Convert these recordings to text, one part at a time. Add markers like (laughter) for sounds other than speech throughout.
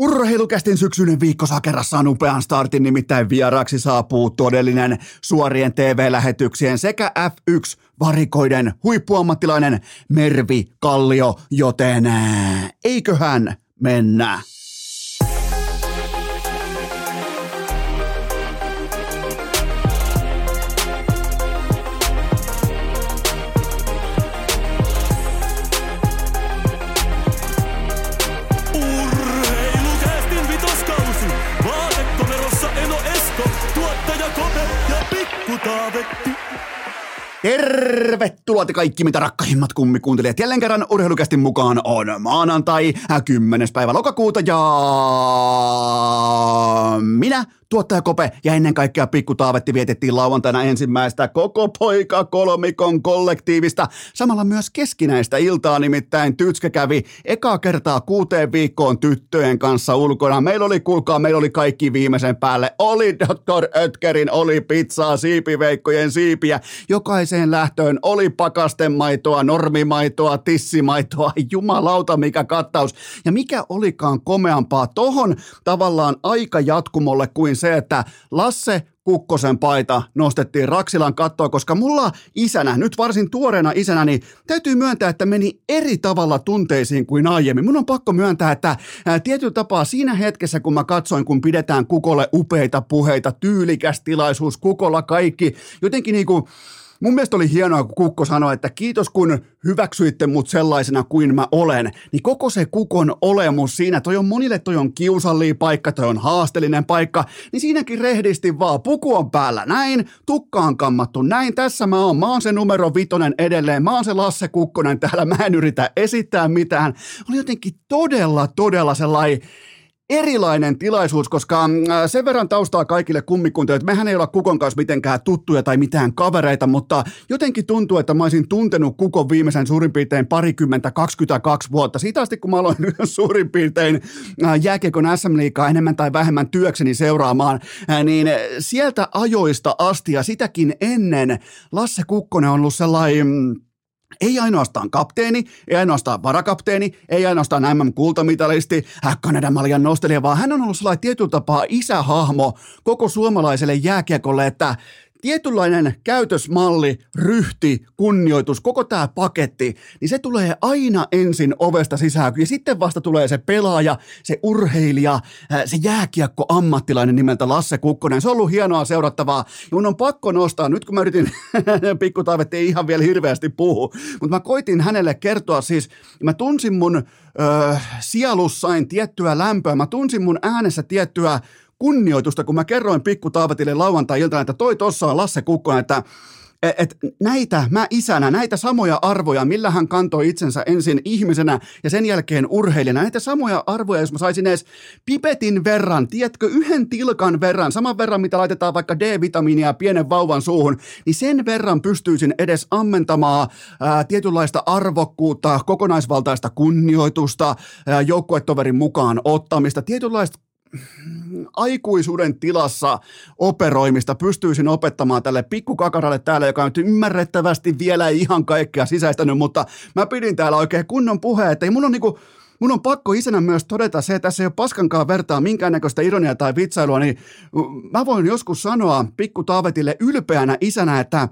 Urheilukästin syksyinen viikko saa kerrassaan upean startin, nimittäin vieraaksi saapuu todellinen suorien TV-lähetyksien sekä F1-varikoiden huippuammattilainen Mervi Kallio, joten eiköhän mennä. Tervetuloa te kaikki, mitä rakkahimmat kummikuuntelijat. Jälleen kerran urheilukästin mukaan on maanantai, 10. päivä lokakuuta ja minä Tuottaja Kope ja ennen kaikkea Pikku Taavetti vietettiin lauantaina ensimmäistä koko poika kolmikon kollektiivista. Samalla myös keskinäistä iltaa nimittäin Tytskä kävi ekaa kertaa kuuteen viikkoon tyttöjen kanssa ulkona. Meillä oli, kuulkaa, meillä oli kaikki viimeisen päälle. Oli Dr. Ötkerin, oli pizzaa, siipiveikkojen siipiä. Jokaiseen lähtöön oli pakastemaitoa, normimaitoa, tissimaitoa. Jumalauta mikä kattaus. Ja mikä olikaan komeampaa tohon tavallaan aika jatkumolle kuin se, että Lasse Kukkosen paita nostettiin Raksilan kattoa, koska mulla isänä, nyt varsin tuoreena isänä, niin täytyy myöntää, että meni eri tavalla tunteisiin kuin aiemmin. Mun on pakko myöntää, että tietyllä tapaa siinä hetkessä, kun mä katsoin, kun pidetään Kukolle upeita puheita, tyylikäs tilaisuus, Kukolla kaikki, jotenkin niinku, Mun mielestä oli hienoa, kun Kukko sanoi, että kiitos kun hyväksyitte mut sellaisena kuin mä olen. Niin koko se Kukon olemus siinä, toi on monille toi on kiusallinen paikka, toi on haasteellinen paikka, niin siinäkin rehdisti vaan, puku on päällä näin, tukka on kammattu näin, tässä mä oon, mä oon se numero vitonen edelleen, mä oon se Lasse Kukkonen täällä, mä en yritä esittää mitään. Oli jotenkin todella, todella sellainen erilainen tilaisuus, koska mm, äh, sen verran taustaa kaikille kummikuntia, että mehän ei olla Kukon kanssa mitenkään tuttuja tai mitään kavereita, mutta jotenkin tuntuu, että mä olisin tuntenut Kukon viimeisen suurin piirtein parikymmentä, 22 vuotta. Siitä asti, kun mä aloin (laughs) suurin piirtein äh, jääkiekon SM-liikaa enemmän tai vähemmän työkseni seuraamaan, äh, niin sieltä ajoista asti ja sitäkin ennen Lasse Kukkonen on ollut sellainen mm, ei ainoastaan kapteeni, ei ainoastaan varakapteeni, ei ainoastaan MM-kultamitalisti, Kanadan maljan nostelija, vaan hän on ollut sellainen tietyllä tapaa isähahmo koko suomalaiselle jääkiekolle, että tietynlainen käytösmalli, ryhti, kunnioitus, koko tämä paketti, niin se tulee aina ensin ovesta sisään ja sitten vasta tulee se pelaaja, se urheilija, se jääkiekko ammattilainen nimeltä Lasse Kukkonen. Se on ollut hienoa seurattavaa ja mun on pakko nostaa, nyt kun mä yritin, (laughs) pikku Taavet ei ihan vielä hirveästi puhu, mutta mä koitin hänelle kertoa siis, mä tunsin mun öö, sielussain tiettyä lämpöä, mä tunsin mun äänessä tiettyä kunnioitusta, kun mä kerroin pikku Taavetille lauantai-iltana, että toi tossa on Lasse Kukkonen, että et, et näitä, mä isänä, näitä samoja arvoja, millä hän kantoi itsensä ensin ihmisenä ja sen jälkeen urheilijana, näitä samoja arvoja, jos mä saisin edes pipetin verran, tiedätkö, yhden tilkan verran, saman verran, mitä laitetaan vaikka D-vitamiinia pienen vauvan suuhun, niin sen verran pystyisin edes ammentamaan ää, tietynlaista arvokkuutta, kokonaisvaltaista kunnioitusta, joukkuetoverin mukaan ottamista, tietynlaista aikuisuuden tilassa operoimista pystyisin opettamaan tälle pikkukakaralle täällä, joka nyt ymmärrettävästi vielä ei ihan kaikkea sisäistänyt, mutta mä pidin täällä oikein kunnon puheen, että ei mun on niinku, mun on pakko isänä myös todeta se, että tässä ei ole paskankaan vertaa minkäännäköistä ironiaa tai vitsailua, niin mä voin joskus sanoa pikku Taavetille ylpeänä isänä, että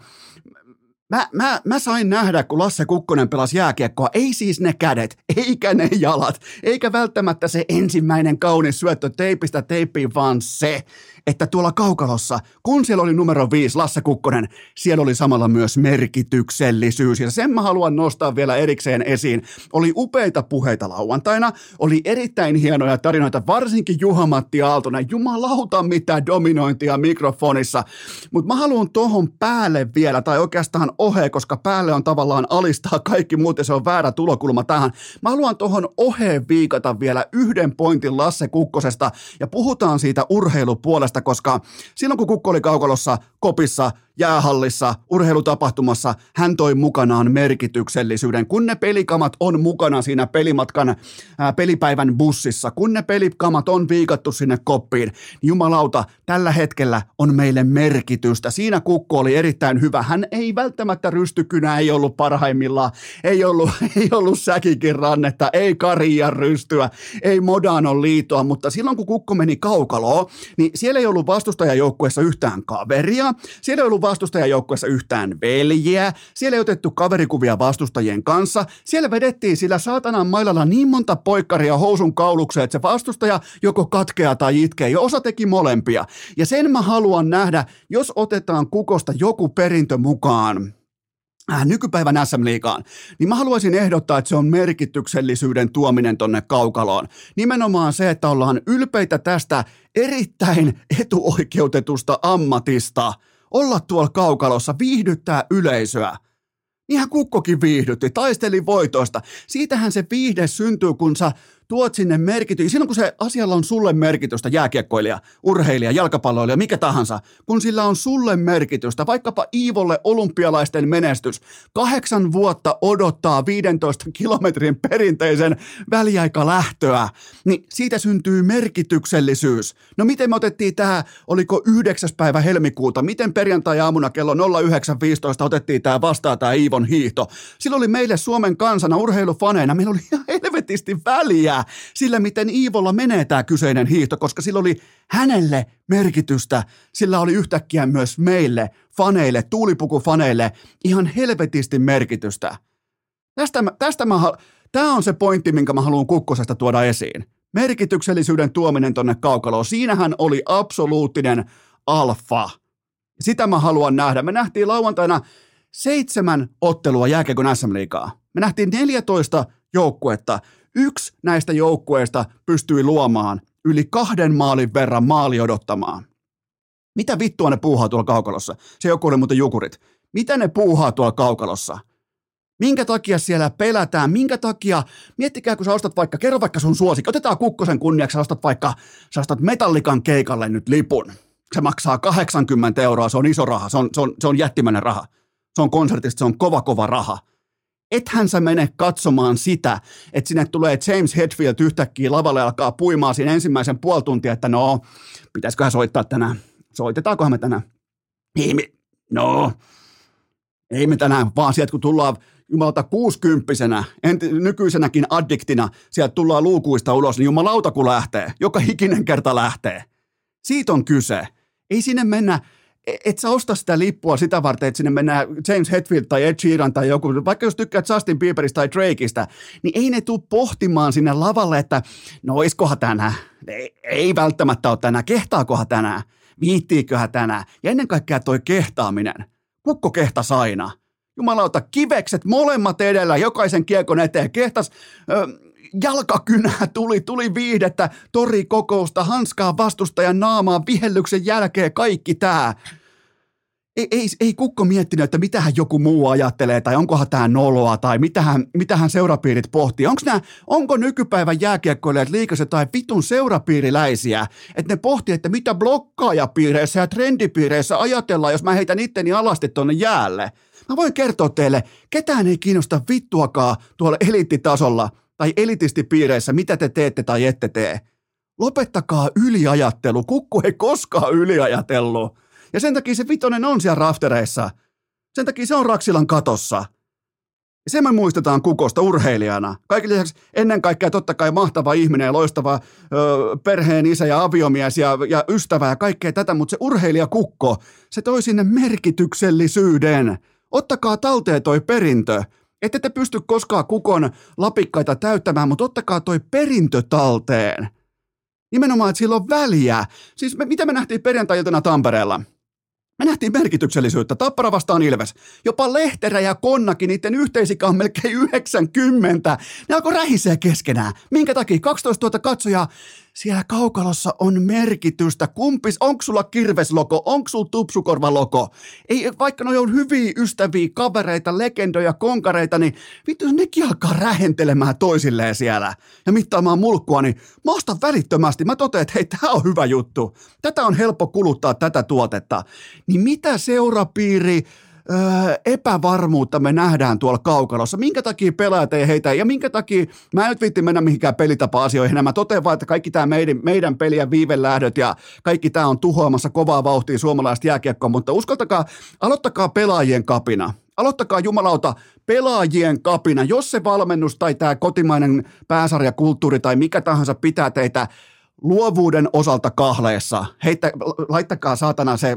Mä, mä, mä sain nähdä, kun Lasse Kukkonen pelasi jääkiekkoa, ei siis ne kädet, eikä ne jalat, eikä välttämättä se ensimmäinen kaunis syöttö. Teipistä teippiin, vaan se, että tuolla kaukalossa, kun siellä oli numero viisi Lasse Kukkonen, siellä oli samalla myös merkityksellisyys. Ja sen mä haluan nostaa vielä erikseen esiin. Oli upeita puheita lauantaina, oli erittäin hienoja tarinoita, varsinkin Juha-Matti Aaltonen. Jumalauta mitä dominointia mikrofonissa. Mutta mä haluan tohon päälle vielä, tai oikeastaan ohe, koska päälle on tavallaan alistaa kaikki muuten, se on väärä tulokulma tähän. Mä haluan tohon oheen viikata vielä yhden pointin Lasse Kukkosesta, ja puhutaan siitä urheilupuolesta tästä, koska silloin kun Kukko oli kaukalossa, kopissa, jäähallissa, urheilutapahtumassa, hän toi mukanaan merkityksellisyyden. Kun ne pelikamat on mukana siinä pelimatkan, ää, pelipäivän bussissa, kun ne pelikamat on viikattu sinne koppiin, niin jumalauta, tällä hetkellä on meille merkitystä. Siinä Kukko oli erittäin hyvä. Hän ei välttämättä rystykynä, ei ollut parhaimmillaan, ei ollut, (laughs) ei ollut säkikin rannetta, ei Karia rystyä, ei Modanon liitoa, mutta silloin kun Kukko meni kaukaloon, niin siellä ei ollut vastustajajoukkueessa yhtään kaveria, siellä ei ollut vastustajajoukkueessa yhtään veljeä, siellä ei otettu kaverikuvia vastustajien kanssa, siellä vedettiin sillä saatanan mailalla niin monta poikkaria housun kaulukseen, että se vastustaja joko katkeaa tai itkee, ja osa teki molempia. Ja sen mä haluan nähdä, jos otetaan kukosta joku perintö mukaan, nykypäivän SM-liigaan, niin mä haluaisin ehdottaa, että se on merkityksellisyyden tuominen tonne kaukaloon. Nimenomaan se, että ollaan ylpeitä tästä erittäin etuoikeutetusta ammatista – olla tuolla kaukalossa, viihdyttää yleisöä. Niinhän Kukkokin viihdytti, taisteli voitoista. Siitähän se viihde syntyy, kun sä tuot sinne merkity. Silloin kun se asialla on sulle merkitystä, jääkiekkoilija, urheilija, jalkapalloilija, mikä tahansa, kun sillä on sulle merkitystä, vaikkapa Iivolle olympialaisten menestys, kahdeksan vuotta odottaa 15 kilometrin perinteisen väliaikalähtöä, niin siitä syntyy merkityksellisyys. No miten me otettiin tämä, oliko 9. päivä helmikuuta, miten perjantai-aamuna kello 09.15 otettiin tämä vastaan tämä Iivon hiihto. Silloin oli meille Suomen kansana urheilufaneina, meillä oli ihan helvetisti väliä väliä sillä, miten Iivolla menee tämä kyseinen hiihto, koska sillä oli hänelle merkitystä. Sillä oli yhtäkkiä myös meille, faneille, tuulipukufaneille, ihan helvetisti merkitystä. Tästä, tästä mä, tämä on se pointti, minkä mä haluan Kukkosesta tuoda esiin. Merkityksellisyyden tuominen tonne kaukaloon. Siinähän oli absoluuttinen alfa. Sitä mä haluan nähdä. Me nähtiin lauantaina seitsemän ottelua jääkiekon SM-liigaa. Me nähtiin 14 joukkuetta. Yksi näistä joukkueista pystyi luomaan yli kahden maalin verran maali odottamaan. Mitä vittua ne puuhaa tuolla kaukalossa? Se joku oli muuten jukurit. Mitä ne puuhaa tuolla kaukalossa? Minkä takia siellä pelätään? Minkä takia? Miettikää, kun sä ostat vaikka, kerro vaikka sun suosikki. Otetaan Kukkosen kunniaksi, sä ostat vaikka, sä ostat Metallikan keikalle nyt lipun. Se maksaa 80 euroa, se on iso raha, se on, se on, se on jättimäinen raha. Se on konsertista, se on kova kova raha ethän sä mene katsomaan sitä, että sinne tulee James Hetfield yhtäkkiä lavalle alkaa puimaan siinä ensimmäisen puoli tuntia, että no, pitäisiköhän soittaa tänään? Soitetaankohan me tänään? Ei me, no, ei me tänään, vaan sieltä kun tullaan jumalauta kuusikymppisenä, enti, nykyisenäkin addiktina, sieltä tullaan luukuista ulos, niin jumalauta kun lähtee, joka ikinen kerta lähtee. Siitä on kyse. Ei sinne mennä, et sä osta sitä lippua sitä varten, että sinne mennään James Hetfield tai Ed Sheeran tai joku, vaikka jos tykkäät Justin Bieberistä tai Drakeista, niin ei ne tule pohtimaan sinne lavalle, että no oiskohan tänään, ei, ei välttämättä ole tänään, kehtaakohan tänään, viittiiköhän tänään, ja ennen kaikkea toi kehtaaminen, kukko kehtas aina, jumalauta, kivekset molemmat edellä, jokaisen kiekon eteen, kehtas, ö, jalkakynää tuli, tuli viihdettä, torikokousta, hanskaa vastustajan naamaan, vihellyksen jälkeen, kaikki tää. Ei, ei, ei kukko miettinyt, että mitähän joku muu ajattelee, tai onkohan tämä noloa, tai mitähän, mitähän seurapiirit pohtii. Onko nää, onko nykypäivän jääkiekkoilijat liikaset tai vitun seurapiiriläisiä, että ne pohtii, että mitä blokkaajapiireissä ja trendipiireissä ajatellaan, jos mä heitän itteni alasti tuonne jäälle. Mä voin kertoa teille, ketään ei kiinnosta vittuakaan tuolla eliittitasolla – tai elitistipiireissä, mitä te teette tai ette tee. Lopettakaa yliajattelu. Kukku ei koskaan yliajatellut. Ja sen takia se vitonen on siellä raftereissa. Sen takia se on Raksilan katossa. Ja se me muistetaan Kukosta urheilijana. Kaikille lisäksi ennen kaikkea totta kai mahtava ihminen ja loistava ö, perheen isä ja aviomies ja, ja ystävä ja kaikkea tätä, mutta se urheilija Kukko, se toi sinne merkityksellisyyden. Ottakaa talteen toi perintö. Ette te pysty koskaan kukon lapikkaita täyttämään, mutta ottakaa toi perintö talteen. Nimenomaan, että sillä on väliä. Siis me, mitä me nähtiin perjantai Tampereella? Me nähtiin merkityksellisyyttä. Tappara vastaan Ilves. Jopa Lehterä ja Konnakin, niiden yhteisikä on melkein 90. Ne alkoi rähisee keskenään. Minkä takia? 12 000 katsojaa. Siellä kaukalossa on merkitystä. Kumpis, onko sulla kirvesloko, onko sulla tupsukorvaloko? Ei, vaikka ne on hyviä ystäviä, kavereita, legendoja, konkareita, niin vittu, nekin alkaa rähentelemään toisilleen siellä ja mittaamaan mulkkua, niin mä ostan välittömästi. Mä totean, että hei, tää on hyvä juttu. Tätä on helppo kuluttaa, tätä tuotetta. Niin mitä seurapiiri, öö, epävarmuutta me nähdään tuolla kaukalossa. Minkä takia pelaajat ei heitä ja minkä takia, mä en nyt viitti mennä mihinkään pelitapa-asioihin, mä totean vaan, että kaikki tämä meidän, meidän peliä viivelähdöt ja kaikki tämä on tuhoamassa kovaa vauhtia suomalaista jääkiekkoa, mutta uskaltakaa, aloittakaa pelaajien kapina. Aloittakaa jumalauta pelaajien kapina, jos se valmennus tai tämä kotimainen pääsarjakulttuuri tai mikä tahansa pitää teitä luovuuden osalta kahleessa. Heittä, laittakaa saatana se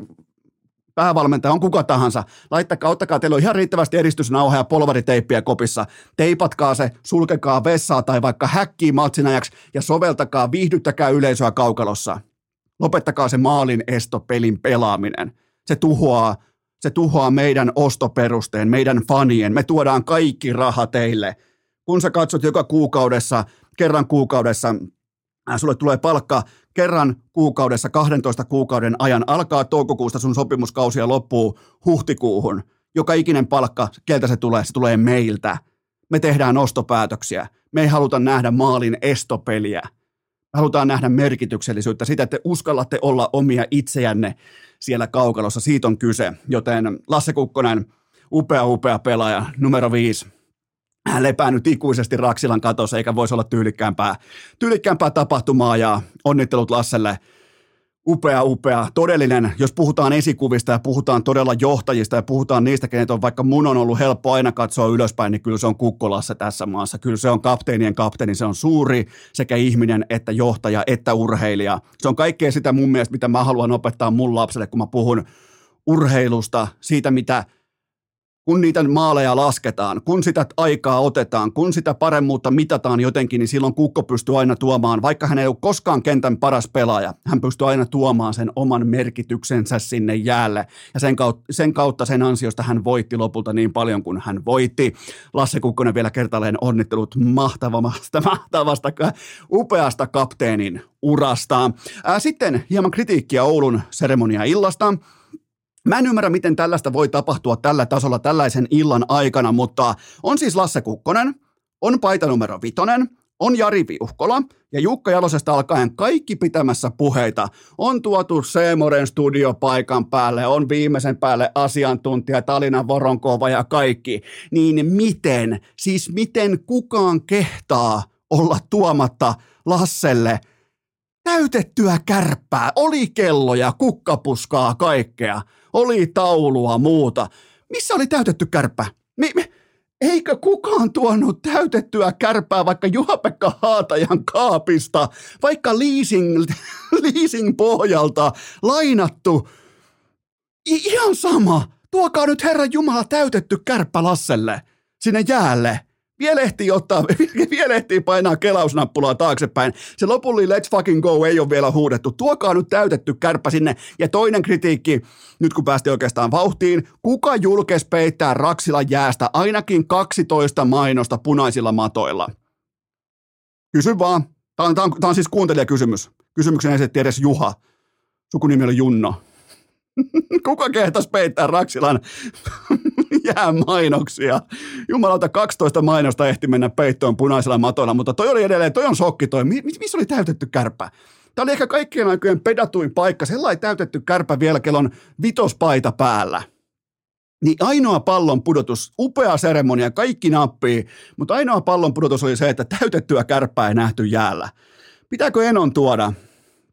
päävalmentaja on kuka tahansa, laittakaa, ottakaa, teillä on ihan riittävästi eristysnauha ja polvariteippiä kopissa, teipatkaa se, sulkekaa vessaa tai vaikka häkkii matsinajaksi ja soveltakaa, viihdyttäkää yleisöä kaukalossa. Lopettakaa se maalin estopelin pelaaminen. Se tuhoaa, se tuhoaa meidän ostoperusteen, meidän fanien. Me tuodaan kaikki raha teille. Kun sä katsot joka kuukaudessa, kerran kuukaudessa, sulle tulee palkka kerran kuukaudessa 12 kuukauden ajan alkaa toukokuusta sun sopimuskausi ja loppuu huhtikuuhun. Joka ikinen palkka, keltä se tulee, se tulee meiltä. Me tehdään ostopäätöksiä. Me ei haluta nähdä maalin estopeliä. Me halutaan nähdä merkityksellisyyttä, sitä, että te uskallatte olla omia itsejänne siellä kaukalossa. Siitä on kyse. Joten Lasse Kukkonen, upea, upea pelaaja, numero viisi hän lepää nyt ikuisesti Raksilan katossa, eikä voisi olla tyylikkäämpää, tyylikkäämpää tapahtumaa ja onnittelut Lasselle. Upea, upea, todellinen, jos puhutaan esikuvista ja puhutaan todella johtajista ja puhutaan niistä, kenet on vaikka mun on ollut helppo aina katsoa ylöspäin, niin kyllä se on Kukkolassa tässä maassa. Kyllä se on kapteenien kapteeni, se on suuri sekä ihminen että johtaja että urheilija. Se on kaikkea sitä mun mielestä, mitä mä haluan opettaa mun lapselle, kun mä puhun urheilusta, siitä mitä – kun niitä maaleja lasketaan, kun sitä aikaa otetaan, kun sitä paremmuutta mitataan jotenkin, niin silloin Kukko pystyy aina tuomaan, vaikka hän ei ole koskaan kentän paras pelaaja, hän pystyy aina tuomaan sen oman merkityksensä sinne jäälle. Ja sen kautta, sen, kautta, sen ansiosta hän voitti lopulta niin paljon kuin hän voitti. Lasse Kukkonen vielä kertaalleen onnittelut mahtavasta, mahtavasta, upeasta kapteenin urasta. Sitten hieman kritiikkiä Oulun seremonia-illasta. Mä en ymmärrä, miten tällaista voi tapahtua tällä tasolla tällaisen illan aikana, mutta on siis Lasse Kukkonen, on paita numero vitonen, on Jari Viuhkola ja Jukka Jalosesta alkaen kaikki pitämässä puheita. On tuotu Seemoren studio paikan päälle, on viimeisen päälle asiantuntija Talina Voronkova ja kaikki. Niin miten, siis miten kukaan kehtaa olla tuomatta Lasselle täytettyä kärppää, oli kelloja, kukkapuskaa, kaikkea – oli taulua muuta. Missä oli täytetty kärppä? Mi- mi- Eikö kukaan tuonut täytettyä kärpää vaikka Juha-Pekka Haatajan kaapista, vaikka leasing, (laughs) leasing pohjalta lainattu? I- ihan sama. Tuokaa nyt Herran Jumala täytetty kärppä Lasselle sinne jäälle. Vielä ehtii ottaa, (laughs) vielä ehtii painaa kelausnappulaa taaksepäin. Se lopullinen let's fucking go ei ole vielä huudettu. Tuokaa nyt täytetty kärppä sinne. Ja toinen kritiikki, nyt kun päästi oikeastaan vauhtiin, kuka julkes peittää Raksilan jäästä ainakin 12 mainosta punaisilla matoilla? Kysy vaan. Tämä on, tämä on, tämä on siis kuuntelijakysymys. Kysymyksen esitti edes Juha. Sukunimi oli Junno. (laughs) Kuka kehtas peittää Raksilan (laughs) jäämainoksia? Jumalauta, 12 mainosta ehti mennä peittoon punaisella matoilla, mutta toi oli edelleen, toi on sokki toi. Missä oli täytetty kärpä? Tämä oli ehkä kaikkien aikojen pedatuin paikka. Sellainen täytetty kärpä vielä, kellon vitospaita päällä. Niin ainoa pallon pudotus, upea seremonia, kaikki nappii, mutta ainoa pallon pudotus oli se, että täytettyä kärppää ei nähty jäällä. Pitääkö Enon tuoda?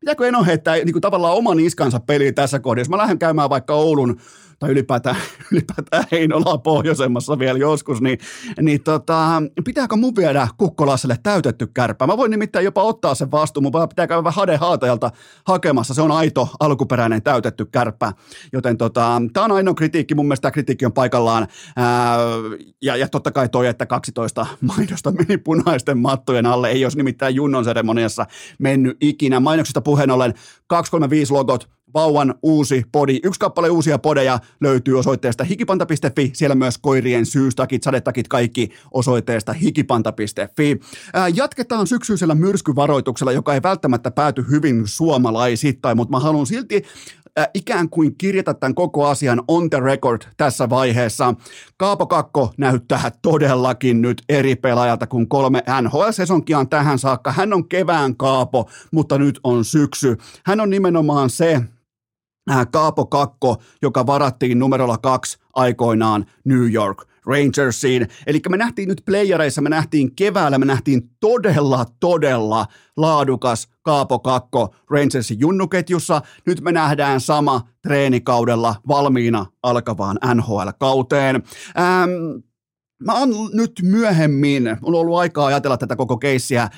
Pitääkö Eno heittää niin kuin tavallaan oman iskansa peliin tässä kohdassa? Jos mä lähden käymään vaikka Oulun tai ylipäätään, (laughs) ylipäätään Heinolaa pohjoisemmassa vielä joskus, niin, niin tota, pitääkö mun viedä Kukkolaselle täytetty kärpä? Mä voin nimittäin jopa ottaa sen vastuun, mutta pitää käydä Hade Haatajalta hakemassa. Se on aito, alkuperäinen täytetty kärpä. Joten tota, tämä on ainoa kritiikki, mun mielestä kritiikki on paikallaan. Ää, ja, ja totta kai toi, että 12 mainosta meni punaisten mattojen alle, ei olisi nimittäin Junnon seremoniassa mennyt ikinä. Mainoksista puheen ollen 235 logot, vauvan uusi podi. Yksi kappale uusia podeja löytyy osoitteesta hikipanta.fi. Siellä myös koirien syystakit, sadetakit, kaikki osoitteesta hikipanta.fi. Ää, jatketaan syksyisellä myrskyvaroituksella, joka ei välttämättä pääty hyvin suomalaisittain, mutta mä haluan silti äh, ikään kuin kirjata tämän koko asian on the record tässä vaiheessa. Kaapo Kakko näyttää todellakin nyt eri pelaajalta kuin kolme NHL-sesonkia on tähän saakka. Hän on kevään Kaapo, mutta nyt on syksy. Hän on nimenomaan se, Kaapo Kakko, joka varattiin numerolla kaksi aikoinaan New York Rangersiin. Eli me nähtiin nyt playereissa, me nähtiin keväällä, me nähtiin todella, todella laadukas Kaapo Kakko Rangersin junnuketjussa. Nyt me nähdään sama treenikaudella valmiina alkavaan NHL-kauteen. Ähm, mä oon nyt myöhemmin, on ollut aikaa ajatella tätä koko keissiä,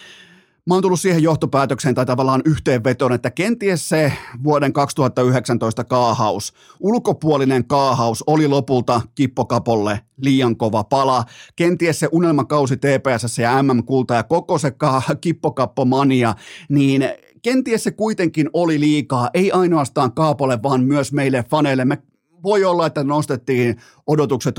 mä oon tullut siihen johtopäätökseen tai tavallaan yhteenvetoon, että kenties se vuoden 2019 kaahaus, ulkopuolinen kaahaus oli lopulta Kippokapolle liian kova pala. Kenties se unelmakausi TPS ja MM-kulta ja koko se ka- Kippokappomania, niin kenties se kuitenkin oli liikaa, ei ainoastaan Kaapolle, vaan myös meille faneille. Me voi olla, että nostettiin odotukset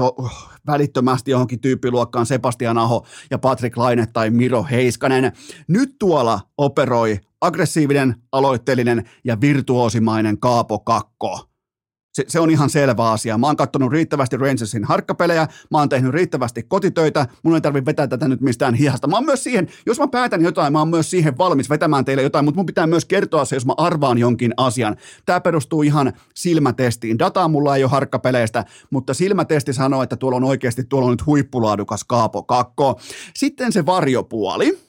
välittömästi johonkin tyyppiluokkaan Sebastian Aho ja Patrick Laine tai Miro Heiskanen. Nyt tuolla operoi aggressiivinen, aloitteellinen ja virtuosimainen Kaapo Kakko. Se, se on ihan selvä asia. Mä oon katsonut riittävästi Rangersin harkkapelejä, mä oon tehnyt riittävästi kotitöitä, mun ei tarvitse vetää tätä nyt mistään hihasta. Mä oon myös siihen, jos mä päätän jotain, mä oon myös siihen valmis vetämään teille jotain, mutta mun pitää myös kertoa se, jos mä arvaan jonkin asian. Tämä perustuu ihan silmätestiin. Dataa mulla ei ole harkkapeleistä, mutta silmätesti sanoo, että tuolla on oikeasti tuolla on nyt huippulaadukas Kaapo Kakko. Sitten se varjopuoli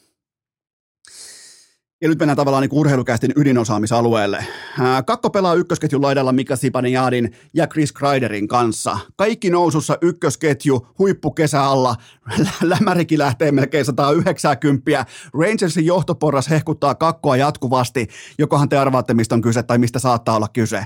ja nyt mennään tavallaan niin urheilukästin ydinosaamisalueelle. Kakko pelaa ykkösketjun laidalla Mika Sipanejadin ja Chris Kreiderin kanssa. Kaikki nousussa ykkösketju, huippukesä alla. Lämärikin lähtee melkein 190. Rangersin johtoporras hehkuttaa kakkoa jatkuvasti. Jokohan te arvaatte, mistä on kyse tai mistä saattaa olla kyse.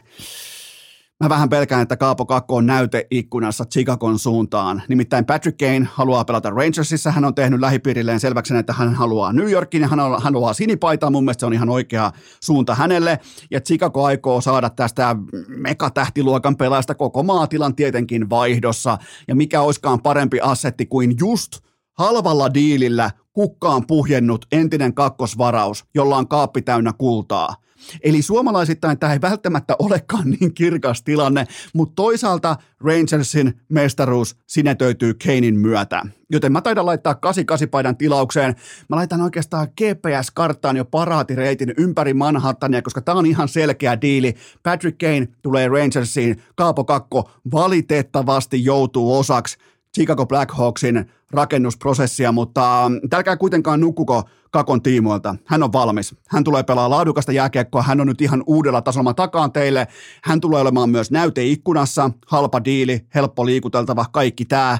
Mä vähän pelkään, että Kaapo Kakko on näyteikkunassa Chicagon suuntaan. Nimittäin Patrick Kane haluaa pelata Rangersissa. Hän on tehnyt lähipiirilleen selväksi, että hän haluaa New Yorkin ja hän haluaa sinipaitaa. Mun mielestä se on ihan oikea suunta hänelle. Ja Chicago aikoo saada tästä megatähtiluokan pelaajasta koko maatilan tietenkin vaihdossa. Ja mikä olisikaan parempi assetti kuin just halvalla diilillä kukkaan puhjennut entinen kakkosvaraus, jolla on kaappi täynnä kultaa. Eli suomalaisittain tämä ei välttämättä olekaan niin kirkas tilanne, mutta toisaalta Rangersin mestaruus sinetöityy Kanein myötä. Joten mä taidan laittaa 88 paidan tilaukseen. Mä laitan oikeastaan GPS-karttaan jo paraatireitin ympäri Manhattania, koska tämä on ihan selkeä diili. Patrick Kane tulee Rangersiin, Kaapo Kakko valitettavasti joutuu osaksi Chicago Blackhawksin rakennusprosessia, mutta tälkää kuitenkaan nukkuko Kakon tiimoilta. Hän on valmis. Hän tulee pelaa laadukasta jääkiekkoa. Hän on nyt ihan uudella tasolla takaan teille. Hän tulee olemaan myös näyteikkunassa. Halpa diili, helppo liikuteltava, kaikki tämä.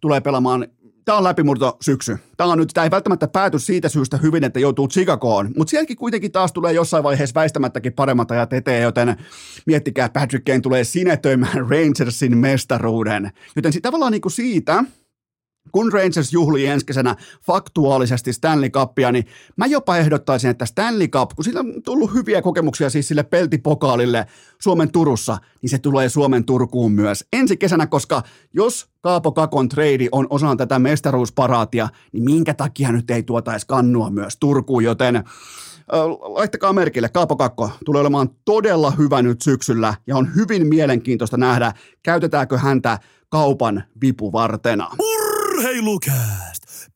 Tulee pelaamaan tämä on läpimurto syksy. Tämä, on nyt, tämä ei välttämättä pääty siitä syystä hyvin, että joutuu Chicagoon, mutta sielläkin kuitenkin taas tulee jossain vaiheessa väistämättäkin paremmat ajat eteen, joten miettikää, Patrick Kane tulee sinetöimään Rangersin mestaruuden. Joten tavallaan niin kuin siitä, kun Rangers juhlii ensi kesänä faktuaalisesti Stanley Cupia, niin mä jopa ehdottaisin, että Stanley Cup, kun siitä on tullut hyviä kokemuksia siis sille peltipokaalille Suomen Turussa, niin se tulee Suomen Turkuun myös ensi kesänä, koska jos Kaapo Kakon trade on osana tätä mestaruusparaatia, niin minkä takia nyt ei tuotaisi kannua myös Turkuun, joten laittakaa merkille, Kaapo Kakko tulee olemaan todella hyvä nyt syksyllä ja on hyvin mielenkiintoista nähdä, käytetäänkö häntä kaupan vipuvartena. Urheilukääst!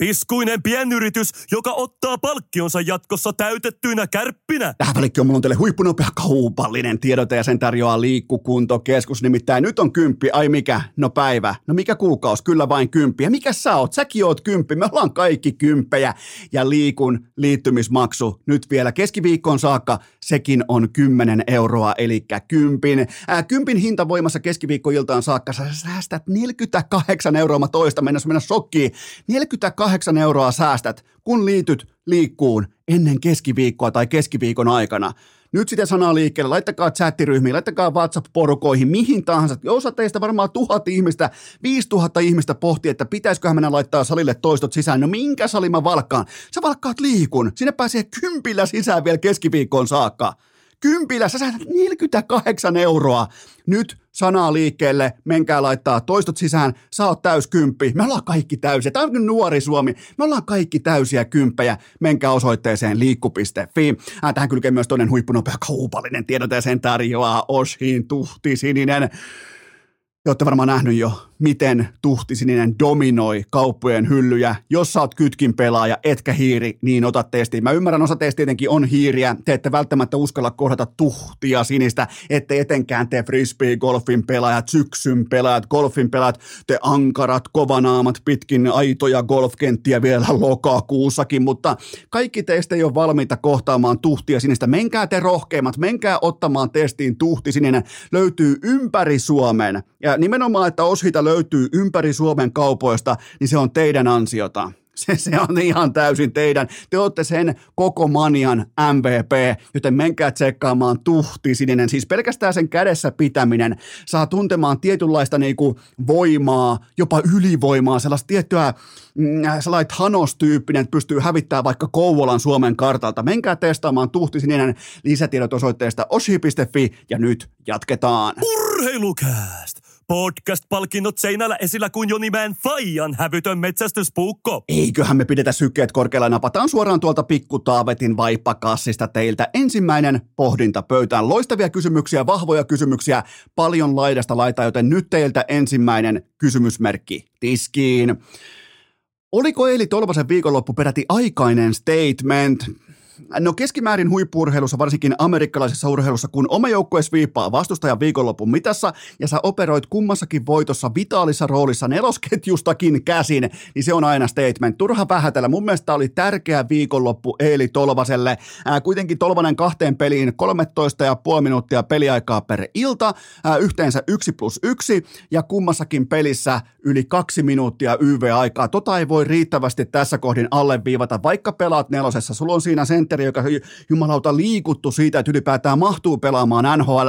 Piskuinen pienyritys, joka ottaa palkkionsa jatkossa täytettyinä kärppinä. Tähän välikköön mulla on teille huippunopea kaupallinen tiedote ja sen tarjoaa liikkukuntokeskus. Nimittäin nyt on kymppi, ai mikä? No päivä. No mikä kuukaus? Kyllä vain kymppi. Ja mikä sä oot? Säkin oot kymppi. Me ollaan kaikki kymppejä. Ja liikun liittymismaksu nyt vielä keskiviikkoon saakka. Sekin on 10 euroa, eli kympin. Ää, kympin hinta voimassa keskiviikkoiltaan saakka. Sä säästät 48 euroa. Mä toista mennä, mennä shokkiin. 48 8 euroa säästät, kun liityt liikkuun ennen keskiviikkoa tai keskiviikon aikana. Nyt sitä sanaa liikkeelle, laittakaa chattiryhmiin, laittakaa WhatsApp-porukoihin, mihin tahansa. Osa teistä varmaan tuhat ihmistä, viisi tuhatta ihmistä pohtii, että pitäisiköhän mennä laittaa salille toistot sisään. No minkä sali mä valkkaan? Sä valkkaat liikun. Sinne pääsee kympillä sisään vielä keskiviikkoon saakka. Kympillä, sä saat 48 euroa. Nyt sanaa liikkeelle, menkää laittaa toistot sisään, sä oot täys kymppi. Me ollaan kaikki täysiä. Tämä on nuori Suomi. Me ollaan kaikki täysiä kymppejä. Menkää osoitteeseen liikku.fi. Äh, tähän kylkee myös toinen huippunopea kaupallinen tiedote ja sen tarjoaa Oshin tuhti sininen. Te olette varmaan nähnyt jo miten tuhtisininen dominoi kauppojen hyllyjä. Jos sä oot kytkin pelaaja, etkä hiiri, niin ota testiin. Mä ymmärrän, osa teistä tietenkin on hiiriä. Te ette välttämättä uskalla kohdata tuhtia sinistä, ette etenkään te frisbee-golfin pelaajat, syksyn pelaajat, golfin pelaajat, te ankarat, kovanaamat pitkin aitoja golfkenttiä vielä lokakuussakin, mutta kaikki teistä ei ole valmiita kohtaamaan tuhtia sinistä. Menkää te rohkeimmat, menkää ottamaan testiin tuhtisininen. Löytyy ympäri Suomen. Ja nimenomaan, että Oshita löytyy ympäri Suomen kaupoista, niin se on teidän ansiota. (laughs) Se, se on ihan täysin teidän. Te olette sen koko manian MVP, joten menkää tsekkaamaan tuhti sininen. Siis pelkästään sen kädessä pitäminen saa tuntemaan tietynlaista niinku voimaa, jopa ylivoimaa, sellaista tiettyä mm, sellainen Hanos-tyyppinen, että pystyy hävittämään vaikka Kouvolan Suomen kartalta. Menkää testaamaan tuhti sininen lisätiedot osoitteesta oshi.fi ja nyt jatketaan. Urheilukääst! Podcast-palkinnot seinällä esillä kuin Jonimäen Fajan hävytön metsästyspuukko. Eiköhän me pidetä sykkeet korkealla napataan suoraan tuolta pikkutaavetin vaippakassista teiltä. Ensimmäinen pohdinta pöytään. Loistavia kysymyksiä, vahvoja kysymyksiä, paljon laidasta laitaa, joten nyt teiltä ensimmäinen kysymysmerkki tiskiin. Oliko Eeli Tolvasen viikonloppu peräti aikainen statement? No keskimäärin huippurheilussa, varsinkin amerikkalaisessa urheilussa, kun oma joukkue sviippaa vastustajan viikonlopun mitassa ja sä operoit kummassakin voitossa vitaalissa roolissa nelosketjustakin käsin, niin se on aina statement. Turha vähätellä. Mun mielestä oli tärkeä viikonloppu Eeli Tolvaselle. Ää, kuitenkin Tolvanen kahteen peliin 13,5 minuuttia peliaikaa per ilta, ää, yhteensä 1 plus 1 ja kummassakin pelissä yli kaksi minuuttia YV-aikaa. Tota ei voi riittävästi tässä kohdin alleviivata, vaikka pelaat nelosessa. Sulla on siinä sen sentteri, joka jumalauta liikuttu siitä, että ylipäätään mahtuu pelaamaan nhl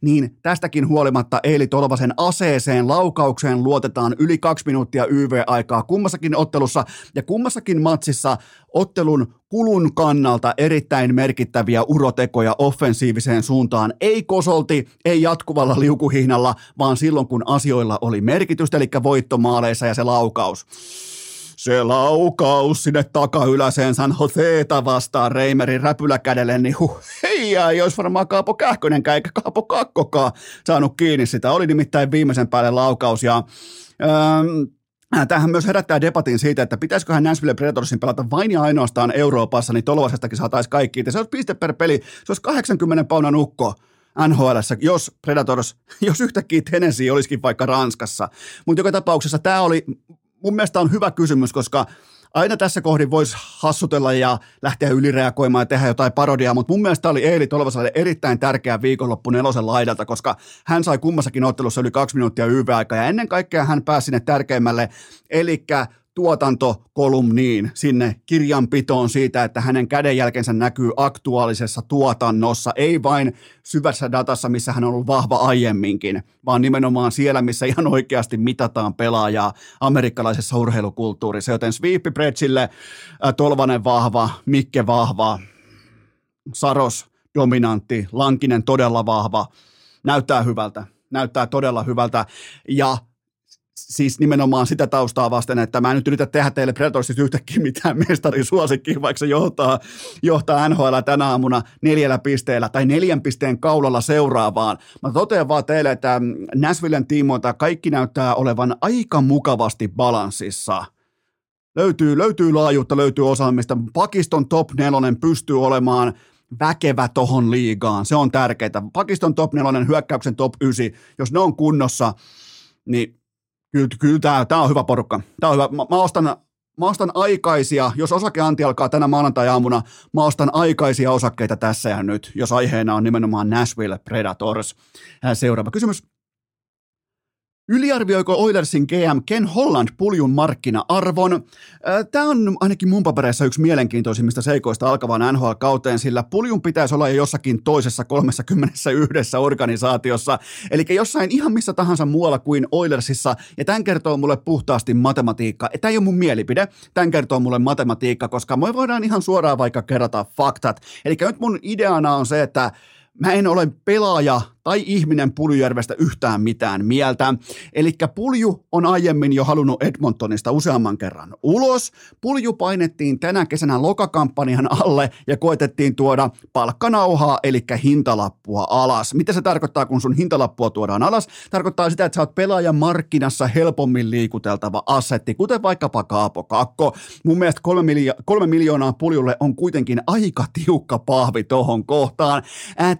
niin tästäkin huolimatta Eeli Tolvasen aseeseen, laukaukseen luotetaan yli kaksi minuuttia YV-aikaa kummassakin ottelussa ja kummassakin matsissa ottelun kulun kannalta erittäin merkittäviä urotekoja offensiiviseen suuntaan. Ei kosolti, ei jatkuvalla liukuhihnalla, vaan silloin kun asioilla oli merkitystä, eli voittomaaleissa ja se laukaus se laukaus sinne takayläseen San Joseeta vastaan Reimerin räpyläkädelle, niin huh, hei, ei olisi varmaan Kaapo Kähkönenkään eikä Kaapo Kakkokaan saanut kiinni sitä. Oli nimittäin viimeisen päälle laukaus ja ähm, Tämähän myös herättää debatin siitä, että pitäisiköhän Nashville Predatorsin pelata vain ja ainoastaan Euroopassa, niin Tolvasestakin saataisiin kaikki. Se olisi piste per peli, se olisi 80 paunan ukko. NHL, jos Predators, jos yhtäkkiä Tennessee olisikin vaikka Ranskassa. Mutta joka tapauksessa tämä oli mun mielestä on hyvä kysymys, koska aina tässä kohdin voisi hassutella ja lähteä ylireagoimaan ja tehdä jotain parodiaa, mutta mun mielestä oli Eeli Tolvaselle erittäin tärkeä viikonloppu nelosen laidalta, koska hän sai kummassakin ottelussa yli kaksi minuuttia YV-aikaa ja ennen kaikkea hän pääsi sinne tärkeimmälle, eli tuotantokolumniin sinne kirjanpitoon siitä, että hänen kädenjälkensä näkyy aktuaalisessa tuotannossa, ei vain syvässä datassa, missä hän on ollut vahva aiemminkin, vaan nimenomaan siellä, missä ihan oikeasti mitataan pelaajaa amerikkalaisessa urheilukulttuurissa. Joten Sweepi Bretsille äh, Tolvanen vahva, Mikke vahva, Saros dominantti, Lankinen todella vahva, näyttää hyvältä näyttää todella hyvältä. Ja siis nimenomaan sitä taustaa vasten, että mä en nyt yritä tehdä teille Predatorsista yhtäkkiä mitään mestarisuosikkiä, vaikka se johtaa, johtaa NHL tänä aamuna neljällä pisteellä tai neljän pisteen kaulalla seuraavaan. Mä totean vaan teille, että Nashvillen tiimoilta kaikki näyttää olevan aika mukavasti balanssissa. Löytyy, löytyy laajuutta, löytyy osaamista. Pakiston top nelonen pystyy olemaan väkevä tohon liigaan. Se on tärkeää. Pakiston top nelonen, hyökkäyksen top 9, jos ne on kunnossa, niin Kyllä, kyllä tämä, tämä on hyvä porukka. Tämä on hyvä. Mä, mä, ostan, mä ostan aikaisia, jos osakeanti alkaa tänä maanantai-aamuna, mä ostan aikaisia osakkeita tässä ja nyt, jos aiheena on nimenomaan Nashville Predators. Seuraava kysymys. Yliarvioiko Oilersin GM Ken Holland puljun markkina-arvon? Tämä on ainakin mun papereissa yksi mielenkiintoisimmista seikoista alkavaan NHL-kauteen, sillä puljun pitäisi olla jo jossakin toisessa 31 organisaatiossa, eli jossain ihan missä tahansa muualla kuin Oilersissa, ja tämän kertoo mulle puhtaasti matematiikka. Tämä ei ole mun mielipide, tämän kertoo mulle matematiikka, koska me voidaan ihan suoraan vaikka kerrata faktat. Eli nyt mun ideana on se, että mä en ole pelaaja tai ihminen Puljujärvestä yhtään mitään mieltä. Eli Pulju on aiemmin jo halunnut Edmontonista useamman kerran ulos. Pulju painettiin tänä kesänä lokakampanjan alle ja koetettiin tuoda palkkanauhaa, eli hintalappua alas. Mitä se tarkoittaa, kun sun hintalappua tuodaan alas? Tarkoittaa sitä, että sä oot pelaajan markkinassa helpommin liikuteltava assetti, kuten vaikkapa Kaapo Kakko. Mun mielestä kolme, miljo- kolme miljoonaa Puljulle on kuitenkin aika tiukka pahvi tohon kohtaan.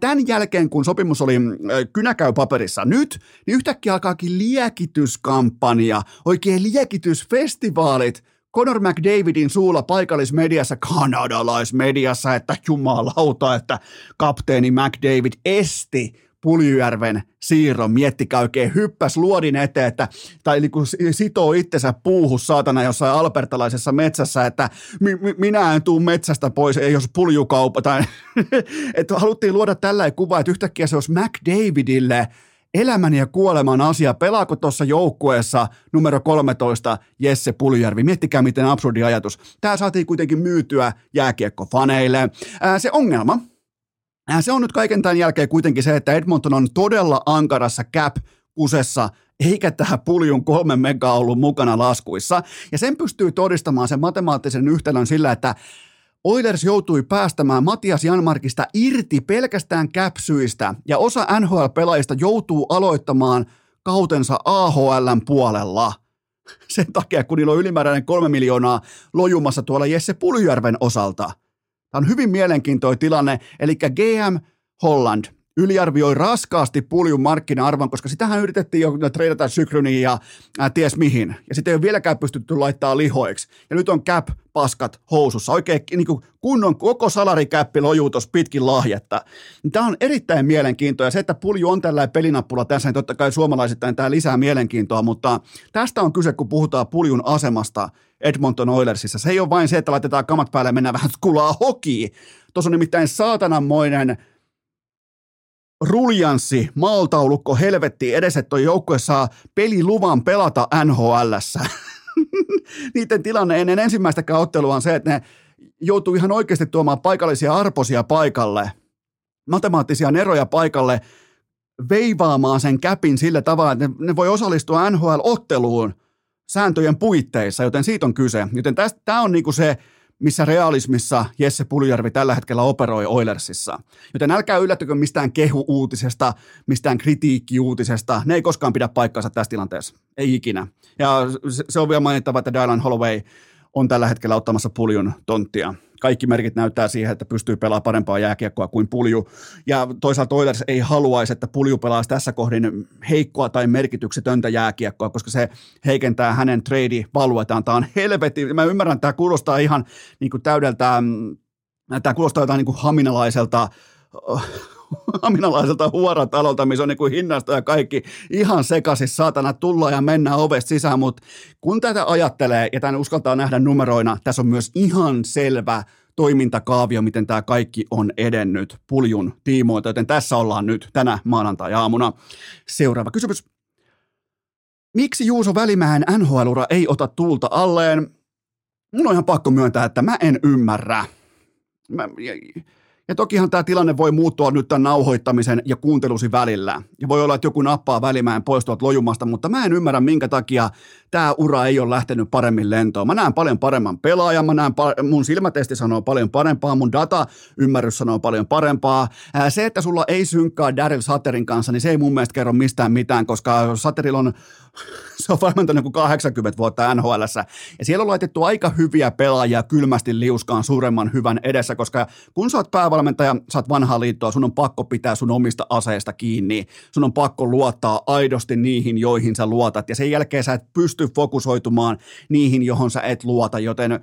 Tämän jälkeen, kun sopimus oli kynä käy paperissa nyt, niin yhtäkkiä alkaakin liekityskampanja, oikein liekitysfestivaalit, Conor McDavidin suulla paikallismediassa, kanadalaismediassa, että jumalauta, että kapteeni McDavid esti Puljujärven siirron, miettikää oikein, hyppäs luodin eteen, että, tai niin kuin sitoo itsensä puuhu saatana jossain albertalaisessa metsässä, että mi, mi, minä en tuu metsästä pois, ei jos puljukaupa, tai (laughs) että haluttiin luoda tällainen kuva, että yhtäkkiä se olisi McDavidille elämän ja kuoleman asia. Pelaako tuossa joukkueessa numero 13 Jesse Puljärvi? Miettikää, miten absurdi ajatus. Tämä saatiin kuitenkin myytyä jääkiekkofaneille. Ää, se ongelma, se on nyt kaiken tämän jälkeen kuitenkin se, että Edmonton on todella ankarassa cap-kusessa, eikä tähän puljun kolme mega ollut mukana laskuissa. Ja sen pystyy todistamaan sen matemaattisen yhtälön sillä, että Oilers joutui päästämään Matias Janmarkista irti pelkästään käpsyistä ja osa NHL-pelaajista joutuu aloittamaan kautensa AHLn puolella. Sen takia, kun niillä on ylimääräinen kolme miljoonaa lojumassa tuolla Jesse Puljärven osalta – Tämä on hyvin mielenkiintoinen tilanne, eli GM Holland yliarvioi raskaasti puljun markkina-arvon, koska sitähän yritettiin jo treidata Sykryniin ja ää, ties mihin. Ja sitten ei ole vieläkään pystytty laittaa lihoiksi. Ja nyt on cap paskat housussa. Oikein niin kuin kunnon koko salarikäppi lojuu tuossa pitkin lahjetta. Tämä on erittäin mielenkiintoa. Ja se, että pulju on tällainen pelinappula tässä, niin totta kai suomalaisittain tämä lisää mielenkiintoa, mutta tästä on kyse, kun puhutaan puljun asemasta Edmonton Oilersissa. Se ei ole vain se, että laitetaan kamat päälle ja mennään vähän kulaa hokiin. Tuossa on nimittäin saatananmoinen ruljanssi, maaltaulukko, helvetti edes, että toi joukkue saa peliluvan pelata NHLssä. (laughs) Niiden tilanne ennen ensimmäistäkään ottelua on se, että ne joutuu ihan oikeasti tuomaan paikallisia arposia paikalle, matemaattisia neroja paikalle, veivaamaan sen käpin sillä tavalla, että ne, ne voi osallistua NHL-otteluun sääntöjen puitteissa, joten siitä on kyse. Joten tämä on niinku se missä realismissa Jesse Puljärvi tällä hetkellä operoi Oilersissa. Joten älkää yllättykö mistään kehu-uutisesta, mistään kritiikki-uutisesta. Ne ei koskaan pidä paikkaansa tässä tilanteessa. Ei ikinä. Ja se on vielä mainittava, että Dylan Holloway on tällä hetkellä ottamassa puljun tonttia kaikki merkit näyttää siihen, että pystyy pelaamaan parempaa jääkiekkoa kuin pulju. Ja toisaalta Oilers ei haluaisi, että pulju pelaisi tässä kohdin heikkoa tai merkityksetöntä jääkiekkoa, koska se heikentää hänen trade valuetaan. Tämä on helvetti. Mä ymmärrän, että tämä kuulostaa ihan niin kuin täydeltä, tämä kuulostaa jotain niin kuin haminalaiselta (laughs) aminalaiselta huoratalolta, missä on niin kuin hinnasta ja kaikki ihan sekaisin, saatana, tulla ja mennä ovesta sisään, mutta kun tätä ajattelee ja tämän uskaltaa nähdä numeroina, tässä on myös ihan selvä toimintakaavio, miten tämä kaikki on edennyt puljun tiimoilta, joten tässä ollaan nyt tänä maanantai-aamuna. Seuraava kysymys. Miksi Juuso Välimäen NHL-ura ei ota tuulta alleen? Mun on ihan pakko myöntää, että mä en ymmärrä. Mä, ja tokihan tämä tilanne voi muuttua nyt tämän nauhoittamisen ja kuuntelusi välillä. Ja voi olla, että joku nappaa välimään poistuvat lojumasta, mutta mä en ymmärrä, minkä takia tämä ura ei ole lähtenyt paremmin lentoon. Mä näen paljon paremman pelaajan, mä näen, mun silmätesti sanoo paljon parempaa, mun data ymmärrys sanoo paljon parempaa. Se, että sulla ei synkkaa Daryl Satterin kanssa, niin se ei mun mielestä kerro mistään mitään, koska Satterilla on (laughs) se on valmentanut kuin 80 vuotta nhl Ja siellä on laitettu aika hyviä pelaajia kylmästi liuskaan suuremman hyvän edessä, koska kun sä oot päävalmentaja, sä oot vanhaa liittoa, sun on pakko pitää sun omista aseista kiinni. Sun on pakko luottaa aidosti niihin, joihin sä luotat. Ja sen jälkeen sä et pysty fokusoitumaan niihin, johon sä et luota, joten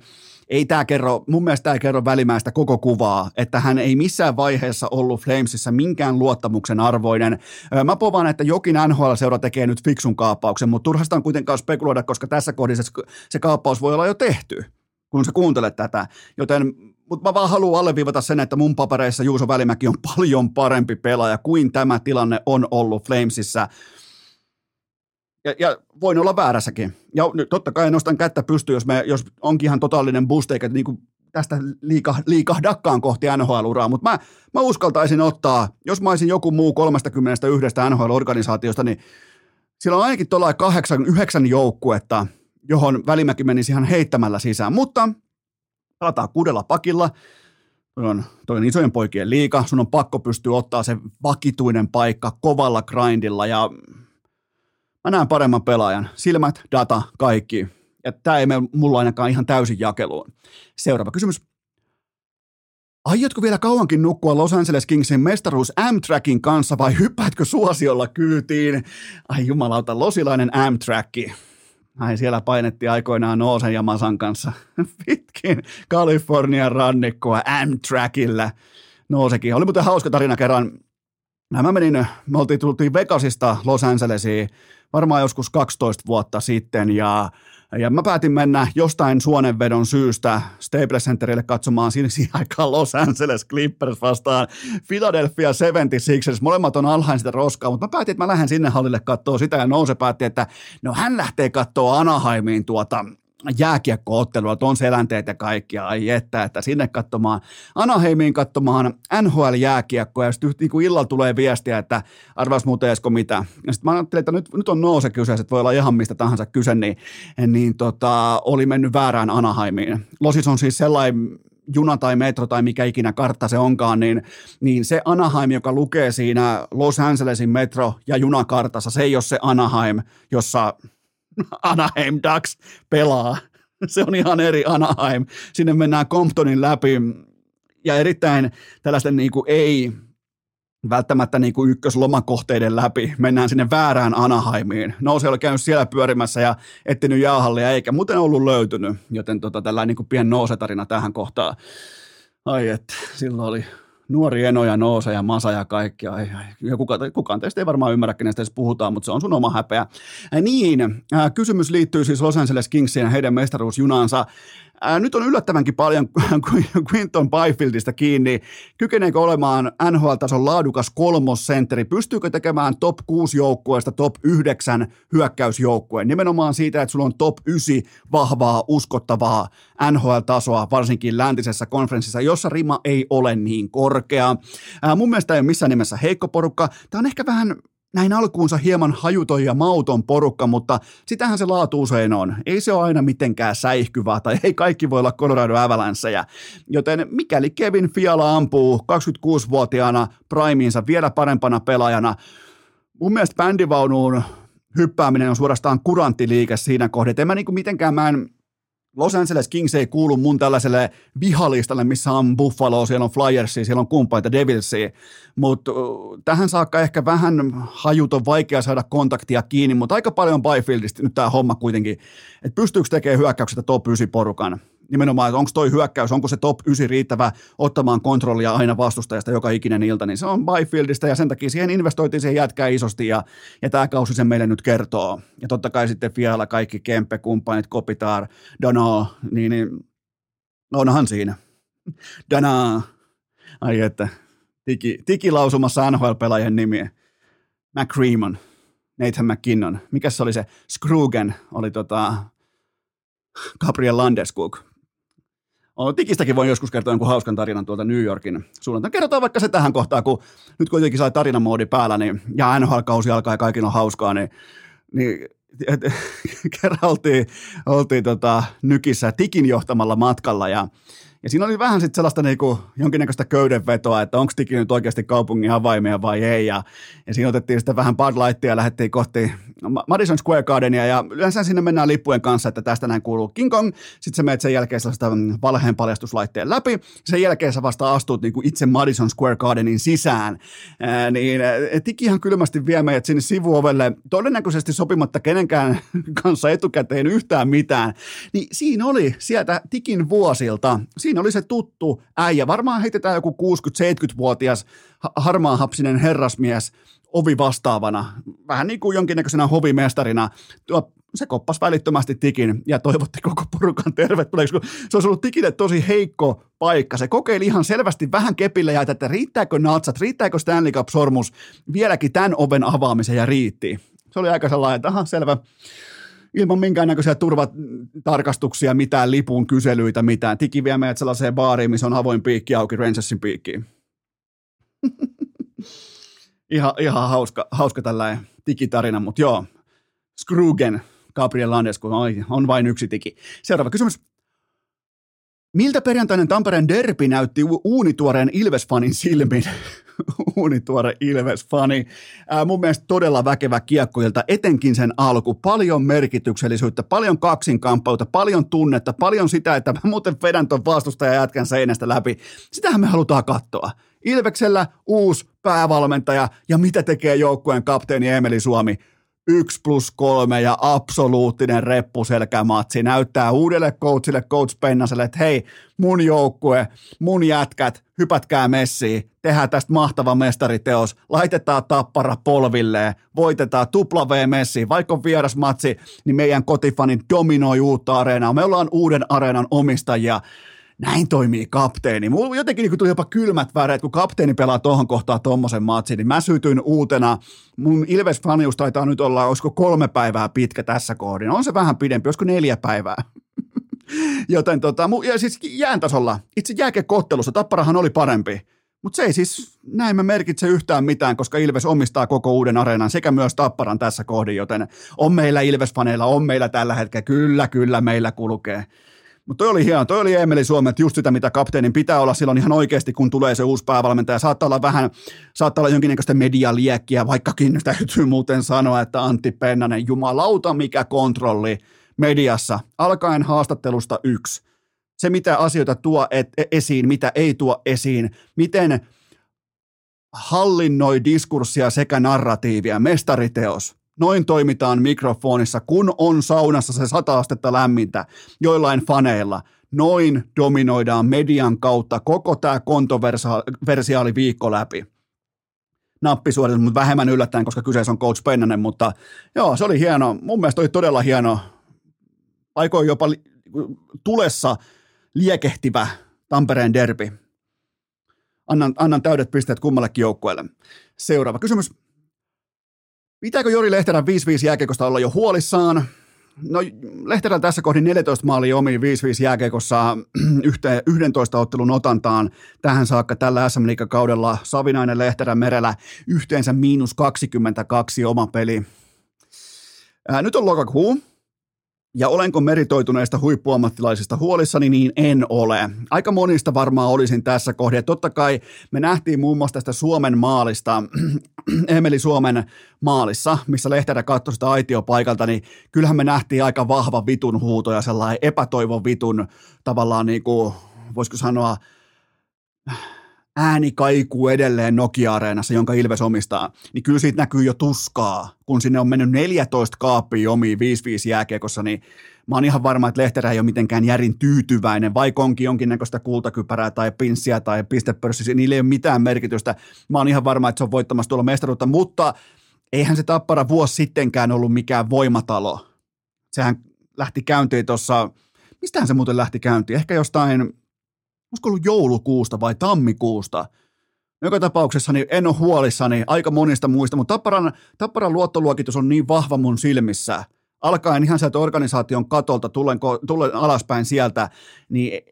ei tämä kerro, mun mielestä tämä ei kerro välimäistä koko kuvaa, että hän ei missään vaiheessa ollut Flamesissa minkään luottamuksen arvoinen. Mä povaan, että jokin NHL-seura tekee nyt fiksun kaappauksen, mutta turhasta on kuitenkaan spekuloida, koska tässä kohdassa se kaappaus voi olla jo tehty kun sä kuuntelet tätä. Joten, mutta mä vaan haluan alleviivata sen, että mun papereissa Juuso Välimäki on (laughs) paljon parempi pelaaja kuin tämä tilanne on ollut Flamesissa. Ja, ja voin olla väärässäkin. Ja totta kai nostan kättä pystyyn, jos, jos onkin ihan totaalinen boost, eikä niin kuin tästä liika, liikahdakaan kohti NHL-uraa, mutta mä, mä uskaltaisin ottaa, jos mä olisin joku muu 31 NHL-organisaatiosta, niin siellä on ainakin tuolla kahdeksan, yhdeksän joukkuetta, johon Välimäki menisi ihan heittämällä sisään. Mutta pelataan kuudella pakilla, toi on, toi on isojen poikien liika, sun on pakko pystyä ottaa se vakituinen paikka kovalla grindilla ja mä näen paremman pelaajan. Silmät, data, kaikki. Ja tämä ei mene mulla ainakaan ihan täysin jakeluun. Seuraava kysymys. Aiotko vielä kauankin nukkua Los Angeles Kingsin mestaruus Amtrakin kanssa vai hyppäätkö suosiolla kyytiin? Ai jumalauta, losilainen Amtrakki. Ai siellä painettiin aikoinaan Noosen ja Masan kanssa (laughs) pitkin Kalifornian rannikkoa Amtrakillä. Noosekin. Oli muuten hauska tarina kerran. Mä menin, me oltiin tultiin Vegasista Los Angelesiin varmaan joskus 12 vuotta sitten ja ja mä päätin mennä jostain suonenvedon syystä Staples Centerille katsomaan siinä, aikaan Los Angeles Clippers vastaan Philadelphia 76ers. Molemmat on alhain sitä roskaa, mutta mä päätin, että mä lähden sinne hallille katsoa sitä ja Nouse päätti, että no hän lähtee katsoa Anaheimiin tuota jääkiekkoottelua, on selänteet ja kaikkia, ai että, että sinne katsomaan, Anaheimiin katsomaan NHL-jääkiekkoa, ja sitten niin illalla tulee viestiä, että arvas muuten Esko mitä. Ja sitten mä ajattelin, että nyt, nyt on nouse kyse, että voi olla ihan mistä tahansa kyse, niin, niin tota, oli mennyt väärään Anaheimiin. Losis on siis sellainen juna tai metro tai mikä ikinä kartta se onkaan, niin, niin se Anaheim, joka lukee siinä Los Angelesin metro- ja junakartassa, se ei ole se Anaheim, jossa Anaheim Ducks pelaa. Se on ihan eri Anaheim. Sinne mennään Comptonin läpi ja erittäin tällaisten niin kuin ei välttämättä niin kuin ykköslomakohteiden läpi. Mennään sinne väärään Anaheimiin. Nouse oli käynyt siellä pyörimässä ja etsinyt jäähallia, eikä muuten ollut löytynyt. Joten tota, tällainen niin kuin pien nousetarina tähän kohtaan. Ai että, silloin oli nuori Eno ja Noosa ja Masa ja kaikki. Ai, ai. Ja kuka, kukaan teistä ei varmaan ymmärrä, kenestä edes puhutaan, mutta se on sun oma häpeä. Niin, äh, kysymys liittyy siis Los Angeles Kingsiin ja heidän mestaruusjunaansa. Ää, nyt on yllättävänkin paljon (laughs) Quinton Byfieldista kiinni. Kykeneekö olemaan NHL-tason laadukas kolmosentteri? Pystyykö tekemään top 6 joukkueesta top 9 hyökkäysjoukkueen? Nimenomaan siitä, että sulla on top 9 vahvaa, uskottavaa NHL-tasoa, varsinkin läntisessä konferenssissa, jossa rima ei ole niin korkea. Ää, mun mielestä ei ole missään nimessä heikko porukka. Tämä on ehkä vähän näin alkuunsa hieman hajuton ja mauton porukka, mutta sitähän se laatu usein on. Ei se ole aina mitenkään säihkyvää tai ei kaikki voi olla Colorado Avalancheja. Joten mikäli Kevin Fiala ampuu 26-vuotiaana primiinsa vielä parempana pelaajana, mun mielestä bändivaunuun hyppääminen on suorastaan kuranttiliike siinä kohdassa. En mä niinku mitenkään, mä en, Los Angeles Kings ei kuulu mun tällaiselle vihalistalle, missä on Buffalo, siellä on Flyersia, siellä on kumppaita Devilsia, mutta tähän saakka ehkä vähän hajuton vaikea saada kontaktia kiinni, mutta aika paljon Byfieldista nyt tämä homma kuitenkin, että pystyykö tekemään hyökkäyksestä top 9 porukan nimenomaan, että onko toi hyökkäys, onko se top 9 riittävä ottamaan kontrollia aina vastustajasta joka ikinen ilta, niin se on Byfieldista ja sen takia siihen investoitiin siihen jätkää isosti ja, ja tämä kausi sen meille nyt kertoo. Ja totta kai sitten Fiala, kaikki Kempe, kumppanit, Kopitar, Dano, niin, niin onhan siinä. Dana, ai että, tiki, tiki lausumassa NHL-pelaajien nimiä. McCreamon, Nathan McKinnon, mikä se oli se, Scrugen oli tota, Gabriel Landeskog, Tikistäkin voin joskus kertoa jonkun hauskan tarinan tuolta New Yorkin suunnalta. Kerrotaan vaikka se tähän kohtaan, kun nyt kuitenkin sai tarinamoodi päällä, niin, ja NHL-kausi alkaa ja kaikki on hauskaa, niin, niin et, (laughs) kerran oltiin, oltiin tota, Nykissä Tikin johtamalla matkalla ja, Ja siinä oli vähän sitten sellaista niinku, jonkinnäköistä köydenvetoa, että onko Tiki nyt oikeasti kaupungin avaimia vai ei. Ja, ja siinä otettiin sitten vähän Bud Lightia ja lähdettiin kohti Madison Square Gardenia. Ja yleensä sinne mennään lippujen kanssa, että tästä näin kuuluu King Kong. Sitten sä menet sen jälkeen sellaista valheen paljastuslaitteen läpi. Sen jälkeen sä vasta astut niinku itse Madison Square Gardenin sisään. Ää, niin Tikihan kylmästi vie meidät sinne sivuovelle, todennäköisesti sopimatta kenenkään (laughs) kanssa etukäteen yhtään mitään. Niin siinä oli sieltä Tikin vuosilta, oli se tuttu äijä, varmaan heitetään joku 60-70-vuotias harmaahapsinen herrasmies ovi vastaavana, vähän niin kuin jonkinnäköisenä hovimestarina. Se koppas välittömästi tikin ja toivotti koko porukan tervetulleeksi, kun se olisi ollut tikille tosi heikko paikka. Se kokeili ihan selvästi vähän kepille ja että riittääkö natsat, riittääkö Stanley Cup-sormus vieläkin tämän oven avaamiseen ja riitti. Se oli aika sellainen, että aha, selvä ilman minkäännäköisiä turvatarkastuksia, mitään lipun kyselyitä, mitään. Tiki vie meidät sellaiseen baariin, missä on avoin piikki auki Rangersin piikkiin. (laughs) ihan, ihan hauska, hauska tällainen tikitarina, mutta joo. Skrugen, Gabriel Landesku, on, on vain yksi tiki. Seuraava kysymys. Miltä perjantainen Tampereen derpi näytti uunituoreen Ilves-fanin silmin? (laughs) uunituore Ilves-fani. Ää, mun mielestä todella väkevä kiekkoilta, etenkin sen alku. Paljon merkityksellisyyttä, paljon kaksinkamppauta, paljon tunnetta, paljon sitä, että mä muuten vedän ton vastustajan jätkän seinästä läpi. Sitähän me halutaan katsoa. Ilveksellä uusi päävalmentaja ja mitä tekee joukkueen kapteeni Emeli Suomi? 1 plus 3 ja absoluuttinen reppuselkämatsi näyttää uudelle coachille, coach Pennaselle, että hei, mun joukkue, mun jätkät, hypätkää messiin, tehdään tästä mahtava mestariteos, laitetaan tappara polvilleen, voitetaan tupla V-messi, vaikka on vieras matsi, niin meidän kotifanin dominoi uutta areenaa, me ollaan uuden areenan omistajia, näin toimii kapteeni. Mulla jotenkin niin tuli jopa kylmät väreet, kun kapteeni pelaa tuohon kohtaan tuommoisen matsin, niin mä sytyin uutena. Mun Ilves-fanius taitaa nyt olla, olisiko kolme päivää pitkä tässä kohdin. On se vähän pidempi, olisiko neljä päivää. (laughs) Joten tota, ja siis jään tasolla, itse jääkekottelussa Tapparahan oli parempi. Mutta se ei siis näin mä merkitse yhtään mitään, koska Ilves omistaa koko uuden areenan sekä myös Tapparan tässä kohdin, joten on meillä Ilves-faneilla, on meillä tällä hetkellä, kyllä, kyllä meillä kulkee. Mutta toi oli hieno, toi oli Emeli Suomen, että just sitä, mitä kapteenin pitää olla silloin ihan oikeasti, kun tulee se uusi päävalmentaja. Saattaa olla vähän, saattaa olla jonkinnäköistä medialiekkiä, vaikkakin täytyy muuten sanoa, että Antti Pennanen, jumalauta mikä kontrolli mediassa, alkaen haastattelusta yksi. Se, mitä asioita tuo et, e, esiin, mitä ei tuo esiin, miten hallinnoi diskurssia sekä narratiivia, mestariteos – Noin toimitaan mikrofonissa, kun on saunassa se sata astetta lämmintä joillain faneilla. Noin dominoidaan median kautta koko tämä kontoversiaali viikko läpi. Nappisuoritus, mutta vähemmän yllättäen, koska kyseessä on Coach Pennanen, mutta joo, se oli hieno. Mun mielestä oli todella hieno. Aikoin jopa li- tulessa liekehtivä Tampereen derbi. Annan, annan täydet pisteet kummallekin joukkueelle. Seuraava kysymys. Pitääkö Jori Lehterän 5-5 jääkiekosta olla jo huolissaan? No Lehterän tässä kohdin 14 maalia omiin 5-5 jääkiekossa (clears throat) 11 ottelun otantaan tähän saakka tällä SM kaudella Savinainen Lehterän merellä yhteensä miinus 22 oma peli. Ää, nyt on lokakuu, ja olenko meritoituneista huippuammattilaisista huolissani, niin en ole. Aika monista varmaan olisin tässä kohdassa. Totta kai me nähtiin muun muassa tästä Suomen maalista, (clears throat) Emeli Suomen maalissa, missä Lehterä katsoi sitä aitiopaikalta, niin kyllähän me nähtiin aika vahva vitun huuto ja sellainen epätoivon vitun tavallaan niin kuin, voisiko sanoa, ääni kaikuu edelleen Nokia-areenassa, jonka Ilves omistaa, niin kyllä siitä näkyy jo tuskaa. Kun sinne on mennyt 14 kaappia omiin 5-5 jääkiekossa, niin mä oon ihan varma, että Lehterä ei ole mitenkään järin tyytyväinen, vaikka onkin jonkinnäköistä kultakypärää tai pinssiä tai pistepörssiä, niillä ei ole mitään merkitystä. Mä oon ihan varma, että se on voittamassa tuolla mestaruutta, mutta eihän se Tappara vuosi sittenkään ollut mikään voimatalo. Sehän lähti käyntiin tuossa, mistähän se muuten lähti käyntiin? Ehkä jostain olisiko ollut joulukuusta vai tammikuusta. Joka tapauksessa niin en ole huolissani aika monista muista, mutta Tapparan, Tapparan luottoluokitus on niin vahva mun silmissä, alkaen ihan sieltä organisaation katolta, tulen, tulen alaspäin sieltä, niin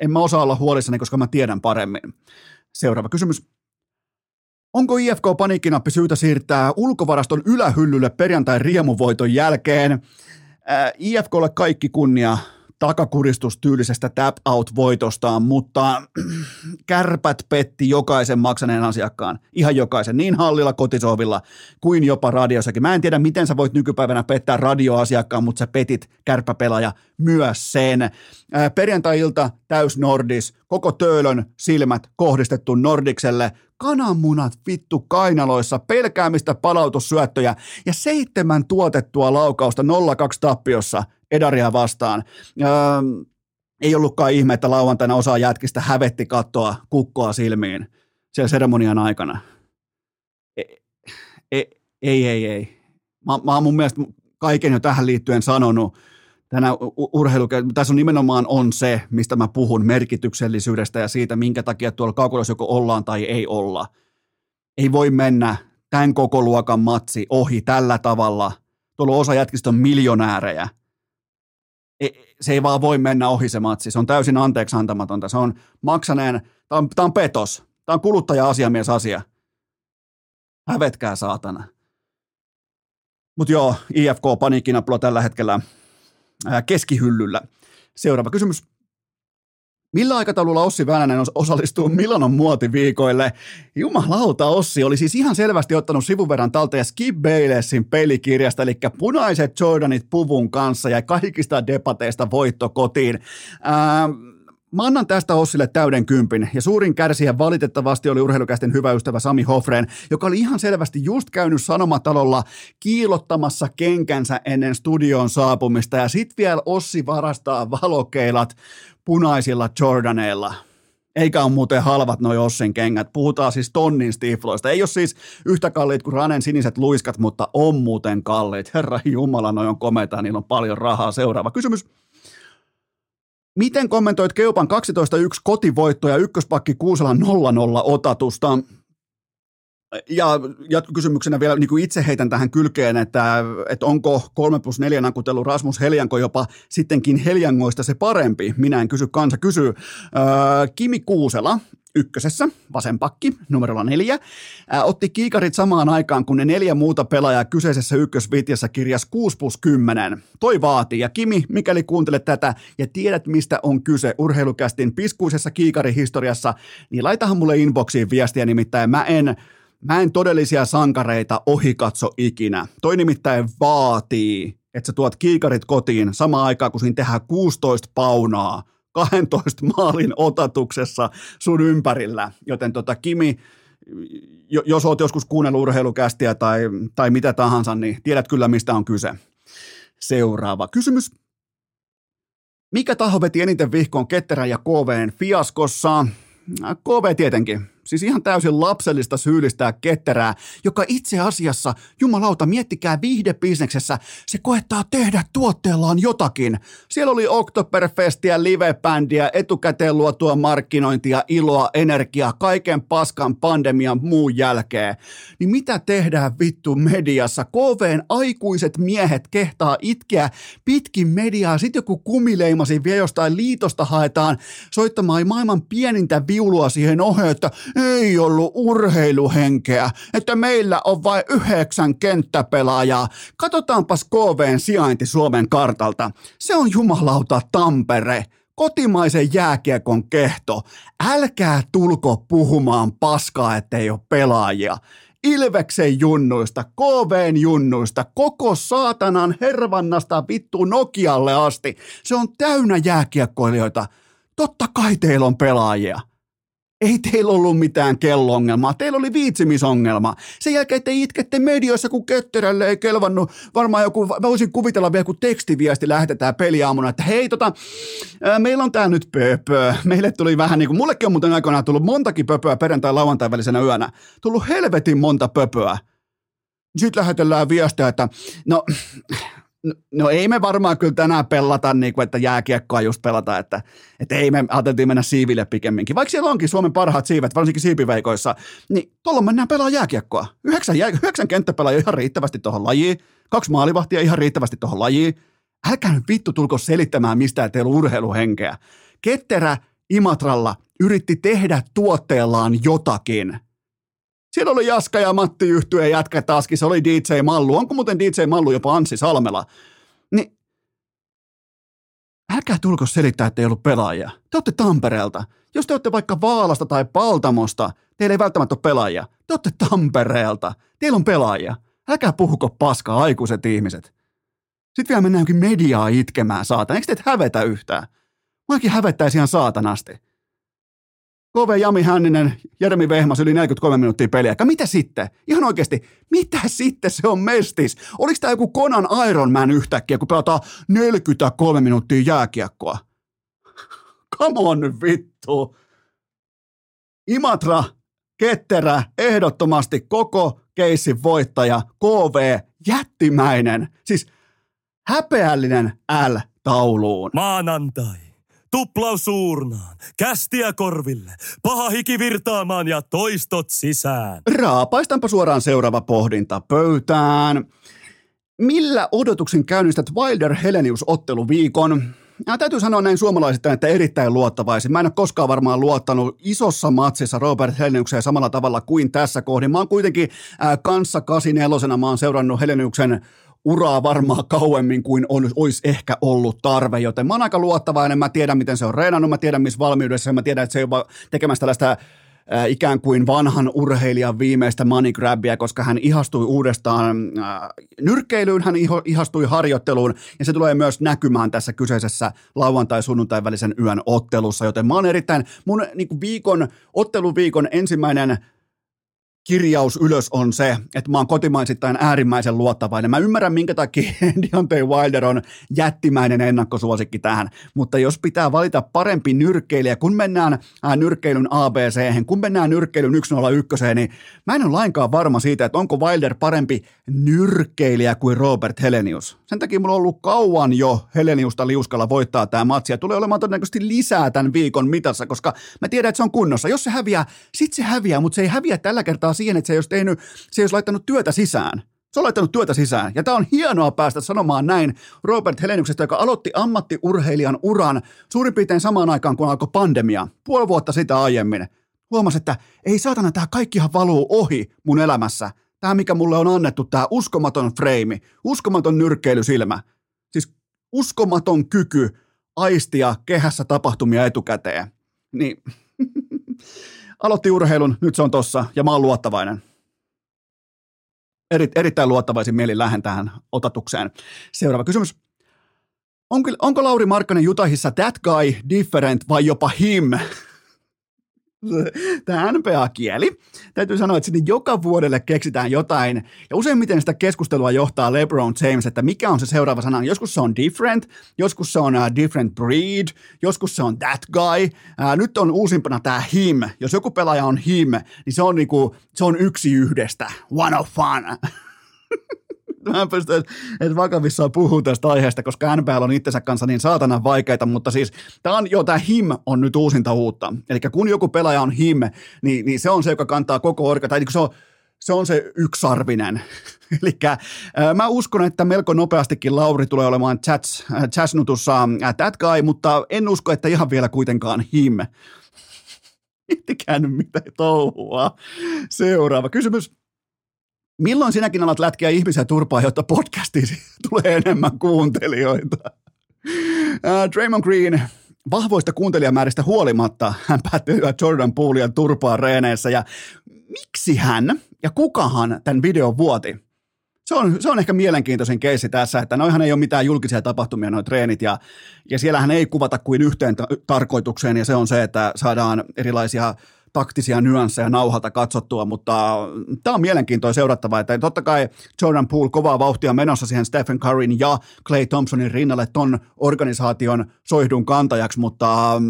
en mä osaa olla huolissani, koska mä tiedän paremmin. Seuraava kysymys. Onko IFK-paniikkinappi syytä siirtää ulkovaraston ylähyllylle perjantai riemuvoiton jälkeen? Äh, IFKlle kaikki kunnia takakuristustyylisestä tap-out-voitostaan, mutta (clears throat) kärpät petti jokaisen maksaneen asiakkaan, ihan jokaisen, niin hallilla, kotisovilla kuin jopa radiossakin. Mä en tiedä, miten sä voit nykypäivänä pettää radioasiakkaan, mutta sä petit kärppäpelaaja myös sen. Perjantai-ilta täys Nordis, koko töölön silmät kohdistettu Nordikselle, kananmunat vittu kainaloissa, pelkäämistä palautussyöttöjä ja seitsemän tuotettua laukausta 0-2 tappiossa Edaria vastaan. Öö, ei ollutkaan ihme, että lauantaina osa jätkistä hävetti kattoa kukkoa silmiin siellä seremonian aikana. Ei, ei, ei, ei. ei. Mä, mä oon mun mielestä kaiken jo tähän liittyen sanonut, tänä urheilu, tässä on nimenomaan on se, mistä mä puhun merkityksellisyydestä ja siitä, minkä takia tuolla kaukolos joko ollaan tai ei olla. Ei voi mennä tämän koko luokan matsi ohi tällä tavalla. Tuolla osa jätkistä on miljonäärejä. Se ei vaan voi mennä ohi se matsi. Se on täysin anteeksi antamatonta. Se on maksaneen, tämä on, tämä on petos. Tämä on kuluttaja-asiamies-asia. Hävetkää saatana. Mutta joo, IFK paniikkinapulla tällä hetkellä keskihyllyllä. Seuraava kysymys. Millä aikataululla Ossi Väänänen osallistuu Milanon muotiviikoille? Jumalauta Ossi oli siis ihan selvästi ottanut sivun verran talteen Skip Baylessin pelikirjasta, eli punaiset Jordanit puvun kanssa ja kaikista debateista voitto kotiin. Ähm, Mä annan tästä Ossille täyden kympin, ja suurin kärsijä valitettavasti oli urheilukäisten hyvä ystävä Sami Hofren, joka oli ihan selvästi just käynyt Sanomatalolla kiilottamassa kenkänsä ennen studion saapumista, ja sit vielä Ossi varastaa valokeilat punaisilla Jordaneilla. Eikä ole muuten halvat noi Ossin kengät. Puhutaan siis tonnin stifloista. Ei ole siis yhtä kalliit kuin Ranen siniset luiskat, mutta on muuten kalliit. Herra Jumala, noi on komeita, niillä on paljon rahaa. Seuraava kysymys. Miten kommentoit Keupan 12-1 kotivoitto ja ykköspakki Kuusela 0-0 otatusta? Ja jatkokysymyksenä vielä niin kuin itse heitän tähän kylkeen, että, että onko 3 plus 4 nakutelu Rasmus Heljanko jopa sittenkin Heljangoista se parempi? Minä en kysy, kansa kysyy. Öö, Kimi Kuusela ykkösessä, vasenpakki, numerolla neljä, ää, otti kiikarit samaan aikaan, kun ne neljä muuta pelaajaa kyseisessä ykkösvitjassa kirjas 6 plus 10. Toi vaatii, ja Kimi, mikäli kuuntelet tätä ja tiedät, mistä on kyse urheilukästin piskuisessa kiikarihistoriassa, niin laitahan mulle inboxiin viestiä, nimittäin mä en, mä en todellisia sankareita ohikatso ikinä. Toi nimittäin vaatii, että sä tuot kiikarit kotiin samaan aikaan, kun siinä tehdään 16 paunaa – 12 (laughs) maalin otatuksessa sun ympärillä. Joten tota, Kimi, jos oot joskus kuunnellut urheilukästiä tai, tai mitä tahansa, niin tiedät kyllä, mistä on kyse. Seuraava kysymys. Mikä taho veti eniten vihkoon Ketterän ja KVn fiaskossa? KV tietenkin siis ihan täysin lapsellista syyllistää ketterää, joka itse asiassa, jumalauta, miettikää viihdebisneksessä, se koettaa tehdä tuotteellaan jotakin. Siellä oli Oktoberfestia, livebändiä, etukäteen luotua markkinointia, iloa, energiaa, kaiken paskan pandemian muun jälkeen. Niin mitä tehdään vittu mediassa? KVn aikuiset miehet kehtaa itkeä pitkin mediaa, sitten joku kumileimasi vie jostain liitosta haetaan soittamaan maailman pienintä viulua siihen oheen, että ei ollut urheiluhenkeä, että meillä on vain yhdeksän kenttäpelaajaa. Katsotaanpas KVn sijainti Suomen kartalta. Se on jumalauta Tampere kotimaisen jääkiekon kehto. Älkää tulko puhumaan paskaa, ettei ole pelaajia. Ilveksen junnuista, KVn junnuista, koko saatanan hervannasta vittu Nokialle asti. Se on täynnä jääkiekkoilijoita. Totta kai teillä on pelaajia. Ei teillä ollut mitään kellongelmaa, teillä oli viitsimisongelma. Sen jälkeen te itkette medioissa, kun ketterälle ei kelvannut. Varmaan joku, mä voisin kuvitella vielä, kun tekstiviesti lähetetään peliaamuna, että hei tota, ää, meillä on tää nyt pöpö. Meille tuli vähän niin kuin, mullekin on muuten aikoinaan tullut montakin pöpöä perjantai lauantai välisenä yönä. Tullut helvetin monta pöpöä. Sitten lähetellään viestiä, että no No, ei me varmaan kyllä tänään pelata, niin kuin, että jääkiekkoa just pelata, että, että ei me ajateltiin mennä siiville pikemminkin. Vaikka siellä onkin Suomen parhaat siivet, varsinkin siipiveikoissa, niin tuolla mennään pelaa jääkiekkoa. Yhdeksän, jää, yhdeksän kenttäpelaajia ihan riittävästi tuohon lajiin, kaksi maalivahtia ihan riittävästi tuohon lajiin. Älkää nyt vittu tulko selittämään mistään teillä urheiluhenkeä. Ketterä Imatralla yritti tehdä tuotteellaan jotakin – siellä oli Jaska ja Matti Yhtye jätkä taaskin, se oli DJ Mallu. Onko muuten DJ Mallu jopa Anssi Salmela? Niin älkää tulko selittää, että ei ollut pelaajia. Te olette Tampereelta. Jos te olette vaikka Vaalasta tai Paltamosta, teillä ei välttämättä ole pelaajia. Te olette Tampereelta. Teillä on pelaajia. Älkää puhuko paskaa, aikuiset ihmiset. Sitten vielä mennään jokin mediaa itkemään, saatan. Eikö teet hävetä yhtään? Muakin hävettäisi ihan saatanasti. KV Jami Hänninen, Jeremi Vehmas yli 43 minuuttia peliä. Mitä sitten? Ihan oikeasti, mitä sitten se on mestis? Oliko tämä joku Konan Iron Man yhtäkkiä, kun pelataan 43 minuuttia jääkiekkoa? Come on vittu. Imatra, ketterä, ehdottomasti koko keissin voittaja, KV, jättimäinen. Siis häpeällinen L tauluun. Maanantai. Tuplaus suurnaan, kästiä korville, paha hiki virtaamaan ja toistot sisään. Raapaistanpa suoraan seuraava pohdinta pöytään. Millä odotuksen käynnistät Wilder Helenius otteluviikon? Ja täytyy sanoa näin suomalaisittain, että erittäin luottavaisin. Mä en ole koskaan varmaan luottanut isossa matsissa Robert Heleniukseen samalla tavalla kuin tässä kohdin. Mä oon kuitenkin äh, kanssa 84 mä oon seurannut Heleniuksen uraa varmaan kauemmin kuin on, olisi ehkä ollut tarve, joten mä oon aika luottavainen, mä tiedän miten se on reenannut, mä tiedän missä valmiudessa, mä tiedän, että se ei ole tekemässä tällaista äh, ikään kuin vanhan urheilijan viimeistä money grabia, koska hän ihastui uudestaan äh, nyrkkeilyyn, hän ihastui harjoitteluun ja se tulee myös näkymään tässä kyseisessä lauantai-sunnuntai välisen yön ottelussa, joten mä oon erittäin, mun niin viikon, otteluviikon ensimmäinen kirjaus ylös on se, että mä oon kotimaisittain äärimmäisen luottavainen. Mä ymmärrän, minkä takia (laughs) Deontay Wilder on jättimäinen ennakkosuosikki tähän, mutta jos pitää valita parempi nyrkkeilijä, kun mennään ää, nyrkkeilyn ABC, kun mennään nyrkkeilyn 101, niin mä en ole lainkaan varma siitä, että onko Wilder parempi nyrkkeilijä kuin Robert Helenius. Sen takia mulla on ollut kauan jo Heleniusta liuskalla voittaa tämä matsi ja tulee olemaan todennäköisesti lisää tämän viikon mitassa, koska mä tiedän, että se on kunnossa. Jos se häviää, sit se häviää, mutta se ei häviä tällä kertaa siihen, että se ei olisi, tehnyt, se ei olisi laittanut työtä sisään. Se on laittanut työtä sisään. Ja tämä on hienoa päästä sanomaan näin Robert Heleniuksesta, joka aloitti ammattiurheilijan uran suurin piirtein samaan aikaan, kun alkoi pandemia. Puoli vuotta sitä aiemmin. Huomasi, että ei saatana, tämä kaikkihan valuu ohi mun elämässä. Tämä, mikä mulle on annettu, tämä uskomaton freimi, uskomaton nyrkkeilysilmä. Siis uskomaton kyky aistia kehässä tapahtumia etukäteen. Niin (laughs) aloitti urheilun, nyt se on tossa ja mä oon luottavainen. Eri, erittäin luottavaisin mieli lähden tähän otatukseen. Seuraava kysymys. Onko, onko Lauri Markkanen Jutahissa that guy, different vai jopa him? Tämä NPA-kieli. Täytyy sanoa, että sinne joka vuodelle keksitään jotain, ja useimmiten sitä keskustelua johtaa LeBron James, että mikä on se seuraava sana. Joskus se on different, joskus se on uh, different breed, joskus se on that guy. Uh, nyt on uusimpana tämä him. Jos joku pelaaja on him, niin se on, niinku, se on yksi yhdestä. One of fun. (laughs) mä en pysty edes vakavissaan puhua tästä aiheesta, koska NPL on itsensä kanssa niin saatanan vaikeita, mutta siis tämä on jo, tämä HIM on nyt uusinta uutta. Eli kun joku pelaaja on HIM, niin, niin se on se, joka kantaa koko orga, tai se on, se on se yksarvinen. (laughs) Eli mä uskon, että melko nopeastikin Lauri tulee olemaan chats-nutussa that guy, mutta en usko, että ihan vielä kuitenkaan him. (laughs) Miettikää mitä touhua. Seuraava kysymys. Milloin sinäkin alat lätkiä ihmisiä turpaa, jotta podcastiin (laughs) tulee enemmän kuuntelijoita? Uh, Draymond Green, vahvoista kuuntelijamääristä huolimatta, hän päätti Jordan Poolia turpaa reeneissä. Ja miksi hän ja kukahan tämän videon vuoti? Se on, se on ehkä mielenkiintoisen keissi tässä, että noihan ei ole mitään julkisia tapahtumia, noin treenit, ja, ja siellähän ei kuvata kuin yhteen ta- tarkoitukseen, ja se on se, että saadaan erilaisia taktisia nyansseja nauhalta katsottua, mutta tämä on mielenkiintoinen seurattava, että totta kai Jordan Poole kovaa vauhtia menossa siihen Stephen Curryn ja Clay Thompsonin rinnalle ton organisaation soihdun kantajaksi, mutta um,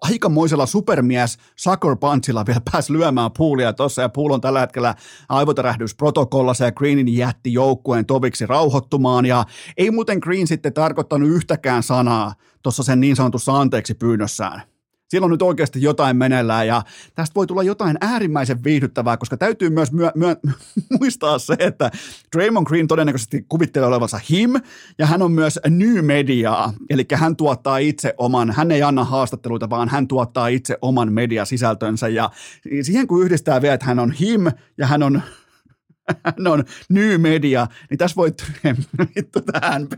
aikamoisella supermies Sucker Punchilla vielä pääsi lyömään Poolia tuossa, ja Poole on tällä hetkellä aivotärähdysprotokollassa, ja Greenin jätti joukkueen toviksi rauhoittumaan, ja ei muuten Green sitten tarkoittanut yhtäkään sanaa tuossa sen niin sanotussa anteeksi pyynnössään siellä on nyt oikeasti jotain meneillään ja tästä voi tulla jotain äärimmäisen viihdyttävää, koska täytyy myös myö, myö, (laughs) muistaa se, että Draymond Green todennäköisesti kuvittelee olevansa him ja hän on myös new mediaa, eli hän tuottaa itse oman, hän ei anna haastatteluita, vaan hän tuottaa itse oman mediasisältönsä ja siihen kun yhdistää vielä, että hän on him ja hän on (laughs) hän on new media, niin tässä voi (laughs) vittu tähän.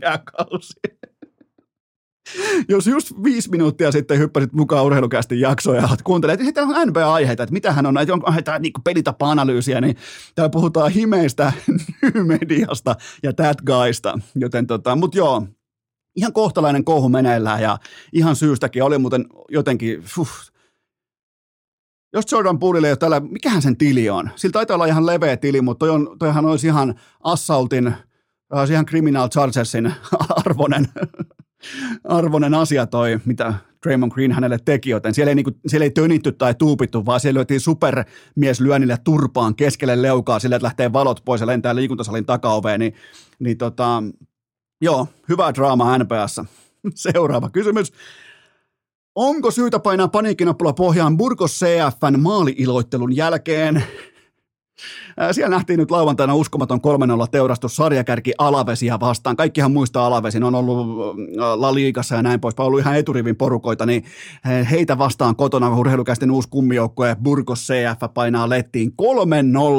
Jos just viisi minuuttia sitten hyppäsit mukaan urheilukästi jaksoa ja kuuntelet, että täällä on NBA-aiheita, että mitä hän on, että onko tämä niin pelitapa-analyysiä, niin täällä puhutaan himeistä, (laughs) mediasta ja that guysta. Joten tota, mutta joo, ihan kohtalainen kohu meneillään ja ihan syystäkin oli muuten jotenkin, fuh, jos Jordan Poolille ei ole tällä, mikähän sen tili on? Sillä taitaa olla ihan leveä tili, mutta toi on, toihan olisi ihan assaultin, olisi ihan criminal chargesin (laughs) arvonen, arvonen asia toi, mitä Draymond Green hänelle teki, joten siellä ei, niinku, siellä ei tönitty tai tuupittu, vaan siellä lyötiin supermies lyönnille turpaan keskelle leukaa sille, että lähtee valot pois ja lentää liikuntasalin takaoveen, niin, niin tota, joo, hyvää draamaa NPS. (laughs) Seuraava kysymys. Onko syytä painaa paniikkinappula pohjaan Burgos CFn maaliiloittelun jälkeen? Siellä nähtiin nyt lauantaina uskomaton 3-0 teurastus sarjakärki Alavesia vastaan. Kaikkihan muistaa Alavesin, on ollut La Liigassa ja näin pois, on ollut ihan eturivin porukoita, niin heitä vastaan kotona urheilukäisten uusi kummijoukkoja Burgos CF painaa lettiin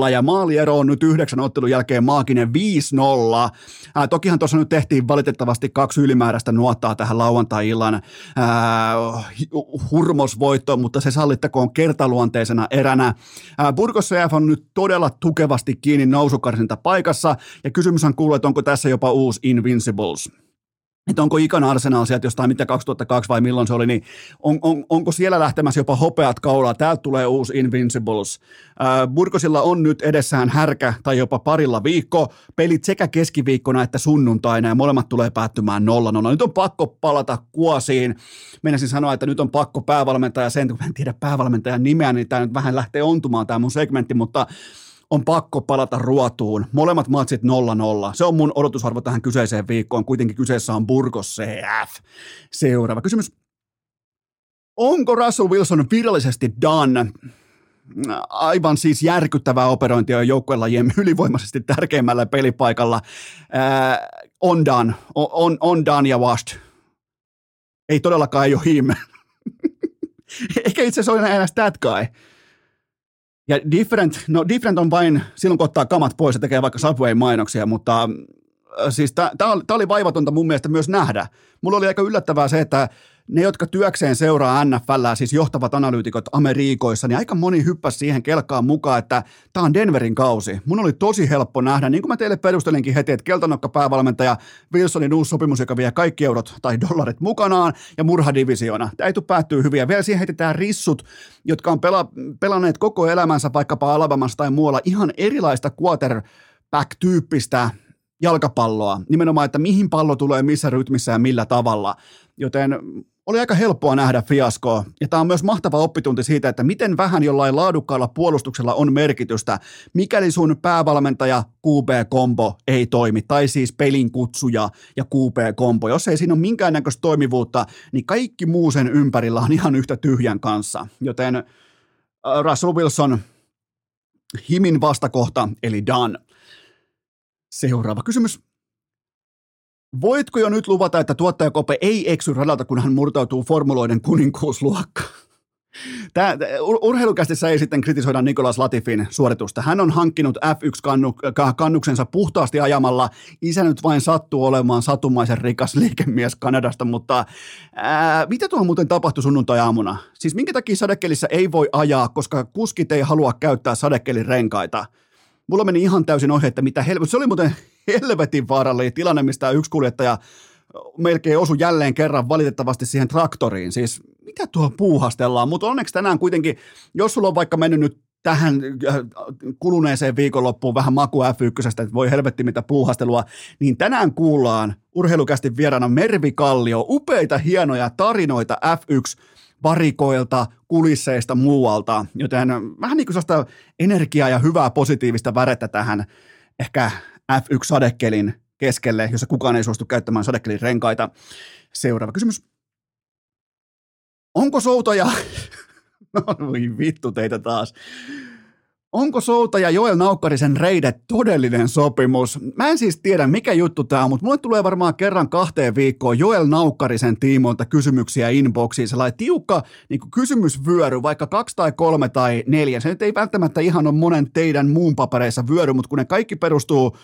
3-0 ja maaliero on nyt yhdeksän ottelun jälkeen maaginen 5-0. Ää, tokihan tuossa nyt tehtiin valitettavasti kaksi ylimääräistä nuottaa tähän lauantai-illan ää, hurmosvoittoon, mutta se sallittakoon kertaluonteisena eränä. Ää, Burgos CF on nyt todella tukevasti kiinni nousukarsinta paikassa, ja kysymyshän kuuluu, että onko tässä jopa uusi Invincibles että onko Ikan Arsenal sieltä jostain, mitä 2002 vai milloin se oli, niin on, on, onko siellä lähtemässä jopa hopeat kaulaa, täältä tulee uusi Invincibles. Burgosilla on nyt edessään härkä tai jopa parilla viikko, pelit sekä keskiviikkona että sunnuntaina ja molemmat tulee päättymään 0-0. Nyt on pakko palata kuosiin. Meinasin sanoa, että nyt on pakko päävalmentaja sen, kun en tiedä päävalmentajan nimeä, niin tämä nyt vähän lähtee ontumaan tämä mun segmentti, mutta on pakko palata ruotuun. Molemmat matsit 0-0. Se on mun odotusarvo tähän kyseiseen viikkoon. Kuitenkin kyseessä on Burgos CF. Seuraava kysymys. Onko Russell Wilson virallisesti done? Aivan siis järkyttävää operointia joukkuelajien (laughs) ylivoimaisesti tärkeimmällä pelipaikalla. Ää, on done. On, on done ja washed. Ei todellakaan ei ole him. (laughs) Eikä itse asiassa ole enää that guy. Ja different, no different on vain silloin, kun ottaa kamat pois ja tekee vaikka Subway-mainoksia, mutta äh, siis tämä oli vaivatonta mun mielestä myös nähdä. Mulla oli aika yllättävää se, että ne, jotka työkseen seuraa NFL, siis johtavat analyytikot Amerikoissa, niin aika moni hyppäsi siihen kelkaan mukaan, että tämä on Denverin kausi. Mun oli tosi helppo nähdä, niin kuin mä teille perustelinkin heti, että keltanokka päävalmentaja Wilsonin uusi sopimus, joka vie kaikki eurot tai dollarit mukanaan ja murhadivisiona. Tämä ei tule päättyä hyviä. Vielä siihen heitetään rissut, jotka on pela- pelanneet koko elämänsä vaikkapa Alabamassa tai muualla ihan erilaista quarterback-tyyppistä jalkapalloa, nimenomaan, että mihin pallo tulee, missä rytmissä ja millä tavalla. Joten oli aika helppoa nähdä fiaskoa. Ja tämä on myös mahtava oppitunti siitä, että miten vähän jollain laadukkaalla puolustuksella on merkitystä, mikäli sun päävalmentaja QB-kombo ei toimi, tai siis pelin kutsuja ja QB-kombo. Jos ei siinä ole minkäännäköistä toimivuutta, niin kaikki muu sen ympärillä on ihan yhtä tyhjän kanssa. Joten äh, Russell Wilson, Himin vastakohta, eli done. Seuraava kysymys. Voitko jo nyt luvata, että tuottaja Kope ei eksy radalta, kun hän murtautuu formuloiden kuninkuusluokkaan? (laughs) Tämä, urheilukästissä ei sitten kritisoida Nikolas Latifin suoritusta. Hän on hankkinut F1-kannuksensa puhtaasti ajamalla. Isä nyt vain sattuu olemaan satumaisen rikas liikemies Kanadasta, mutta ää, mitä tuolla muuten tapahtui sunnuntai-aamuna? Siis minkä takia sadekelissä ei voi ajaa, koska kuskit ei halua käyttää sadekelin renkaita? Mulla meni ihan täysin ohi, että mitä helvetti. Se oli muuten helvetin vaarallinen tilanne, mistä yksi kuljettaja melkein osui jälleen kerran valitettavasti siihen traktoriin. Siis mitä tuo puuhastellaan, mutta onneksi tänään kuitenkin, jos sulla on vaikka mennyt nyt tähän äh, kuluneeseen viikonloppuun vähän maku F1, että voi helvetti mitä puuhastelua, niin tänään kuullaan urheilukästi vieraana Mervi Kallio, upeita hienoja tarinoita F1 varikoilta, kulisseista, muualta, joten vähän niin kuin sellaista energiaa ja hyvää positiivista värettä tähän ehkä F1-sadekelin keskelle, jossa kukaan ei suostu käyttämään sadekelin renkaita. Seuraava kysymys. Onko soutaja... (laughs) no voi vittu teitä taas. Onko Souta ja Joel Naukkarisen reidet todellinen sopimus? Mä en siis tiedä, mikä juttu tämä on, mutta mulle tulee varmaan kerran kahteen viikkoon Joel Naukkarisen tiimoilta kysymyksiä inboxiin. Sellainen tiukka niin kysymysvyöry, vaikka kaksi tai kolme tai neljä. Se nyt ei välttämättä ihan ole monen teidän muun papereissa vyöry, mutta kun ne kaikki perustuu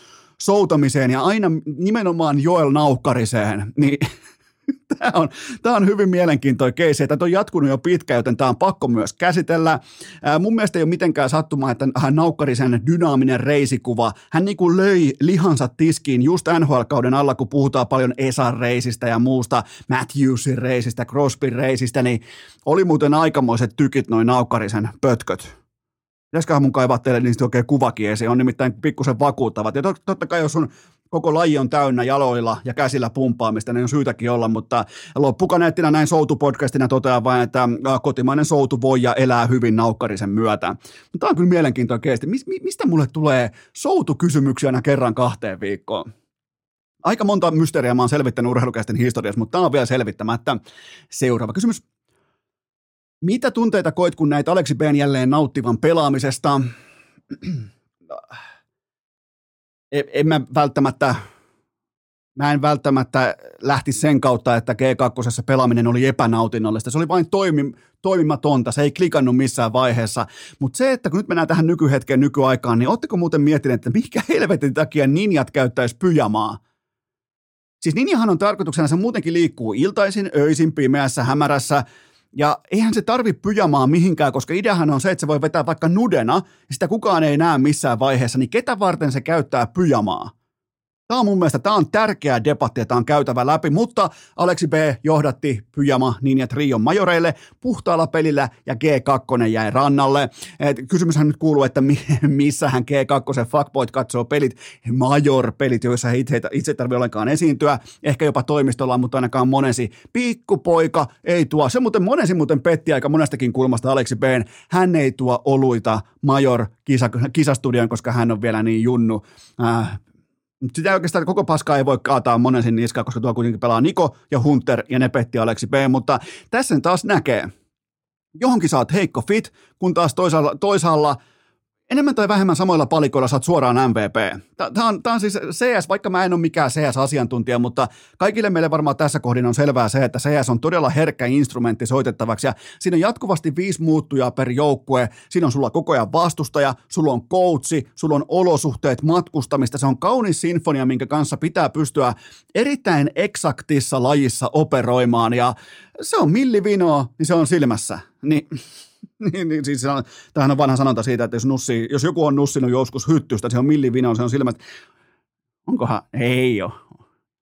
soutamiseen ja aina nimenomaan Joel Naukkariseen, niin (laughs) Tämä on, tämä on hyvin mielenkiintoinen keisi. Tämä on jatkunut jo pitkään, joten tämä on pakko myös käsitellä. Ää, mun mielestä ei ole mitenkään sattumaa, että hän Naukkarisen dynaaminen reisikuva, hän niin kuin löi lihansa tiskiin just NHL-kauden alla, kun puhutaan paljon Esan reisistä ja muusta, Matthewsin reisistä, Crosbyn reisistä, niin oli muuten aikamoiset tykit noin Naukkarisen pötköt. Pitäisiköhän mun kaivaa teille niistä oikein kuvakin esiin, on nimittäin pikkusen vakuuttavat. Ja totta kai jos sun koko laji on täynnä jaloilla ja käsillä pumpaamista, niin on syytäkin olla, mutta loppukaneettina näin soutupodcastina totean vain, että kotimainen soutu voi ja elää hyvin naukkarisen myötä. Mutta tämä on kyllä mielenkiintoinen keesti. Mistä mulle tulee soutukysymyksiä aina kerran kahteen viikkoon? Aika monta mysteeriä mä oon selvittänyt urheilukäisten historiassa, mutta tämä on vielä selvittämättä. Seuraava kysymys. Mitä tunteita koit, kun näitä Aleksi B. jälleen nauttivan pelaamisesta? en mä välttämättä, mä en välttämättä lähti sen kautta, että G2 pelaaminen oli epänautinnollista. Se oli vain toimi, toimimatonta, se ei klikannut missään vaiheessa. Mutta se, että kun nyt mennään tähän nykyhetkeen, nykyaikaan, niin ootteko muuten miettineet, että mikä (laughs) helvetin takia ninjat käyttäisi pyjamaa? Siis ninjahan on tarkoituksena, se muutenkin liikkuu iltaisin, öisin, pimeässä, hämärässä, ja eihän se tarvi pyjamaa mihinkään, koska ideahan on se, että se voi vetää vaikka nudena, ja sitä kukaan ei näe missään vaiheessa, niin ketä varten se käyttää pyjamaa? Tämä on mun mielestä tämä on tärkeä debatti, ja tämä on käytävä läpi, mutta Aleksi B johdatti Pyjama Ninja Trion majoreille puhtaalla pelillä ja G2 jäi rannalle. Et kysymyshän nyt kuuluu, että missä hän G2 fuckboyt katsoo pelit, major-pelit, joissa he itse, itse tarvitse ollenkaan esiintyä, ehkä jopa toimistolla, mutta ainakaan monesi. Pikkupoika ei tuo, se muuten monesi muuten petti aika monestakin kulmasta Aleksi B. Hän ei tuo oluita major kisa, kisastudion, koska hän on vielä niin junnu. Äh, sitä oikeastaan koko paskaa ei voi kaataa monen sen niskaan, koska tuo kuitenkin pelaa Niko ja Hunter ja ne petti Aleksi B, mutta tässä sen taas näkee. Johonkin saat heikko fit, kun taas toisaalla, toisaalla enemmän tai vähemmän samoilla palikoilla saat suoraan MVP. Tämä on, tämä on siis CS, vaikka mä en ole mikään CS-asiantuntija, mutta kaikille meille varmaan tässä kohdin on selvää se, että CS on todella herkkä instrumentti soitettavaksi ja siinä on jatkuvasti viisi muuttujaa per joukkue, siinä on sulla koko ajan vastustaja, sulla on coachi, sulla on olosuhteet matkustamista, se on kaunis sinfonia, minkä kanssa pitää pystyä erittäin eksaktissa lajissa operoimaan ja se on millivinoa, niin se on silmässä. Niin (laughs) niin, niin siis on, tämähän on vanha sanonta siitä, että jos, nussi, jos joku on nussinut joskus hyttystä, se on millivino, se on silmät, onkohan, ei ole,